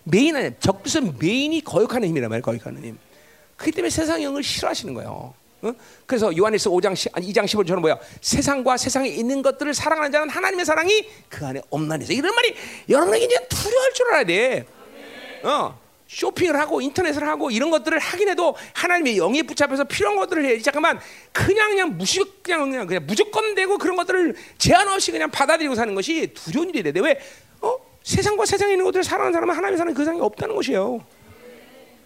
메인 아니야. 적그리스도 메인이 거역하는 힘이란 말이야. 거역하는 힘. 그렇기 때문에 세상 영을 싫어하시는 거예요. 어? 그래서 요한일서 5장 10, 아니 2장 15절은 뭐야? 세상과 세상에 있는 것들을 사랑하는 자는 하나님의 사랑이 그 안에 없나니. 이런 말이 여러분에게 이제 두려워할 줄 알아야 돼. 어. 쇼핑을 하고 인터넷을 하고 이런 것들을 하긴 해도 하나님의 영에 붙잡혀서 필요한 것들을 해야지 잠깐만 그냥 그냥 무시 그냥 그냥 그냥 무조건 되고 그런 것들을 제한 없이 그냥 받아들이고 사는 것이 두려운 일이 돼. 왜? 어? 세상과 세상에 있는 것들을 사랑하는 사람은 하나님의 사는 그 세상에 없다는 것이에요.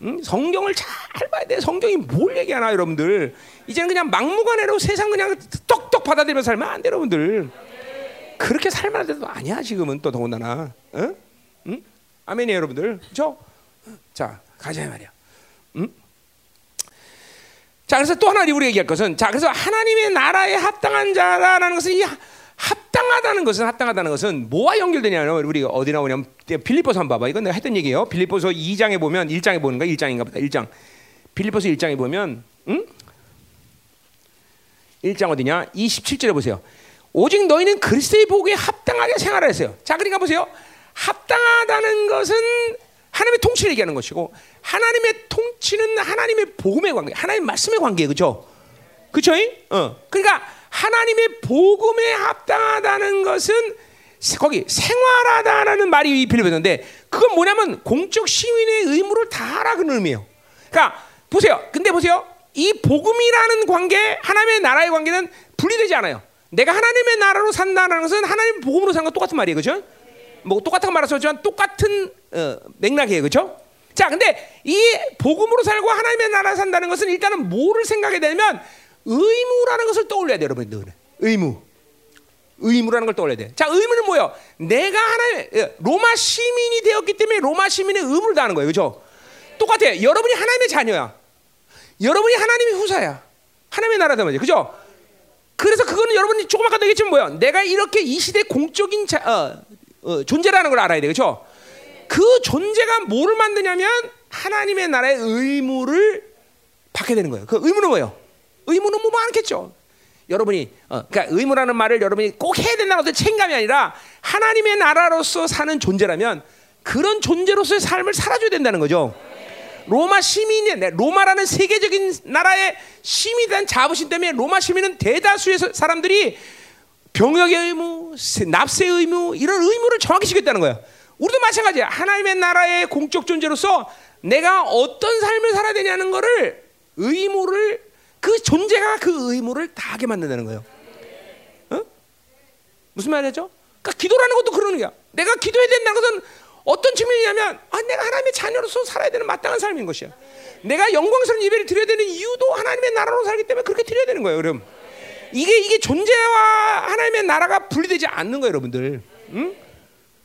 응? 성경을 잘 봐야 돼. 성경이 뭘 얘기하나 여러분들. 이제는 그냥 막무가내로 세상 그냥 떡떡 받아들이면서 살면 안 돼, 여러분들. 그렇게 살만한 데도 아니야 지금은 또 더군다나. 응? 응? 아멘이에요, 여러분들. 그렇죠? 자, 가자 말이야. 음? 자, 그래서 또 하나 우리 얘기할 것은 자, 그래서 하나님의 나라에 합당한 자라는 것은 이 합당하다는 것은 합당하다는 것은 뭐와 연결되냐면 우리 어디 나오냐면 빌립보서 한번 봐봐. 이건 내가 했던 얘기예요. 빌립보서 2장에 보면 1장에 보는가 1장인가 보다. 1장. 빌립보서 1장에 보면 응? 1장 어디냐? 27절에 보세요. 오직 너희는 그리스도의 복에 합당하게 생활했어요. 자, 그러니까 보세요. 합당하다는 것은 하나님의 통치를 얘기하는 것이고 하나님의 통치는 하나님의 복음의 관계, 하나님 말씀의 관계, 그렇죠? 그렇죠? 어. 그러니까 하나님의 복음에 합당하다는 것은 거기 생활하다라는 말이 빌립보인데 그건 뭐냐면 공적 시민의 의무를 다하라 그런 의미예요. 그러니까 보세요. 근데 보세요. 이 복음이라는 관계, 하나님의 나라의 관계는 분리되지 않아요. 내가 하나님의 나라로 산다는 것은 하나님 복음으로 사는 것 똑같은 말이에요, 그렇죠? 뭐 똑같은 말을 썼지만 똑같은 어, 맥락이에요, 그렇죠? 자, 근데 이 복음으로 살고 하나님의 나라 산다는 것은 일단은 뭐를 생각해야 되면 의무라는 것을 떠올려야 돼요, 여러분들. 의무. 의무라는 걸 떠올려야 돼. 자, 의무는 뭐예요? 내가 하나의 예, 로마 시민이 되었기 때문에 로마 시민의 의무를 다하는 거예요, 그렇죠? 똑같아요. 여러분이 하나님의 자녀야. 여러분이 하나님의 후사야. 하나님의 나라다 말이죠. 그죠? 그래서 그거는 여러분이 조금 아까 얘기했지만 뭐야? 내가 이렇게 이 시대 공적인 자, 어, 어, 존재라는 걸 알아야 돼. 그죠? 그 존재가 뭐를 만드냐면 하나님의 나라의 의무를 받게 되는 거예요. 그 의무는 뭐예요? 의무는 뭐 많겠죠. 여러분이 어, 그러니까 의무라는 말을 여러분이 꼭 해야 된다는 것은 책임감이 아니라 하나님의 나라로서 사는 존재라면 그런 존재로서의 삶을 살아줘야 된다는 거죠. 로마 시민이 로마라는 세계적인 나라의 시민에 자부심 때문에 로마 시민은 대다수의 사람들이 병역의 의무, 납세 의무 이런 의무를 정확히 지켰다는 거예요. 우리도 마찬가지야. 하나님의 나라의 공적 존재로서 내가 어떤 삶을 살아야 되냐는 것을 의무를 그 존재가 그 의무를 다하게 만든다는 거예요. 어? 무슨 말이죠? 그러니까 기도라는 것도 그러는 거야. 내가 기도해야 된다는 것은 어떤 측면이냐면 아, 내가 하나님의 자녀로서 살아야 되는 마땅한 삶인 것이야. 내가 영광스러운 예배를 드려야 되는 이유도 하나님의 나라로 살기 때문에 그렇게 드려야 되는 거예요, 여러분. 이게 이게 존재와 하나님의 나라가 분리되지 않는 거예요, 여러분들. 응?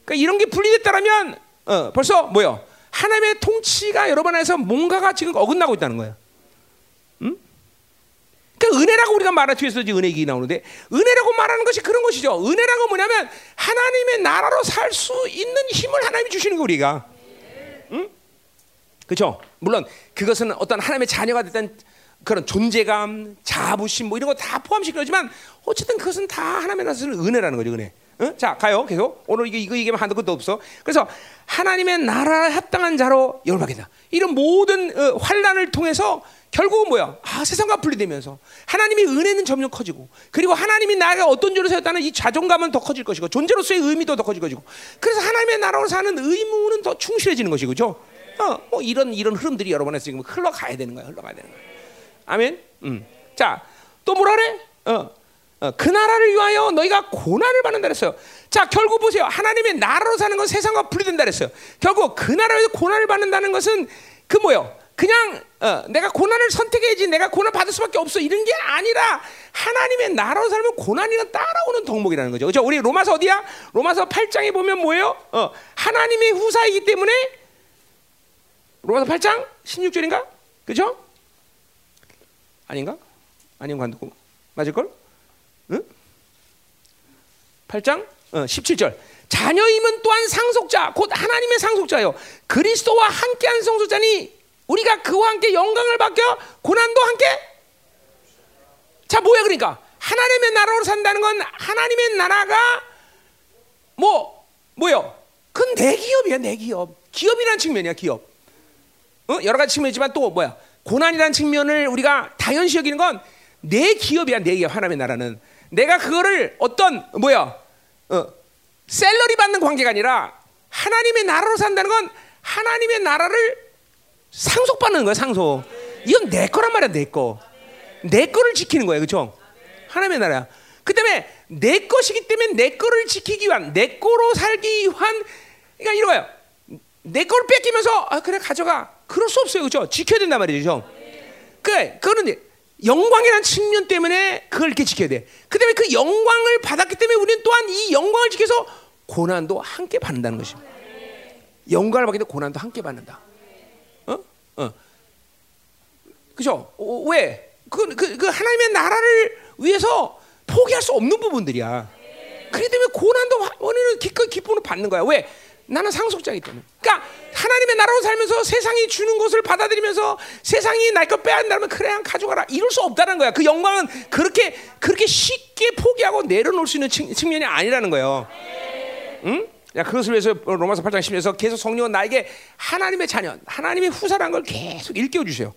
그러니까 이런 게 분리됐다라면 어, 벌써 뭐요? 하나님의 통치가 여러분 안에서 뭔가가 지금 어긋나고 있다는 거예요. 응? 그러니까 은혜라고 우리가 말할 뒤에서 은혜 얘기 나오는데 은혜라고 말하는 것이 그런 것이죠. 은혜라고 뭐냐면 하나님의 나라로 살 수 있는 힘을 하나님이 주시는 거 우리가. 응? 그렇죠? 물론 그것은 어떤 하나님의 자녀가 됐던 그런 존재감, 자부심 뭐 이런 거 다 포함시켜지만 어쨌든 그것은 다 하나님의 나라에서는 은혜라는 거죠, 은혜. 응? 자 가요 계속 오늘 이거 이거 얘기하면 한도 끝도 없어. 그래서 하나님의 나라에 합당한 자로 열받겠다. 이런 모든 어, 환란을 통해서 결국은 뭐야? 아, 세상과 분리되면서 하나님의 은혜는 점점 커지고 그리고 하나님이 나가 어떤 존재로 세웠다는 이 자존감은 더 커질 것이고 존재로서의 의미도 더 커질 것이고 그래서 하나님의 나라로 사는 의무는 더 충실해지는 것이고 그죠? 어, 뭐 이런 이런 흐름들이 여러분에서 지금 흘러가야 되는 거야, 흘러가야 되는 거야. 아멘. 음. 자, 또 뭐라 그래? 어, 어, 그 나라를 위하여 너희가 고난을 받는다 그랬어요. 자, 결국 보세요. 하나님의 나라로 사는 건 세상과 분리된다 그랬어요. 결국 그 나라에서 고난을 받는다는 것은 그 뭐요? 그냥 어, 내가 고난을 선택해야지 내가 고난 받을 수밖에 없어 이런 게 아니라 하나님의 나라로 살면 고난이는 따라오는 덕목이라는 거죠. 그죠? 우리 로마서 어디야? 로마서 8장에 보면 뭐예요? 어, 하나님의 후사이기 때문에 로마서 8장 16절인가? 그죠? 아닌가? 아닌 관두고 맞을 걸? 응? 8장 어, 17절. 자녀임은 또한 상속자, 곧 하나님의 상속자요. 그리스도와 함께한 상속자니 우리가 그와 함께 영광을 받겨 고난도 함께. 자 뭐야 그러니까 하나님의 나라로 산다는 건 하나님의 나라가 뭐 뭐요? 그건 내 기업이야 내 기업. 기업이라는 측면이야 기업. 어? 여러 가지 측면이지만 또 뭐야? 고난이라는 측면을 우리가 당연시 여기는 건 내 기업이야 내 기업 하나님의 나라는. 내가 그거를 어떤 뭐야? 어, 셀러리 받는 관계가 아니라 하나님의 나라로 산다는 건 하나님의 나라를 상속받는 거야 상속. 이건 내 거란 말이야 내 거. 내 거를 지키는 거야 그렇죠? 하나님의 나라야. 그 때문에 내 것이기 때문에 내 거를 지키기 위한 내 거로 살기 위한 그러니까 이런 거예요. 내 거를 뺏기면서 아 그래 가져가. 그럴 수 없어요 그렇죠? 지켜야 된단 말이죠. 그래 그거는 영광이라는 측면 때문에 그걸 이렇게 지켜야 돼. 그 때문에 그 영광을 받았기 때문에 우리는 또한 이 영광을 지켜서 고난도 함께 받는다는 것입니다. 영광을 받기 때문에 고난도 함께 받는다. 어? 어. 그죠? 어, 왜? 그, 그, 그 하나님의 나라를 위해서 포기할 수 없는 부분들이야. 그렇기 때문에 고난도 원인은 기꺼이 기쁨으로 받는 거야. 왜? 나는 상속자이기 때문에. 그러니까 하나님의 나라로 살면서 세상이 주는 것을 받아들이면서 세상이 날 것 빼앗는다면 그래 한 가져가라. 이럴 수 없다는 거야. 그 영광은 그렇게 그렇게 쉽게 포기하고 내려놓을 수 있는 측, 면이 아니라는 거예요. 응? 야, 그것을 위해서 로마서 8장 10절에서 계속 성령은 나에게 하나님의 자녀, 하나님의 후사라는 걸 계속 일깨워 주세요.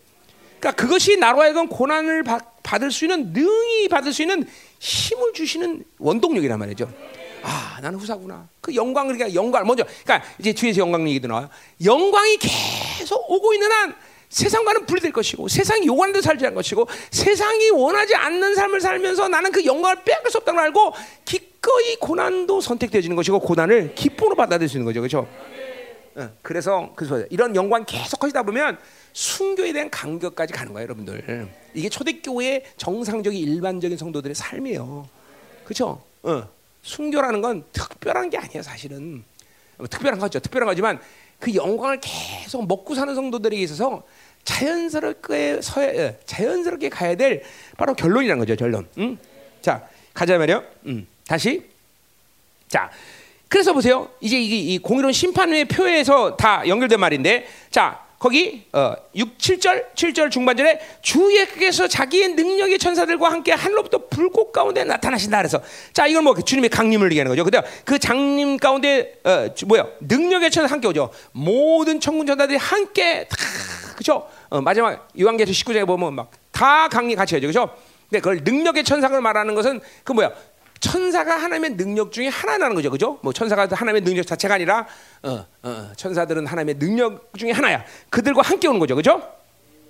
그러니까 그것이 나로 하여금 고난을 받, 받을 수 있는 능히 받을 수 있는 힘을 주시는 원동력이란 말이죠. 아, 나는 후사구나. 그 영광을 그러니까 영광 먼저. 그러니까 이제 뒤에서 영광 얘기도 나와요. 영광이 계속 오고 있는 한 세상과는 분리될 것이고 세상이 요구하는 대로 살지 않을 것이고 세상이 원하지 않는 삶을 살면서 나는 그 영광을 빼앗길 수 없다는 걸 알고 기꺼이 고난도 선택되어지는 것이고 고난을 기쁨으로 받아들일 수 있는 거죠. 그렇죠? 어, 그래서 그래서 이런 영광 계속 하시다 보면 순교에 대한 간격까지 가는 거예요, 여러분들. 이게 초대교회의 정상적인 일반적인 성도들의 삶이에요. 그렇죠? 어. 순교라는 건 특별한 게 아니야, 사실은. 뭐 특별한 거죠. 특별한 거지만 그 영광을 계속 먹고 사는 성도들에게 있어서 자연스럽게 서야, 예, 자연스럽게 가야 될 바로 결론이라는 거죠. 결론. 음? 자 가자 말이요. 음, 다시 자. 그래서 보세요. 이제 이게 이 공의로운 심판의 표에서 다 연결된 말인데, 자 거기 어, 6, 7절, 7절 중반절에 주 예수께서 자기의 능력의 천사들과 함께 하늘로부터 불꽃 가운데 나타나신다 그래서 자 이건 뭐 주님의 강림을 얘기하는 거죠. 근데 그 장님 가운데 어, 뭐야 능력의 천사 함께 오죠. 모든 천군 천사들이 함께 다 그죠. 어, 마지막 요한계시록 19장에 보면 막 다 강림 같이 하죠, 그죠? 근데 그걸 능력의 천상을 말하는 것은 그 뭐야? 천사가 하나님의 능력 중에 하나라는 거죠, 그죠? 뭐 천사가 하나님의 능력 자체가 아니라 어, 어, 천사들은 하나님의 능력 중에 하나야. 그들과 함께 오는 거죠, 그죠?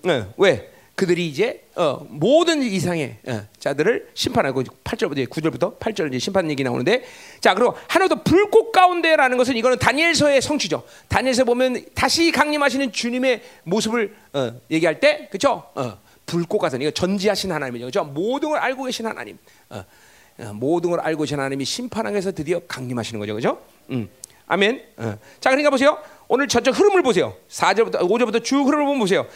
어, 왜? 그들이 이제 어, 모든 이상의 어, 자들을 심판하고 8절부터 9절부터 8절 이제 심판 얘기 나오는데 자 그리고 하나도 불꽃 가운데라는 것은 이거는 다니엘서의 성취죠. 다니엘서 보면 다시 강림하시는 주님의 모습을 어, 얘기할 때 그렇죠? 불꽃 같은 이거 전지하신 하나님이죠. 그죠? 모든 걸 알고 계신 하나님. 어, 어, 모든 걸 알고 계신 하나님이 심판하에서 드디어 강림하시는 거죠. 그죠? 음. 아멘. 어. 자, 그러니까 보세요. 오늘 저쪽 흐름을 보세요. 4절부터 5절부터 쭉 흐름을 보면 보세요.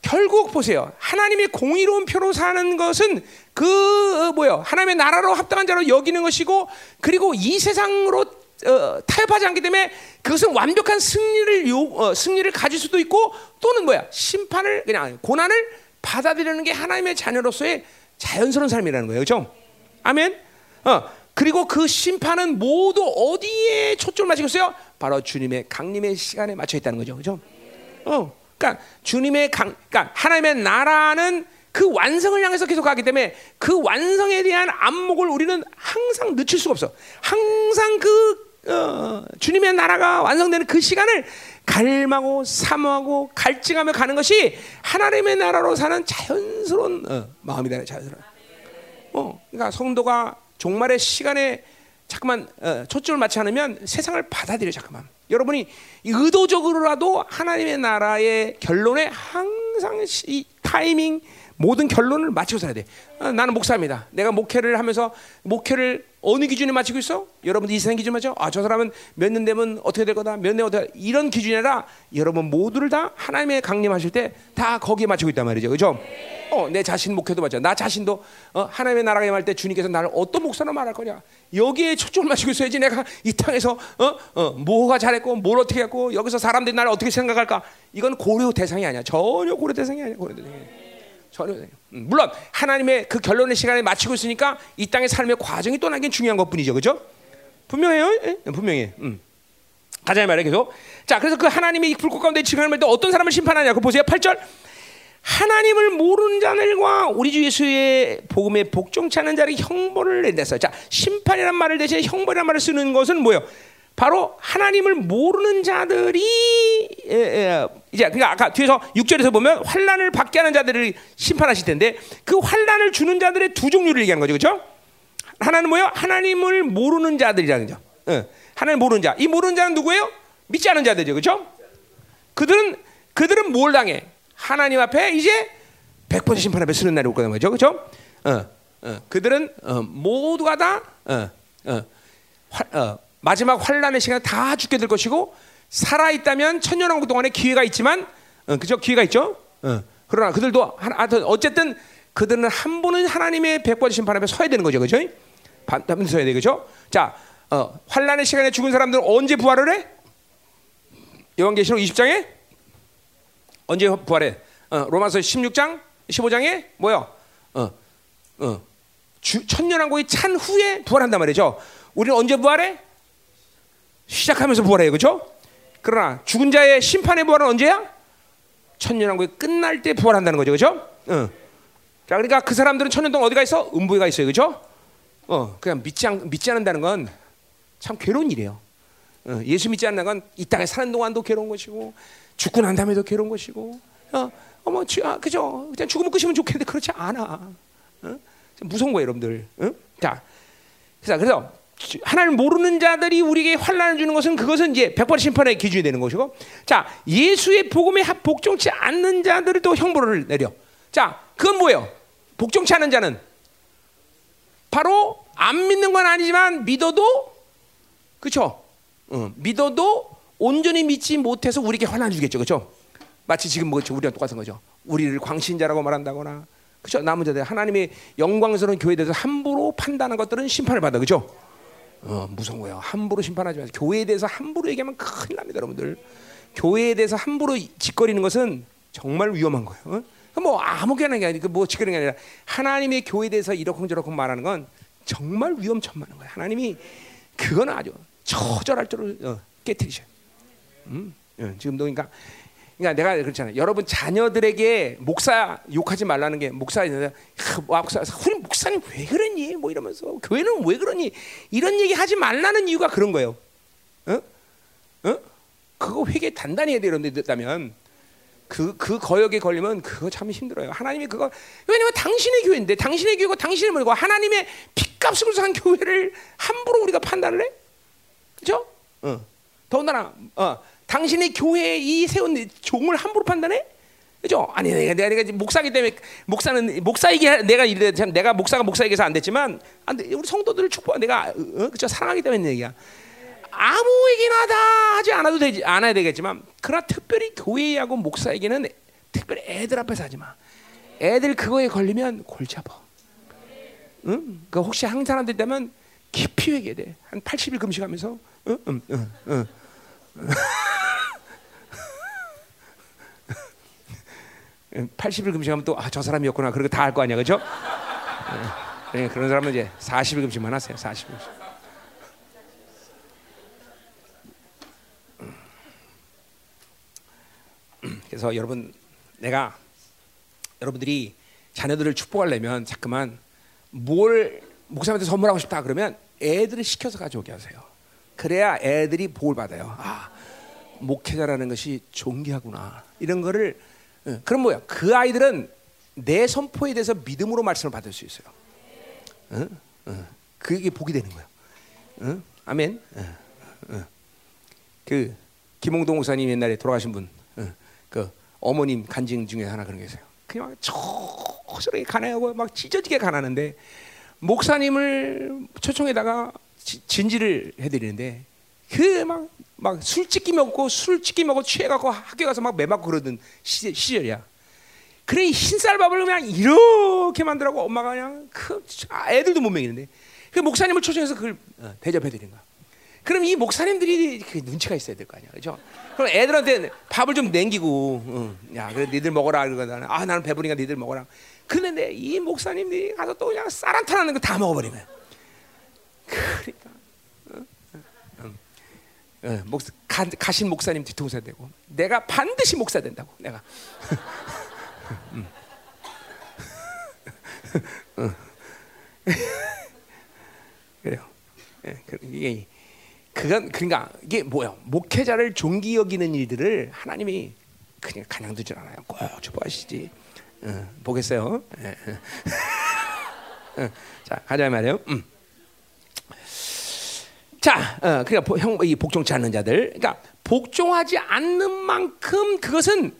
결국 보세요. 하나님의 공의로운 표로 사는 것은 그 어, 뭐요? 하나님의 나라로 합당한 자로 여기는 것이고 그리고 이 세상으로 어, 타협하지 않기 때문에 그것은 완벽한 승리를 요, 어, 승리를 가질 수도 있고 또는 뭐야 심판을 그냥 고난을 받아들이는 게 하나님의 자녀로서의 자연스러운 삶이라는 거예요. 그렇죠? 아멘. 어, 그리고 그 심판은 모두 어디에 초점을 맞추고 있어요? 바로 주님의 강림의 시간에 맞춰 있다는 거죠. 그렇죠? 어. 그러니까 주님의 강 그러니까 하나님의 나라는 그 완성을 향해서 계속 가기 때문에 그 완성에 대한 안목을 우리는 항상 늦출 수가 없어. 항상 그 어, 주님의 나라가 완성되는 그 시간을 갈망하고 사모하고 갈증하며 가는 것이 하나님의 나라로 사는 자연스러운 어, 마음이다. 자연스러운. 어, 그러니까 성도가 종말의 시간에 잠깐만 어, 초점을 맞지 않으면 세상을 받아들여 잠깐만. 여러분이 의도적으로라도 하나님의 나라의 결론에 항상 이 타이밍 모든 결론을 맞추고 살아야 돼. 어, 나는 목사입니다. 내가 목회를 하면서 목회를 어느 기준에 맞추고 있어? 여러분들 이생 기준 맞죠? 아, 저 사람은 몇 년 되면 어떻게 될 거다. 몇 년 어떻게 이런 기준이 아니라 여러분 모두를 다 하나님의 강림하실 때 다 거기에 맞추고 있단 말이죠. 그죠? 어, 내 자신 목회도 맞죠. 나 자신도 어, 하나님의 나라가 임할 때 주님께서 나를 어떤 목사로 말할 거냐. 여기에 초점을 맞추고 있어야지 내가 이 땅에서 어, 어, 뭐가 잘했고 뭘 어떻게 했고 여기서 사람들이 나를 어떻게 생각할까? 이건 고려 대상이 아니야. 전혀 고려 대상이 아니야. 고려 대상이 아니야. 전혀 음, 물론 하나님의 그 결론의 시간에 마치고 있으니까 이 땅의 삶의 과정이 또 나긴 중요한 것뿐이죠, 그렇죠? 분명해요, 예? 분명해. 음. 가자 말이에요, 계속. 자, 그래서 그 하나님의 불꽃 가운데 지금할 때 어떤 사람을 심판하냐? 그 보세요, 8절. 하나님을 모르는 자들과 우리 주 예수의 복음에 복종치 않은 자를 형벌을 낸다어요 자, 심판이란 말을 대신에 형벌이란 말을 쓰는 것은 뭐예요? 바로 하나님을 모르는 자들이 에, 에, 이제 그러니까 아까 뒤에서 6절에서 보면 환란을 받게 하는 자들을 심판하실 텐데 그 환란을 주는 자들의 두 종류를 얘기하는 거죠. 그렇죠? 하나는 뭐예요? 하나님을 모르는 자들이라는 거죠. 어, 하나님 모르는 자. 이 모르는 자는 누구예요? 믿지 않은 자들이죠. 그렇죠? 그들은 그들은 뭘 당해? 하나님 앞에 이제 100% 심판 앞에 서는 날이 올 거란 말이죠. 그렇죠? 어, 어, 그들은 어, 모두가 다 어, 어, 화, 마지막 환란의 시간에 다 죽게 될 것이고 살아 있다면 천년왕국 동안에 기회가 있지만 어, 그죠 기회가 있죠. 어, 그러나 그들도 하여튼 어쨌든 그들은 한 번은 하나님의 심판 앞에 서야 되는 거죠, 그죠? 반드시 서야 되죠. 자, 어, 환란의 시간에 죽은 사람들은 언제 부활을 해? 요한계시록 20장에 언제 부활해? 어, 로마서 16장, 15장에 뭐요? 어, 어, 천년왕국이 찬 후에 부활한단 말이죠. 우리는 언제 부활해? 시작하면서 부활해요. 그렇죠? 그러나 죽은 자의 심판의 부활은 언제야? 천년왕국이 끝날 때 부활한다는 거죠. 그렇죠? 어. 자, 그러니까 그 사람들은 천년 동안 어디가 있어? 음부에 가 있어요. 그렇죠? 어, 그냥 믿지, 않, 믿지 않는다는 건 참 괴로운 일이에요. 어, 예수 믿지 않는 건 이 땅에 사는 동안도 괴로운 것이고 죽고 난 다음에도 괴로운 것이고 어, 어머, 아, 그죠? 그냥 죽으면 끝이면 좋겠는데 그렇지 않아. 어? 무서운 거예요, 여러분들. 어? 자, 그래서 하나님 모르는 자들이 우리에게 환란을 주는 것은 그것은 이제 백번 심판의 기준이 되는 것이고 자 예수의 복음에 복종치 않는 자들을 또 형벌을 내려. 자 그건 뭐예요? 복종치 않는 자는? 바로 안 믿는 건 아니지만 믿어도 그렇죠 어, 믿어도 온전히 믿지 못해서 우리에게 환란 주겠죠. 그렇죠 마치 지금 뭐 우리랑 똑같은 거죠. 우리를 광신자라고 말한다거나 그죠? 남은 자들 하나님의 영광스러운 교회에 대해서 함부로 판단한 것들은 심판을 받아. 그죠? 어, 무서운 거예요. 함부로 심판하지 마세요. 교회에 대해서 함부로 얘기하면 큰일 납니다, 여러분들. 교회에 대해서 함부로 짓거리는 것은 정말 위험한 거예요. 어? 뭐 아무게나 게 아니고 뭐 짓거리는 게 아니라 하나님의 교회에 대해서 이러쿵저러쿵 말하는 건 정말 위험천만한 거예요. 하나님이 그거는 아주 처절할 줄을 어, 깨뜨리셔. 음, 어, 지금도 그러니까 그러니까 내가 그렇잖아요. 여러분 자녀들에게 목사 욕하지 말라는 게 목사 있는데 목사 우리 목사님 왜 그러니? 뭐 이러면서 교회는 왜 그러니? 이런 얘기 하지 말라는 이유가 그런 거예요. 어? 어? 그거 회개 단단히 해야 되는다면 그, 그 거역에 걸리면 그거 참 힘들어요. 하나님이 그거, 왜냐면 당신의 교회인데, 당신의 교회고 당신의 뭐고 하나님의 핏값을 산 교회를 함부로 우리가 판단을 해? 그죠? 어. 더군다나, 어, 당신의 교회에 이 세운 종을 함부로 판단해? 그죠? 아니 내가 내가, 내가 목사기 때문에 목사는 목사이게 내가 이래 참 내가 목사가 목사에게서 안 됐지만 안 돼. 우리 성도들을 축복 내가 어, 그죠 사랑하기 때문에 얘기야. 아무 얘기나 다 하지 않아도 되지 않아야 되겠지만 그러나 특별히 교회하고 목사에게는 특별히 애들 앞에서 하지 마. 애들 그거에 걸리면 골치 아파. 응? 그 혹시 한 사람들 되면 깊이 회개 돼. 한 80일 금식하면서 응? 응, 응, 응. 80일 금식하면 또 아 저 사람이었구나 그렇게 다할거 아니야 그죠? 네, 그런 사람은 이제 40일 금식만 하세요 40일 금식. 그래서 여러분 내가 여러분들이 자녀들을 축복하려면 자꾸만 뭘 목사님한테 선물하고 싶다 그러면 애들을 시켜서 가져오게 하세요. 그래야 애들이 복을 받아요. 아 목회자라는 것이 존귀하구나 이런 거를 그럼 뭐야? 그 아이들은 내 선포에 대해서 믿음으로 말씀을 받을 수 있어요. 응? 응. 그게 복이 되는 거야. 응? 아멘. 그 김홍동 목사님 옛날에 돌아가신 분, 그 어머님 간증 중에 하나 그런 게 있어요. 그냥 초스럽게 가난하고 막 찢어지게 가난한데 목사님을 초청에다가 진지를 해드리는데 그 막 막 술찍기 먹고 술찍기 먹고 취해갖고 학교 가서 막 매맞고 그러던 시, 절이야 그래 흰쌀밥을 그냥 이렇게 만들라고 엄마가 그냥 그 애들도 못 먹이는데 그 목사님을 초청해서 그걸 어, 대접해 드린 거야. 그럼 이 목사님들이 그 눈치가 있어야 될 거 아니야, 그죠? 그럼 애들한테 밥을 좀 남기고, 어, 야, 그래 니들 먹어라 그러거든. 아, 나는 배부니까 니들 먹어라. 근데 이 목사님들이 가서 또 그냥 쌀한탄하는 거 다 먹어버리면. 그러니까 어, 목, 가, 가신 목사님 뒤통수에 되고 내가 반드시 목사 된다고 내가 음. 그래요. 예, 그, 이게 그건 그러니까 이게 뭐야? 목회자를 존귀 여기는 일들을 하나님이 그냥 그냥 두질 않아요. 꼭 축복하시지. 어, 보겠어요. 어, 자 가자 말이에요. 음. 자, 어, 그러니까 형, 이 복종치 않는 자들, 그러니까 복종하지 않는 만큼 그것은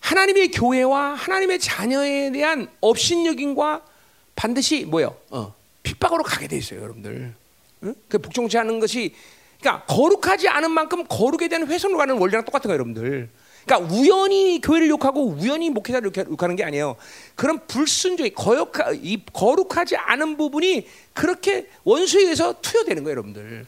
하나님의 교회와 하나님의 자녀에 대한 업신여김과 반드시 뭐요? 어, 핍박으로 가게 돼 있어요, 여러분들. 응? 그 복종치 않는 것이, 그러니까 거룩하지 않은 만큼 거룩에 대한 훼손으로 가는 원리랑 똑같은 거예요, 여러분들. 그러니까 우연히 교회를 욕하고 우연히 목회자를 욕하는 게 아니에요. 그런 불순종이 거역하, 이 거룩하지 않은 부분이 그렇게 원수에 의해서 투여되는 거예요, 여러분들.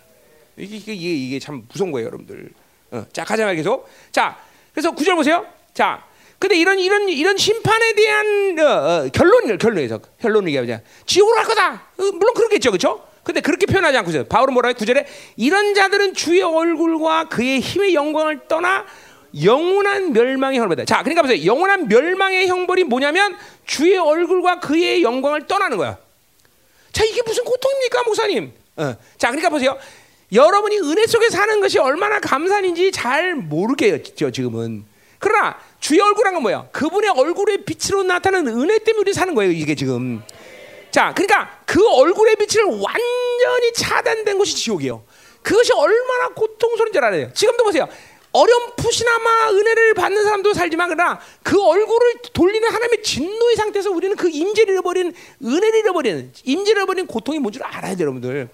이게 이게, 이게 참 무서운 거예요, 여러분들. 어, 자 가자 말 계속. 자 그래서 구절 보세요. 자 근데 이런 이런 이런 심판에 대한 어, 어, 결론을 결론에서 결론을 얘기하자. 지옥으로 갈 거다. 어, 물론 그렇겠죠, 그렇죠? 근데 그렇게 표현하지 않고 있어요. 바울은 뭐라 해? 구절에 이런 자들은 주의 얼굴과 그의 힘의 영광을 떠나 영원한 멸망의 형벌이다. 자, 그러니까 보세요. 영원한 멸망의 형벌이 뭐냐면 주의 얼굴과 그의 영광을 떠나는 거야. 자, 이게 무슨 고통입니까, 목사님? 어. 자, 그러니까 보세요. 여러분이 은혜 속에 사는 것이 얼마나 감사인지 잘 모르겠죠, 지금은. 그러나 주의 얼굴한 건 뭐야? 그분의 얼굴의 빛으로 나타나는 은혜 때문에 우리 사는 거예요, 이게 지금. 자, 그러니까 그 얼굴의 빛을 완전히 차단된 곳이 지옥이에요. 그것이 얼마나 고통스러운지 알아요. 지금도 보세요. 어렴풋이나마 은혜를 받는 사람도 살지만 그러나 그 얼굴을 돌리는 하나님의 진노의 상태에서 우리는 그 임재를 잃어버린 은혜를 잃어버리는 임재를 잃어버린 고통이 뭔지 알아야 돼요, 여러분들.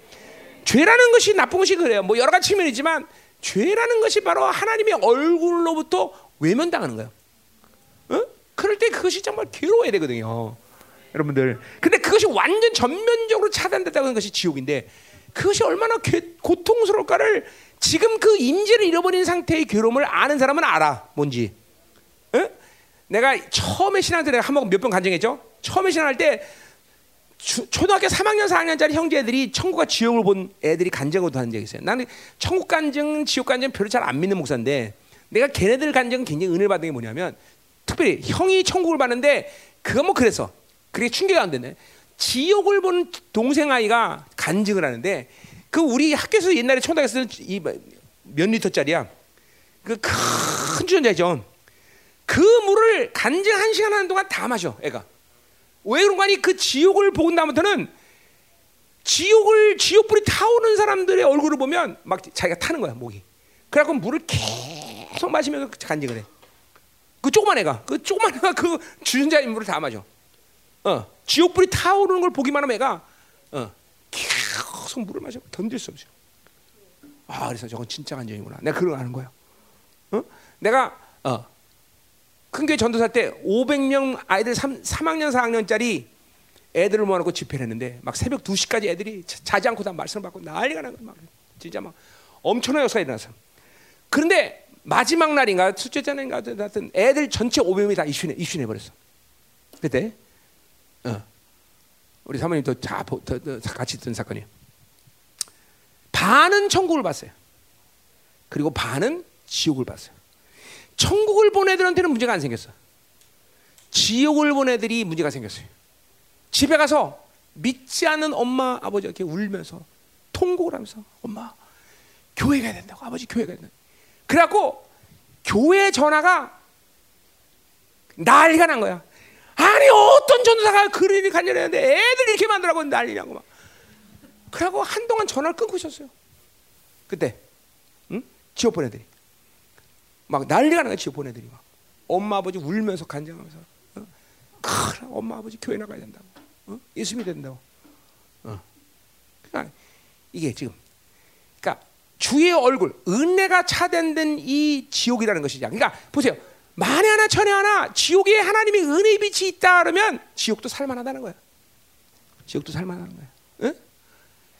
죄라는 것이 나쁜 것이 그래요. 뭐 여러 가지 측면이지만 죄라는 것이 바로 하나님의 얼굴로부터 외면당하는 거예요. 어? 그럴 때 그것이 정말 괴로워야 되거든요. 여러분들. 근데 그것이 완전 전면적으로 차단됐다는 것이 지옥인데 그것이 얼마나 괴, 고통스러울까를 지금 그 임재를 잃어버린 상태의 괴로움을 아는 사람은 알아. 뭔지. 응? 내가 처음에 신앙 때 내가 한번 몇 번 간증했죠. 처음에 신앙할 때 주, 초등학교 3학년 4학년짜리 형제들이 천국과 지옥을 본 애들이 간증을 한 적이 있어요. 나는 천국 간증, 지옥 간증 별로 잘 안 믿는 목사인데 내가 걔네들 간증은 굉장히 은혜를 받은 게 뭐냐면 특별히 형이 천국을 봤는데 그거 뭐 그래서 그게 충격이 안 되네. 지옥을 본 동생 아이가 간증을 하는데 그 우리 학교에서 옛날에 초등학교 쓰는 이몇 리터짜리야. 그 큰 주전자죠. 그 물을 간증 한 시간 하는 동안 다 마셔, 애가. 왜 그런가 하니 그 지옥을 보고 나부터는 지옥을 지옥불이 타오는 사람들의 얼굴을 보면 막 자기가 타는 거야 목이. 그래갖고 물을 계속 마시면서 간증을 해. 그 조그만 애가 그 조그만 애가 그 주전자의 물을 다 마셔. 어 지옥불이 타오르는 걸 보기만 하면 애가 어 계속 물을 마셔 던질 수 없어. 아 그래서 저건 진짜 간증이구나. 내가 그걸 아는 거야. 어 내가 어 큰교회 전도사 때 500명 아이들 3, 3학년 4학년짜리 애들을 모아놓고 집회를 했는데 막 새벽 2시까지 애들이 자 지 않고 다 말씀을 받고 난리가 난 거야. 막 진짜 막 엄청난 역사가 일어났어. 그런데 마지막 날인가 첫째 날인가 하여튼 애들 전체 500명이 다 이슈해 이슈해 버렸어. 그때 어. 우리 사모님도 다 같이 있던 사건이에요. 반은 천국을 봤어요. 그리고 반은 지옥을 봤어요. 천국을 본 애들한테는 문제가 안 생겼어. 지옥을 본 애들이 문제가 생겼어요. 집에 가서 믿지 않는 엄마 아버지 이렇게 울면서 통곡을 하면서 엄마 교회 가야 된다고 아버지 교회 가야 된다. 그래갖고 교회 전화가 난리가 난 거야. 아니 어떤 전도사가 그림이 간절했는데 애들 이렇게 만들라고 난리냐고 막. 그래갖고 한동안 전화를 끊고 있었어요. 그때 응? 지옥 본 애들이. 막 난리가 나는 거지 보내들이 막 엄마 아버지 울면서 간증하면서 어? 엄마 아버지 교회 나가야 된다고 어? 예수 믿어야 된다고 어. 그러니까 이게 지금 그러니까 주의 얼굴 은혜가 차단된 이 지옥이라는 것이죠 그러니까 보세요 만에 하나 천에 하나 지옥에 하나님의 은혜의 빛이 있다 그러면 지옥도 살만하다는 거야 지옥도 살만하는 거야 응?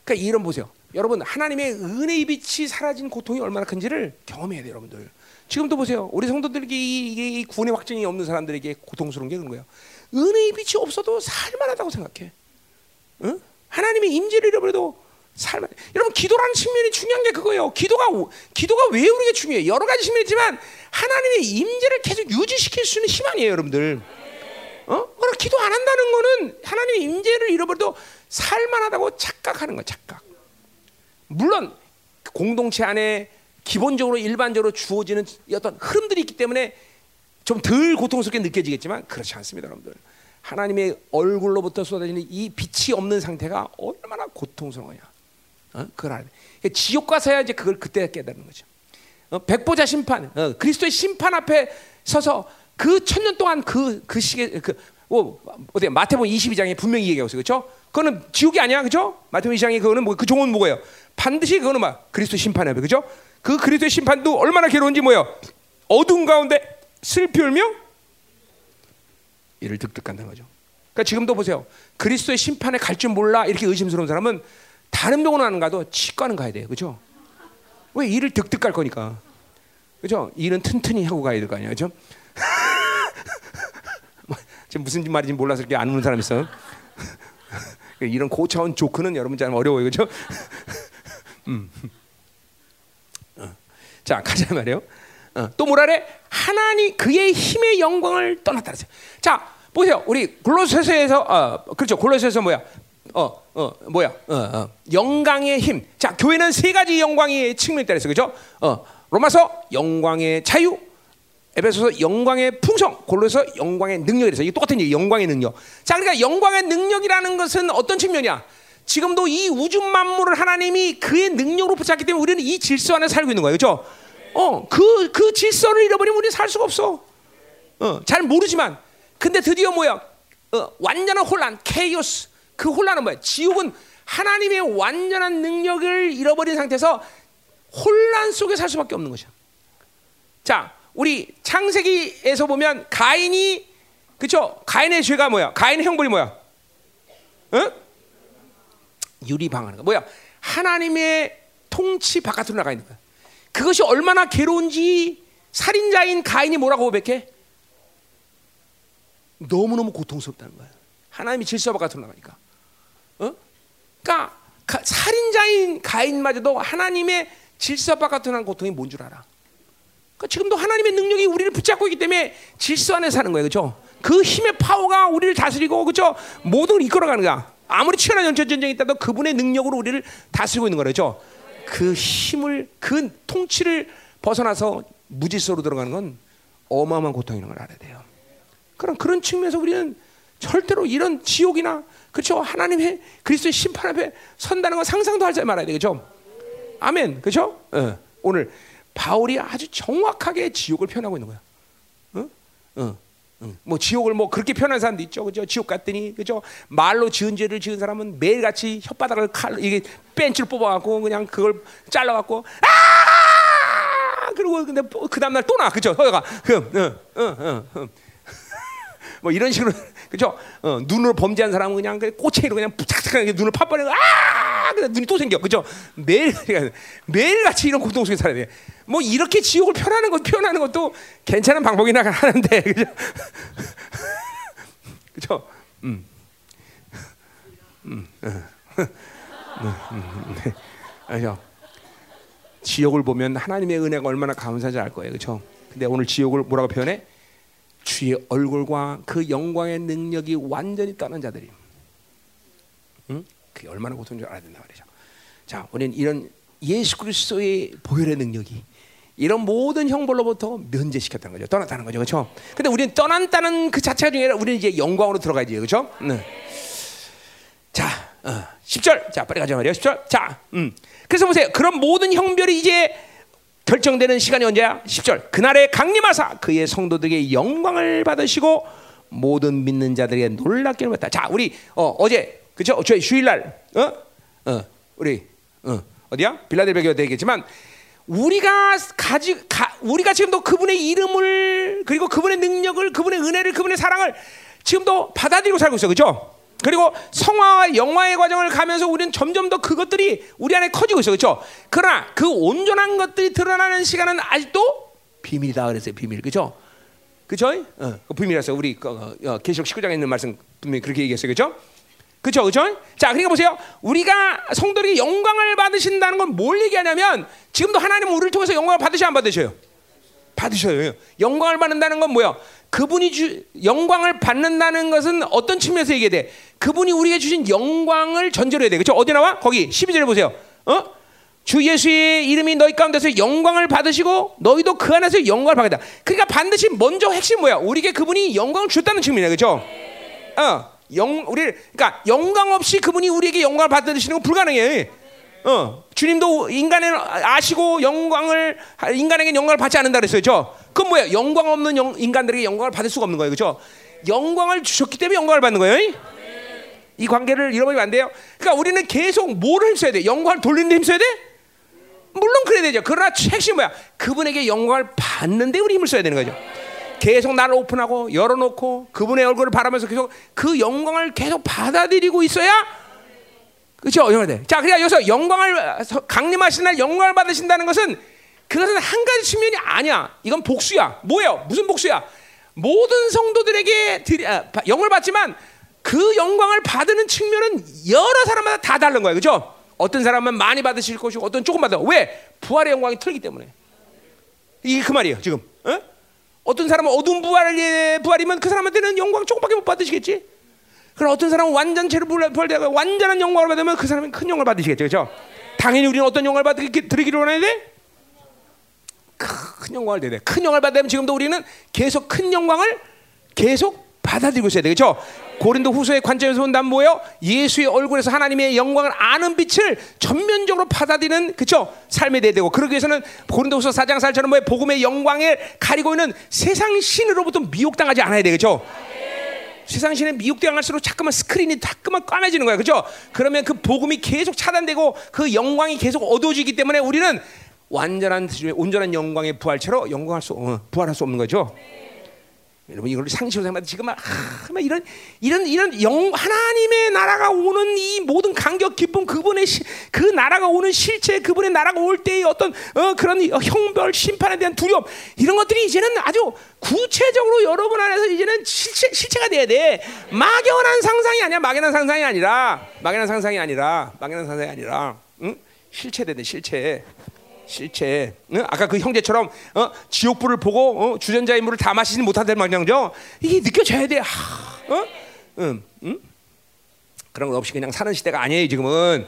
그러니까 이런 보세요 여러분 하나님의 은혜의 빛이 사라진 고통이 얼마나 큰지를 경험해야 돼요 여러분들 지금도 보세요. 우리 성도들에게 이, 이 구원의 확증이 없는 사람들에게 고통스러운 게 그런 거예요. 은혜의 빛이 없어도 살만하다고 생각해. 응? 하나님의 임재를 잃어버려도 살만. 여러분 기도라는 측면이 중요한 게 그거예요. 기도가 기도가 왜 우리에게 중요해? 여러 가지 측면이지만 하나님의 임재를 계속 유지시킬 수 있는 희망이에요, 여러분들. 어? 그럼 기도 안 한다는 거는 하나님의 임재를 잃어버려도 살만하다고 착각하는 거야, 착각. 물론 공동체 안에 기본적으로 일반적으로 주어지는 어떤 흐름들이 있기 때문에 좀 덜 고통스럽게 느껴지겠지만 그렇지 않습니다, 여러분들. 하나님의 얼굴로부터 쏟아지는 이 빛이 없는 상태가 얼마나 고통스러워냐. 어? 그걸 알아. 그러니까 지옥 가서야 이제 그걸 그때 깨닫는 거죠. 어? 백보자 심판, 어, 그리스도의 심판 앞에 서서 그 천년 동안 그, 그 시계, 그, 어, 어디 마태복음 22장에 분명히 얘기하고 있어요. 그렇죠? 그거는 지옥이 아니야. 그렇죠? 마태복음 22장에 그거는 뭐, 그 종은 뭐예요? 반드시 그거는 막 그리스도 심판 앞에. 그렇죠? 그 그리스도의 심판도 얼마나 괴로운지 뭐요? 어두운 가운데 슬피 울며 이를 득득한다는 거죠. 그러니까 지금도 보세요. 그리스도의 심판에 갈 줄 몰라 이렇게 의심스러운 사람은 다른 병원 안 가도 치과는 가야 돼요. 그렇죠? 왜 일을 득득 할 거니까. 그렇죠? 일은 튼튼히 하고 가야 될 거 아니야. 그렇죠? 지금 무슨 말인지 몰라서 이렇게 안 우는 사람 있어. 이런 고차원 조크는 여러분 잘 어려워요. 그렇죠? 음. 자 가자 말이요. 어, 또 뭐라래? 하나님 그의 힘의 영광을 떠났다. 자 보세요. 우리 골로새서에서 어, 그렇죠. 골로새서 뭐야? 어, 어, 뭐야? 어, 어. 영광의 힘. 자, 교회는 세 가지 영광의 있다 그랬어. 그죠? 어, 로마서 영광의 자유, 에베소서 영광의 풍성, 골로서 영광의 능력이래서 이게 똑같은 얘기, 영광의 능력. 자, 그러니까 영광의 능력이라는 것은 어떤 측면이야? 지금도 이 우주 만물을 하나님이 그의 능력으로 붙잡기 때문에 우리는 이 질서 안에 살고 있는 거예요. 그렇죠? 어, 그, 그 질서를 잃어버리면 우리는 살 수가 없어. 어, 잘 모르지만. 근데 드디어 뭐야? 어, 완전한 혼란, 케이오스. 그 혼란은 뭐야? 지옥은 하나님의 완전한 능력을 잃어버린 상태에서 혼란 속에 살 수밖에 없는 것이야. 자, 우리 창세기에서 보면 가인이 그쵸? 가인의 죄가 뭐야? 가인의 형벌이 뭐야? 응? 유리방하는 거 뭐야? 하나님의 통치 바깥으로 나가 있는 거야. 그것이 얼마나 괴로운지 살인자인 가인이 뭐라고 고백해? 너무너무 고통스럽다는 거야. 하나님이 질서 바깥으로 나가니까. 어? 그러니까 가, 살인자인 가인마저도 하나님의 질서 바깥으로 고통이 뭔 줄 알아. 그러니까 지금도 하나님의 능력이 우리를 붙잡고 있기 때문에 질서 안에 사는 거예요. 그렇죠? 그 힘의 파워가 우리를 다스리고 그렇죠? 모든 걸 이끌어 가는 거야. 아무리 치열한 연전 전쟁이 있다도 그분의 능력으로 우리를 다스리고 있는 거죠. 그 힘을 그 통치를 벗어나서 무질서로 들어가는 건 어마어마한 고통이라는 걸 알아야 돼요. 그럼 그런 측면에서 우리는 절대로 이런 지옥이나 그렇죠 하나님의 그리스도의 심판 앞에 선다는 건 상상도 하지 말아야 되겠죠. 아멘. 그렇죠? 어. 오늘 바울이 아주 정확하게 지옥을 표현하고 있는 거야. 어? 어. 뭐 지옥을 뭐 그렇게 표현한 사람도 있죠, 그죠? 지옥 갔더니 그죠? 말로 지은 죄를 지은 사람은 매일 같이 혓바닥을 칼 이게 벤치를 뽑아갖고 그냥 그걸 잘라갖고 아 그리고 근데 그 다음 날 또 나, 그죠? 허여가 흠, 응, 응, 응, 흠. 뭐 이런 식으로 그죠? 어, 눈으로 범죄한 사람은 그냥 그 꼬챙이로 그냥 부탁탁하게 눈을 파버리고 아, 근데 눈이 또 생겨, 그죠? 매일 매일 같이 이런 고통 속에 살아야 돼. 뭐 이렇게 지옥을 표현하는 것 표현하는 것도 괜찮은 방법이나 하는데, 그죠? 그죠? 음. 음. 음. 음. 네. 지옥을 보면 하나님의 은혜가 얼마나 감사한지 알 거예요, 그렇죠? 근데 오늘 지옥을 뭐라고 표현해? 주의 얼굴과 그 영광의 능력이 완전히 떠난 자들이. 응? 그게 얼마나 고통인지 알아야 된다 말이죠. 자, 우리는 이런 예수 그리스도의 보혈의 능력이 이런 모든 형벌로부터 면제시켰다는 거죠. 떠났다는 거죠. 그렇죠? 근데 우리는 떠났다는 그 자체가 아니라 우리는 이제 영광으로 들어가야지. 그렇죠? 네. 자, 어, 10절. 자, 빨리 가자 말이에요. 10절. 자, 음. 그래서 보세요. 그런 모든 형별이 이제 결정되는 시간이 언제야? 10절. 그날에 강림하사 그의 성도들에게 영광을 받으시고 모든 믿는 자들에게 놀랍게 받다. 자, 우리 어, 어제 그죠? 저희 주일날 어? 어, 우리 어, 어디야? 빌라델비아 교회 되겠지만 우리가 가지 가, 우리가 지금도 그분의 이름을 그리고 그분의 능력을 그분의 은혜를 그분의 사랑을 지금도 받아들이고 살고 있어. 그죠? 그리고 성화와 영화의 과정을 가면서 우리는 점점 더 그것들이 우리 안에 커지고 있어. 그렇죠? 그러나 그 온전한 것들이 드러나는 시간은 아직도 비밀이다 그랬어요. 비밀. 그렇죠? 그죠? 어, 그 비밀이라서 우리 그, 어, 어, 계시록 19장에 있는 말씀 분명히 그렇게 얘기했어요. 그렇죠? 그렇죠? 그렇죠? 자, 그러니까 보세요. 우리가 성도에게 영광을 받으신다는 건 뭘 얘기하냐면 지금도 하나님은 우리를 통해서 영광을 받으셔 안 받으셔요? 받으셔요. 영광을 받는다는 건 뭐야? 그분이 주, 영광을 받는다는 것은 어떤 측면에서 얘기해 돼? 그분이 우리에게 주신 영광을 전제로 해야 돼. 그렇죠? 어디 나와? 거기 12절에 보세요. 어? 주 예수의 이름이 너희 가운데서 영광을 받으시고 너희도 그 안에서 영광을 받겠다. 그러니까 반드시 먼저 핵심 뭐야? 우리에게 그분이 영광을 줬다는 측면이야. 그렇죠? 어. 영 우리 그러니까 영광 없이 그분이 우리에게 영광을 받으시는 건 불가능해. 어, 주님도 인간을 아시고 영광을 인간에게 영광을 받지 않는다 그랬어요. 저. 그건 뭐야? 영광 없는 영, 인간들에게 영광을 받을 수가 없는 거예요. 그죠? 영광을 주셨기 때문에 영광을 받는 거예요. 이 관계를 잃어버리면 안 돼요. 그러니까 우리는 계속 뭐를 힘써야 돼? 영광을 돌리는 데 힘써야 돼? 물론 그래야 되죠. 그러나 핵심 뭐야? 그분에게 영광을 받는데 우리 힘을 써야 되는 거죠. 계속 나를 오픈하고 열어놓고 그분의 얼굴을 바라면서 계속 그 영광을 계속 받아들이고 있어야 그렇죠? 자, 그러니까 여기서 영광을 강림하신 날 영광을 받으신다는 것은 그것은 한 가지 측면이 아니야. 이건 복수야. 뭐예요? 무슨 복수야? 모든 성도들에게 드리, 아, 영을 받지만 그 영광을 받는 측면은 여러 사람마다 다 다른 거예요. 그죠? 어떤 사람은 많이 받으실 것이고 어떤 조금 받아. 왜? 부활의 영광이 틀리기 때문에. 이게 그 말이에요. 지금. 어? 어떤 사람은 어두운 부활의 부활이면 그 사람한테는 영광 조금밖에 못 받으시겠지. 그럼 어떤 사람은 완전체로 부활되고 완전한 영광을 받으면 그 사람은 큰 영광을 받으시겠죠. 그렇죠? 당연히 우리는 어떤 영광을 받기 드리기를 원해야 돼? 큰 영광을 드려야 돼. 큰 영광을 받으면 지금도 우리는 계속 큰 영광을 계속 받아들이고 있어야 돼. 그렇죠? 고린도 후서의 관점에서 본다면 뭐예요? 예수의 얼굴에서 하나님의 영광을 아는 빛을 전면적으로 받아들이는 그쵸 삶에 대야 되고 그러기 위해서는 고린도 후서 4장 4절처럼 뭐예요? 복음의 영광을 가리고 있는 세상 신으로부터 미혹당하지 않아야 돼. 그렇죠? 세상 신에 미혹당할수록 자꾸만 스크린이 자꾸만 까매지는 거야. 그죠? 그러면 그 복음이 계속 차단되고 그 영광이 계속 어두워지기 때문에 우리는 완전한 온전한 영광의 부활체로 영광할 수 어, 부활할 수 없는 거죠. 여러분 이걸 상식으로 생각하면 지금 막, 하, 막 이런 이런 이런 영 하나님의 나라가 오는 이 모든 감격 기쁨 그분의 시, 그 나라가 오는 실체 그분의 나라가 올 때의 어떤 어, 그런 형벌 심판에 대한 두려움 이런 것들이 이제는 아주 구체적으로 여러분 안에서 이제는 실체 실체가 돼야 돼. 막연한 상상이 아니야. 막연한 상상이 아니라. 막연한 상상이 아니라. 막연한 상상이 아니라. 응? 돼 실체. 실체. 응? 아까 그 형제처럼 어? 지옥불을 보고 어? 주전자의 물을 다 마시지 못한다는 말이죠. 이게 느껴져야 돼. 하, 어? 응, 응? 그런 것 없이 그냥 사는 시대가 아니에요 지금은.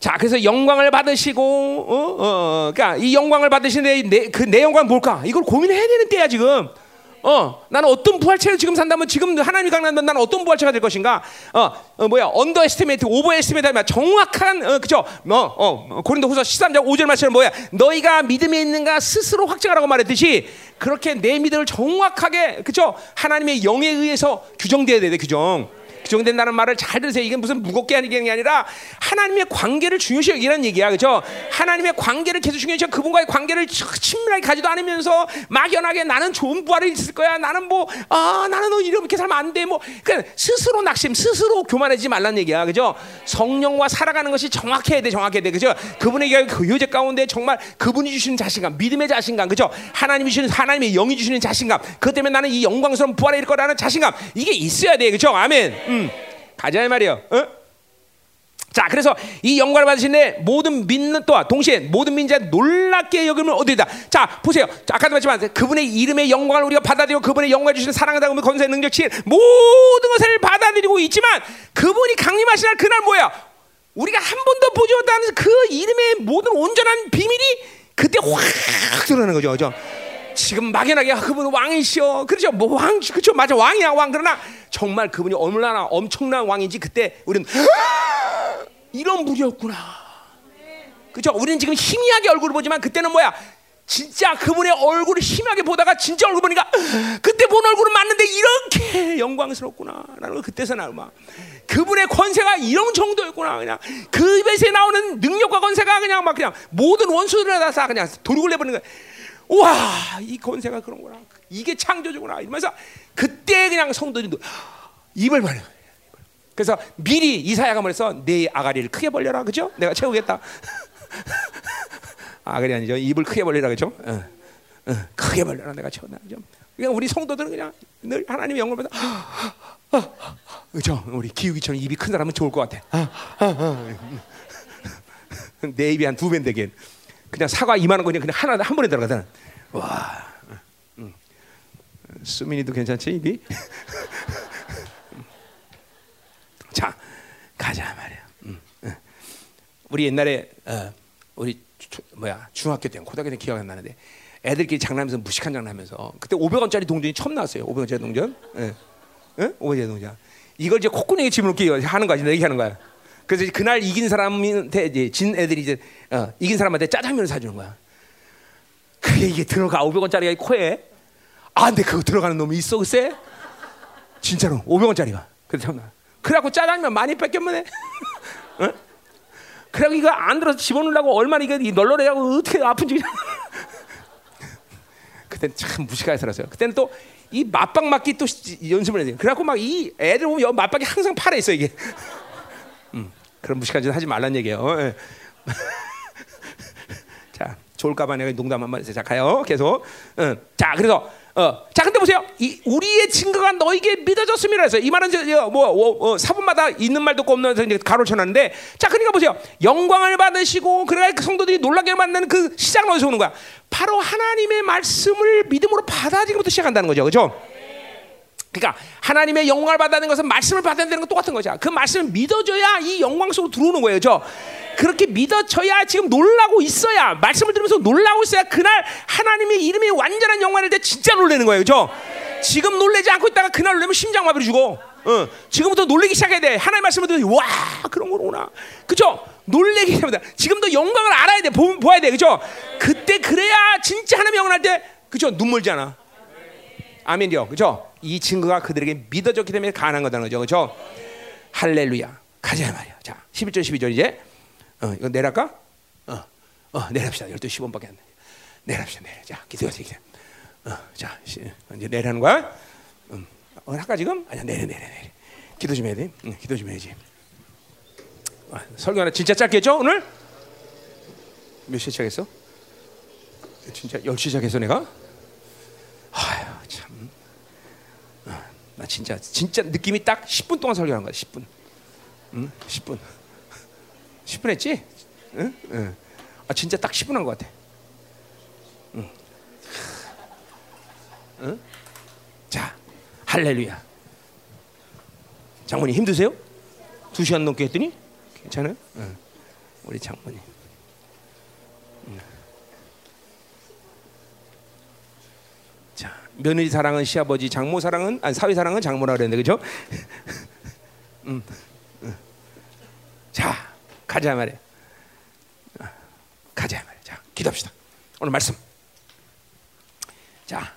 자, 그래서 영광을 받으시고, 어, 어, 어 그러니까 이 영광을 받으시는데 그내 영광 뭘까? 이걸 고민해야 되는 때야 지금. 어, 나는 어떤 부활체를 지금 산다면 지금 하나님이 강림한다면 나는 어떤 부활체가 될 것인가? 어, 어 뭐야? underestimate, overestimate 하면 정확한 어, 그죠? 어, 어, 고린도후서 13장 5절 말씀은 뭐야? 너희가 믿음에 있는가 스스로 확증하라고 말했듯이 그렇게 내 믿음을 정확하게 그죠? 하나님의 영에 의해서 규정돼야 돼, 규정. 규정된다는 말을 잘 들으세요. 이게 무슨 무겁게 하는 게 아니라 하나님의 관계를 중요시 여기라는 얘기야. 그죠? 하나님의 관계를 계속 중요시 그분과의 관계를 친밀하게 가지도 않으면서 막연하게 나는 좋은 부활이 있을 거야. 나는 뭐, 아, 나는 이렇게 살면 안 돼. 뭐, 그냥 스스로 낙심, 스스로 교만하지 말라는 얘기야. 그죠? 성령과 살아가는 것이 정확해야 돼. 정확해야 돼. 그죠? 그분에게 그 요제 가운데 정말 그분이 주시는 자신감, 믿음의 자신감. 그죠? 하나님이 주시는, 하나님의 영이 주시는 자신감. 그것 때문에 나는 이 영광스러운 이를 거라는 자신감. 이게 있어야 돼. 그죠? 아멘. 음. 가자 이 말이요. 어? 자, 그래서 이 영광을 받으신데 모든 믿는 또한 동시에 모든 민자 놀랍게 여기면 어디다. 자, 보세요. 자, 아까도 말했지만 그분의 이름의 영광을 우리가 받아들이고 그분의 영광을 주시는 사랑하다 보면 건설 능력치 모든 것을 받아들이고 있지만 그분이 강림하신 날 그날 뭐야? 우리가 한 번도 보지 못하는 그 이름의 모든 온전한 비밀이 그때 확 드러나는 거죠. 그죠? 지금 막연하게 아, 그분 왕이시여. 그렇죠. 뭐 왕, 그렇죠. 맞아. 왕이야, 왕. 그러나 정말 그분이 얼마나 엄청난 왕인지 그때 우리는 이런 분이었구나. 그죠? 우리는 지금 희미하게 얼굴을 보지만 그때는 뭐야? 진짜 그분의 얼굴을 희미하게 보다가 진짜 얼굴 보니까 그때 본 얼굴은 맞는데 이렇게 영광스럽구나. 라는 걸 그때서 막 그분의 권세가 이런 정도였구나. 그냥 그 입에서 나오는 능력과 권세가 그냥 막 그냥 모든 원수들을 다 그냥 도둑을 내버리는 거야. 와, 이 권세가 그런구나. 이게 창조주구나. 이러면서 그때 그냥 성도들도 입을 벌려. 그래서 미리 이사야가 말해서 내 아가리를 크게 벌려라. 그죠? 내가 채우겠다. 아가리 아니죠. 입을 크게 벌리라. 그죠? 어, 어, 크게 벌려라. 내가 채운다. 그죠? 그러니까 우리 성도들은 그냥 늘 하나님의 영을 받아. 그죠? 우리 기우기처럼 입이 큰 사람은 좋을 것 같아. 내 입이 한 두 배인데 그냥 사과 이만한 거 그냥 하나 한 번에 들어가잖아. 와, 응. 수민이도 괜찮지 입이? 자, 가자 말이야. 응. 응. 우리 옛날에 어, 우리 주, 뭐야 중학교 때, 고등학교 때 기억 안 나는데 애들끼리 장난하면서 무식한 장난하면서 그때 500원짜리 동전이 처음 나왔어요. 500원짜리 동전. 예. 예? 500원짜리 동전. 이걸 이제 콧구멍에 집어넣기 하는 거야. 얘기하는 거야. 그래서 그날 이긴 사람한테 이제 진 애들이 이제 어, 이긴 사람한테 짜장면을 사주는 거야. 그게 이게 들어가 500원짜리가 코에? 아 근데 그거 들어가는 놈이 있어 글쎄? 진짜로 500원짜리가. 그래 참 그래갖고 짜장면 많이 뺏겼면 해 어? 그래갖고 이거 안 들어서 집어넣으려고 얼마나 이거 널널해하고 어떻게 아픈지 그때는 참 무식하게 살았어요. 그때는 또이 맞박 맞기 또 연습을 해야 돼 그래갖고 막 이 애들 보면 맞박이 항상 팔에 있어 이게. 음, 그런 무식한 짓 하지 말란 얘기예요. 어, 예. 자 좋을까봐 내가 농담 한번 해서 자 가요. 계속. 어. 자 그래서 어. 자 근데 보세요. 이, 우리의 증거가 너에게 믿어졌음이라 해서 이 말은 이제 뭐 어, 어, 사본마다 있는 말도 없는 이제 가로 쳐놨는데 자 그러니까 보세요. 영광을 받으시고 그러니까 그 성도들이 놀라게 만드는 그 시작은 어디서 오는 거야? 바로 하나님의 말씀을 믿음으로 받아들이부터 시작한다는 거죠. 그죠 그러니까 하나님의 영광을 받아는 것은 말씀을 받아야 되는 건 똑같은 거죠. 그 말씀을 믿어줘야 이 영광 속으로 들어오는 거예요. 저 그렇게 믿어져야 지금 놀라고 있어야 말씀을 들으면서 놀라고 있어야 그날 하나님의 이름이 완전한 영광을 때 진짜 놀라는 거예요. 저 지금 놀래지 않고 있다가 그날 놀라면 심장마비를 주고 어, 지금부터 놀래기 시작해야 돼. 하나님 말씀을 들으면 와 그런 거구나. 그죠? 놀래기 됩니다. 지금도 영광을 알아야 돼. 보, 보아야 돼. 그죠? 그때 그래야 진짜 하나님 영광 할 때 그죠? 눈물잖아. 아멘이요. 그죠? 이 증거가 그들에게 믿어졌기 때문에 가능한 거다는 거죠. 그렇죠? 할렐루야. 가자 말이야. 자, 11절 12절 이제 어, 이거 내릴까? 어. 어, 내립시다. 12시 10분밖에 안 돼. 내립시다. 내려. 자, 기도하세요. 기도. 어, 자, 시, 이제 내려는 거야. 음, 어, 할까 지금? 아니야, 내려, 내려, 내려. 기도 좀 해야 돼. 응, 기도 좀 해야지. 아, 설교 하나 진짜 짧게 했죠 오늘? 몇 시에 시작했어? 진짜 10시 시작했어 내가? 아휴 참. 아, 나 진짜 진짜 느낌이 딱 10분 동안 설교하는 거야 10분. 응? 10분. 10분 했지? 응? 응. 아 진짜 딱 10분 한 것 같아. 응. 응? 자, 할렐루야. 장모님 힘드세요? 두 시간 넘게 했더니 괜찮아요? 응. 우리 장모님. 응. 자, 며느리 사랑은 시아버지, 장모 사랑은 아니 사위 사랑은 장모라 그랬는데 그죠? 음, 음. 자, 가자 말이야. 아, 가자 말이야. 자, 기도합시다. 오늘 말씀. 자,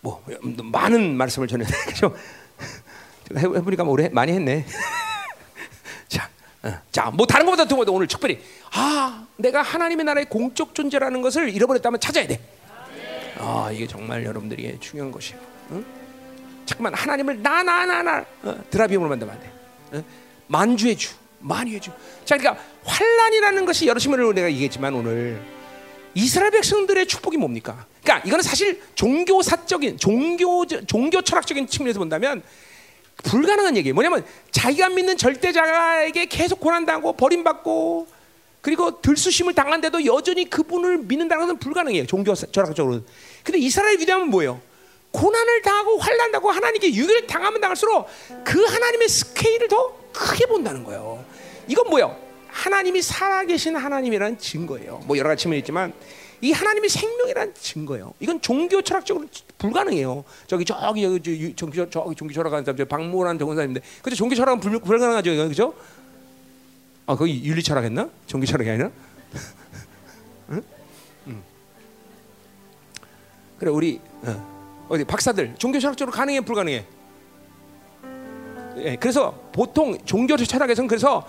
뭐 많은 말씀을 전해 그죠? 해보니까 뭐 오래 많이 했네. 자, 어, 자, 뭐 다른 것보다 더 오늘 특별히 아, 내가 하나님의 나라의 공적 존재라는 것을 잃어버렸다면 찾아야 돼. 아, 이게 정말 여러분들에게 중요한 것이에요. 응? 잠깐만 하나님을 나 나 나나 어, 드라비움으로 만들면 안 돼. 어? 만주의 주, 만유의 주. 자, 그러니까 환란이라는 것이 여러 시간을 내가 얘기했지만 오늘 이스라엘 백성들의 축복이 뭡니까? 그러니까 이거는 사실 종교 사적인 종교 종교 철학적인 측면에서 본다면 불가능한 얘기예요. 뭐냐면 자기가 믿는 절대자에게 계속 고난당하고 버림받고 그리고 들쑤심을 당한데도 여전히 그분을 믿는다는 것은 불가능해요. 종교 철학적으로. 근데 이스라엘 위대함은 뭐예요? 고난을 당하고 환난다고 하나님께 유교를 당하면 당할수록 그 하나님의 스케일을 더 크게 본다는 거예요. 이건 뭐예요? 하나님이 살아계신 하나님이라는 증거예요. 뭐 여러 가지 측면이 있지만 이 하나님의 생명이란 증거예요. 이건 종교 철학적으로 불가능해요. 저기 저기 저기 종교 저기 종교 철학하는 사람 저 박모란 정사님인데 그죠 종교 철학은 불, 불가능하죠, 그죠? 아 거기 윤리 철학 했나? 종교 철학이 아니라? 응? 응. 그래 우리 어. 어디 박사들 종교 철학적으로 가능해 불가능해? 예, 그래서 보통 종교 철학에서는 그래서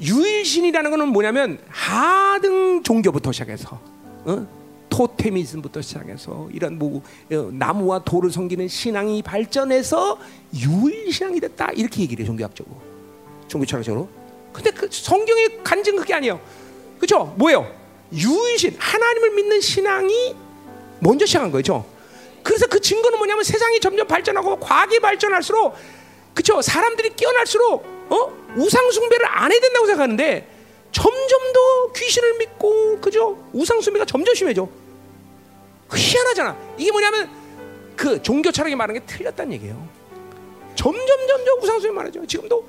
유일신이라는 것은 뭐냐면 하등 종교부터 시작해서 어? 토테미즘부터 시작해서 이런 뭐 어, 나무와 돌을 섬기는 신앙이 발전해서 유일신앙이 됐다 이렇게 얘기를 해 종교학적으로 종교철학적으로 근데 그 성경의 간증 그게 아니에요 그렇죠 뭐예요 유일신 하나님을 믿는 신앙이 먼저 시작한 거죠 그래서 그 증거는 뭐냐면 세상이 점점 발전하고 과학이 발전할수록 그렇죠 사람들이 깨어날수록 어 우상 숭배를 안 해야 된다고 생각하는데 점점 더 귀신을 믿고 그죠? 우상 숭배가 점점 심해져. 희한하잖아. 이게 뭐냐면 그 종교 철학이 말하는 게 틀렸다는 얘기예요. 점점 점점 우상 숭배 말하죠. 지금도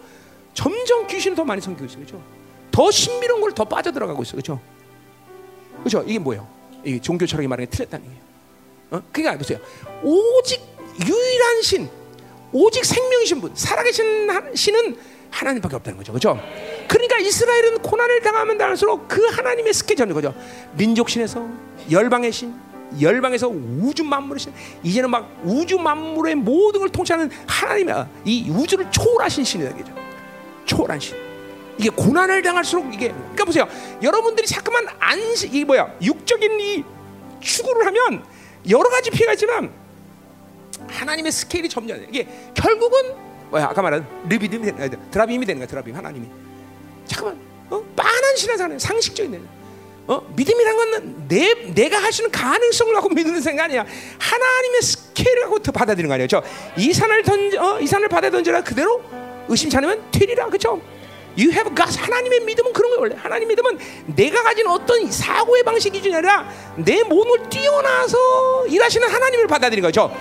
점점 귀신을 더 많이 섬기고 있어요. 그죠? 더 신비로운 걸 더 빠져들어가고 있어요. 그죠? 그죠? 이게 뭐예요? 이 종교 철학이 말하는 게 틀렸다는 얘기예요. 어? 그러니까 보세요. 오직 유일한 신, 오직 생명이신 분, 살아계신 신은 하나님밖에 없다는 거죠. 그죠? 그러니까 이스라엘은 고난을 당하면 당할수록 그 하나님의 스케줄인 거죠. 민족 신에서 열방의 신, 열방에서 우주 만물의 신, 이제는 막 우주 만물의 모든 걸 통치하는 하나님의 이 우주를 초월하신 신이다 그죠. 초월한 신. 이게 고난을 당할수록 이게 그러니까 보세요. 여러분들이 자꾸만 안시 이 뭐야 육적인 이 추구를 하면 여러 가지 피해가 있지만 하나님의 스케일이 점점 이게 결국은 뭐야 아까 말한 르비듬이 되는 드라빔이 되는 거야 드라빔 하나님이 잠깐만 어? 빤한 신앙생활 상식적인 내 어? 믿음이란 건 내, 내가 할 수 있는 가능성을 갖고 믿는 생각 아니야 하나님의 스케일을 갖고 받아들이는 거 아니에요 이 산을 던져 어? 이 산을 바다에 던져라 그대로 의심치 않으면 되리라 그죠 You have God. 하나님의 믿음은 그런 거예요 원래. 하나님 믿음은 내가 가진 어떤 사고의 방식 기준이 아니라 내 몸을 뛰어나서 일하시는 하나님을 받아들이는 거죠.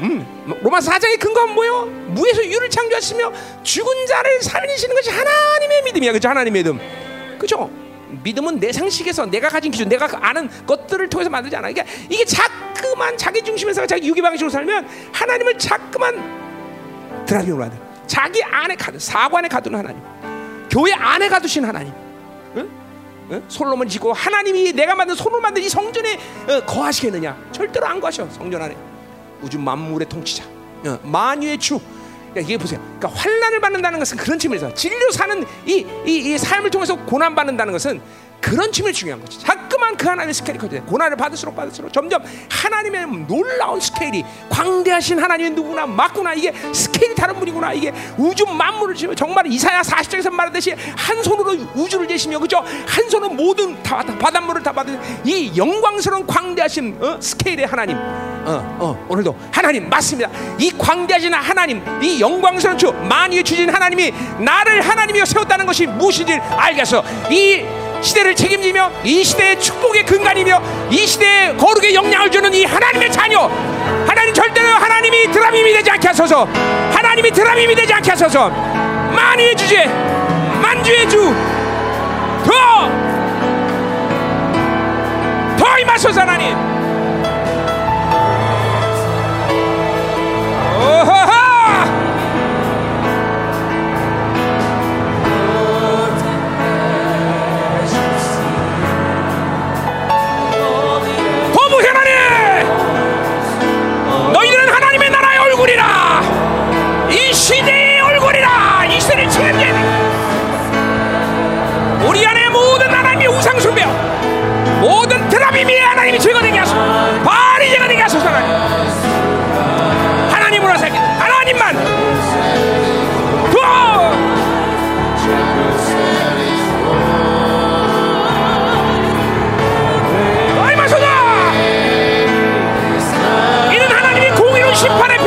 음, 로마 4장의 근거는 뭐예요? 무에서 유를 창조하시며 죽은 자를 살리시는 것이 하나님의 믿음이야. 그죠? 하나님의 믿음. 그죠? 믿음은 내 상식에서 내가 가진 기준, 내가 아는 것들을 통해서 만들지 않아. 그러니까 이게 자꾸만 자기 중심에서 자기 유기 방식으로 살면 하나님을 자꾸만 드라이브로 만들. 자기 안에 사고 안에 가두는 하나님. 교회 안에 가두신 하나님. 응? 응? 솔로몬 짓고 하나님이 내가 만든 손으로 만든 이 성전에 어, 거하시겠느냐? 절대로 안 거하셔 성전 안에. 우주 만물의 통치자, 어, 만유의 주. 그러니까 이게 보세요. 그러니까 환란을 받는다는 것은 그런 측면에서 진리로 사는 이, 이, 이 삶을 통해서 고난 받는다는 것은 그런 측면이 중요한 거지. 자꾸만 그 하나님의 스케일이 커져요. 고난을 받을수록 받을수록 점점 하나님의 놀라운 스케일이 광대하신 하나님이 누구나 맞구나 이게 스케일이 다른 분이구나 이게 우주 만물을 지어 정말 이사야 40장에서 말하듯이 한 손으로 우주를 재시며 그죠 한 손으로 모든 다, 다, 바닷물을 다 받은 이 영광스러운 광대하신 어? 스케일의 하나님 어, 어, 오늘도 하나님 맞습니다 이 광대하신 하나님 이 영광스러운 주 만유의 주신 하나님이 나를 하나님이여 세웠다는 것이 무엇인지 알겠어 이 시대를 책임지며 이 시대의 축복의 근간이며 이 시대의 거룩의 영향을 주는 이 하나님의 자녀. 하나님 절대로 하나님이 드라밈이 되지 않게 하소서 하나님이 드라밈이 되지 않게 하소서 만유의 주제 만주의 주더 더 임하소서 하나님. 오호하 돼 우리 안에 모든 하나님의 우상 숭배 모든 드라빔이 하나님이 제거되게 하소서. 발이 제거되게 하소서 하나님. 하나님으로 살기 하나님만! 심판의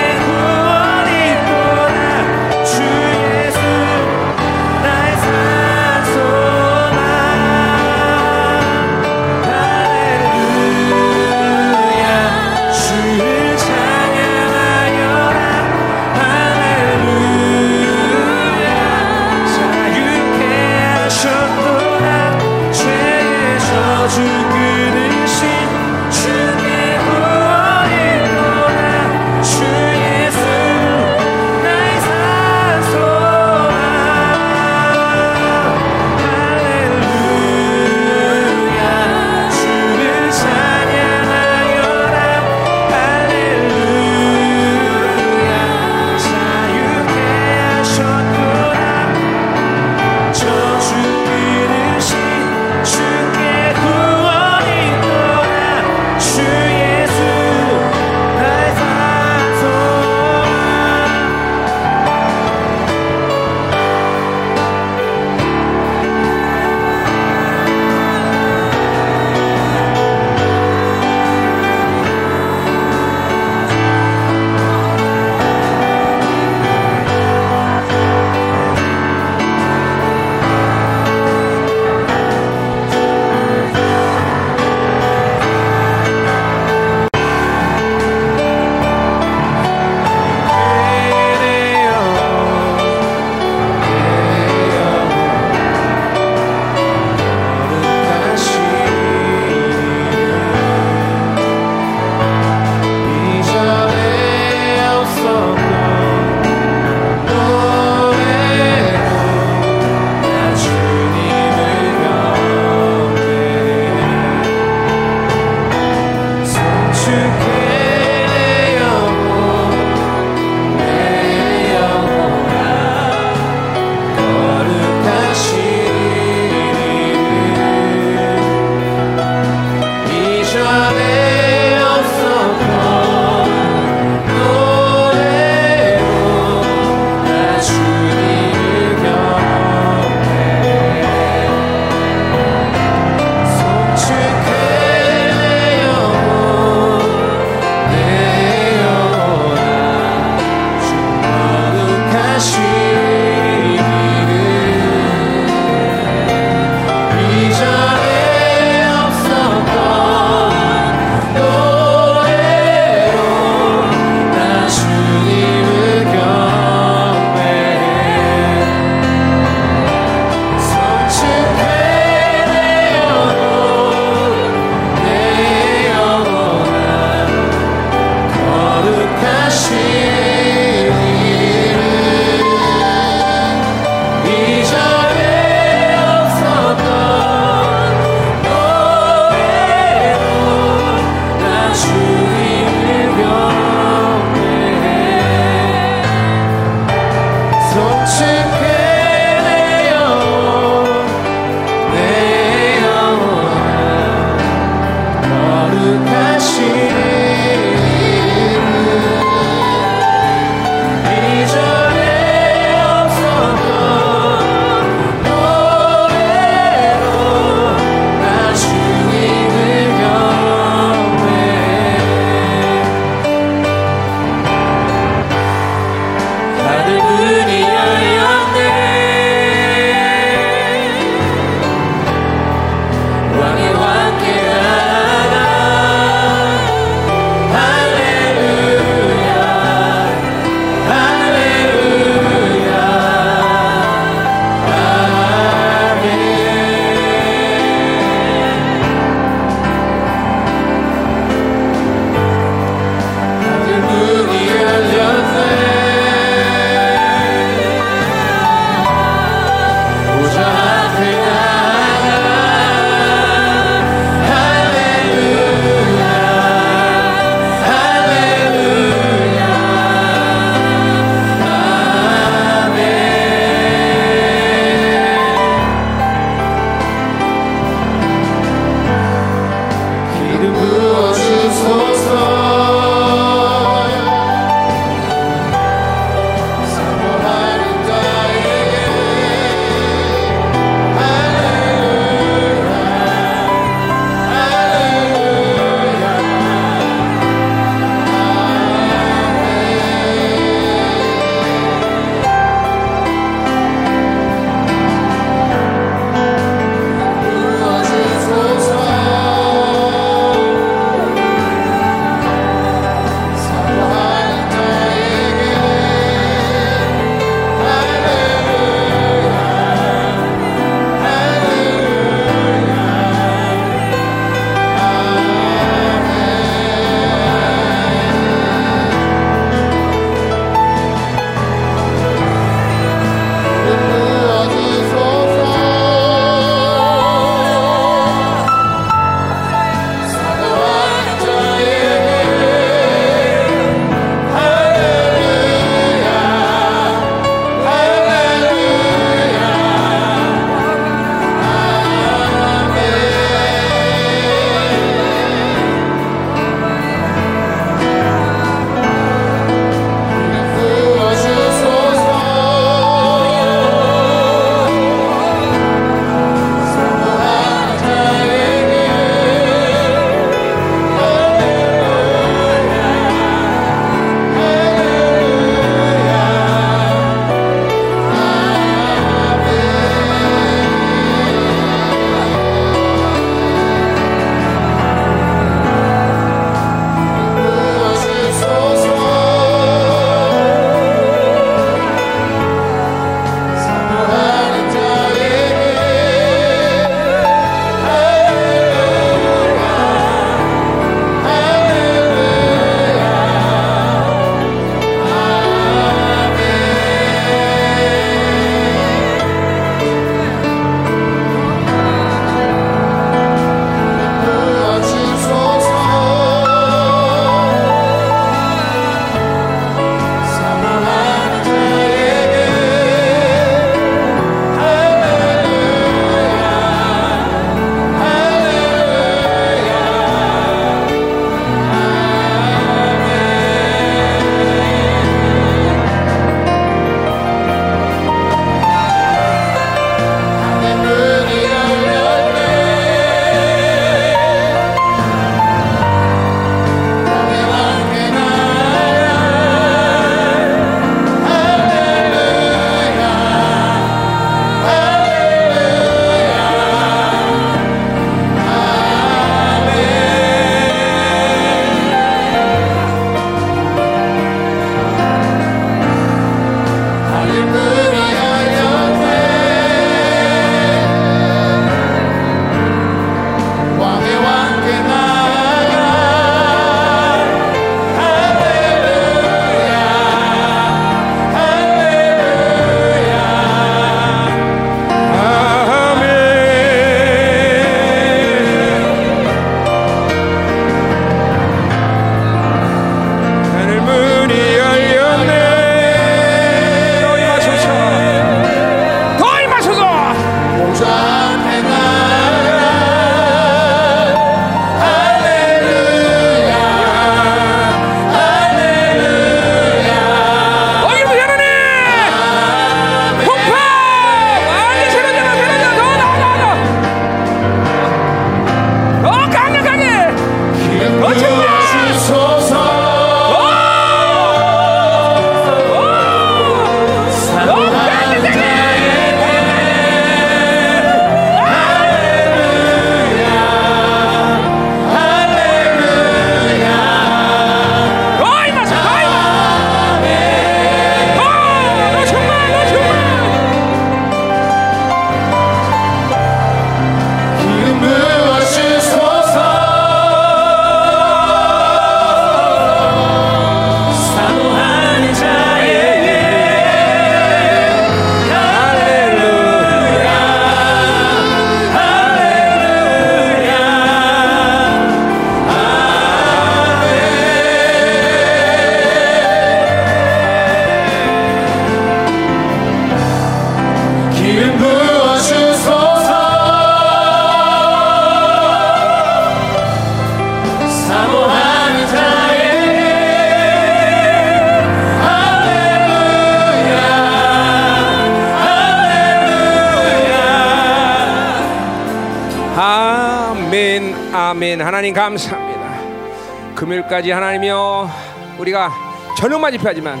하나님 감사합니다. 금요일까지 하나님이여 우리가 저녁만 집회하지만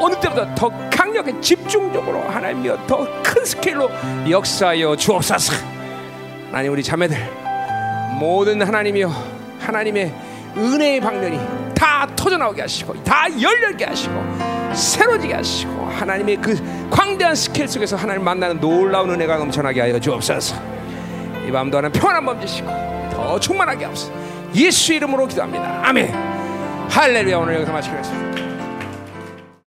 어느 때보다 더 강력하게 집중적으로 하나님이여 더 큰 스케일로 역사하여 주옵소서. 하나님 우리 자매들 모든 하나님이여 하나님의 은혜의 방면이 다 터져 나오게 하시고 다 열려게 하시고 새로지게 하시고 하나님의 그 광대한 스케일 속에서 하나님 만나는 놀라운 은혜가 넘쳐나게 하여 주옵소서. 이 밤도 하나님 평안 한번 주시고 더 충만하게 하옵소서. 예수 이름으로 기도합니다. 아멘. 할렐루야 오늘 여기서 마치겠습니다.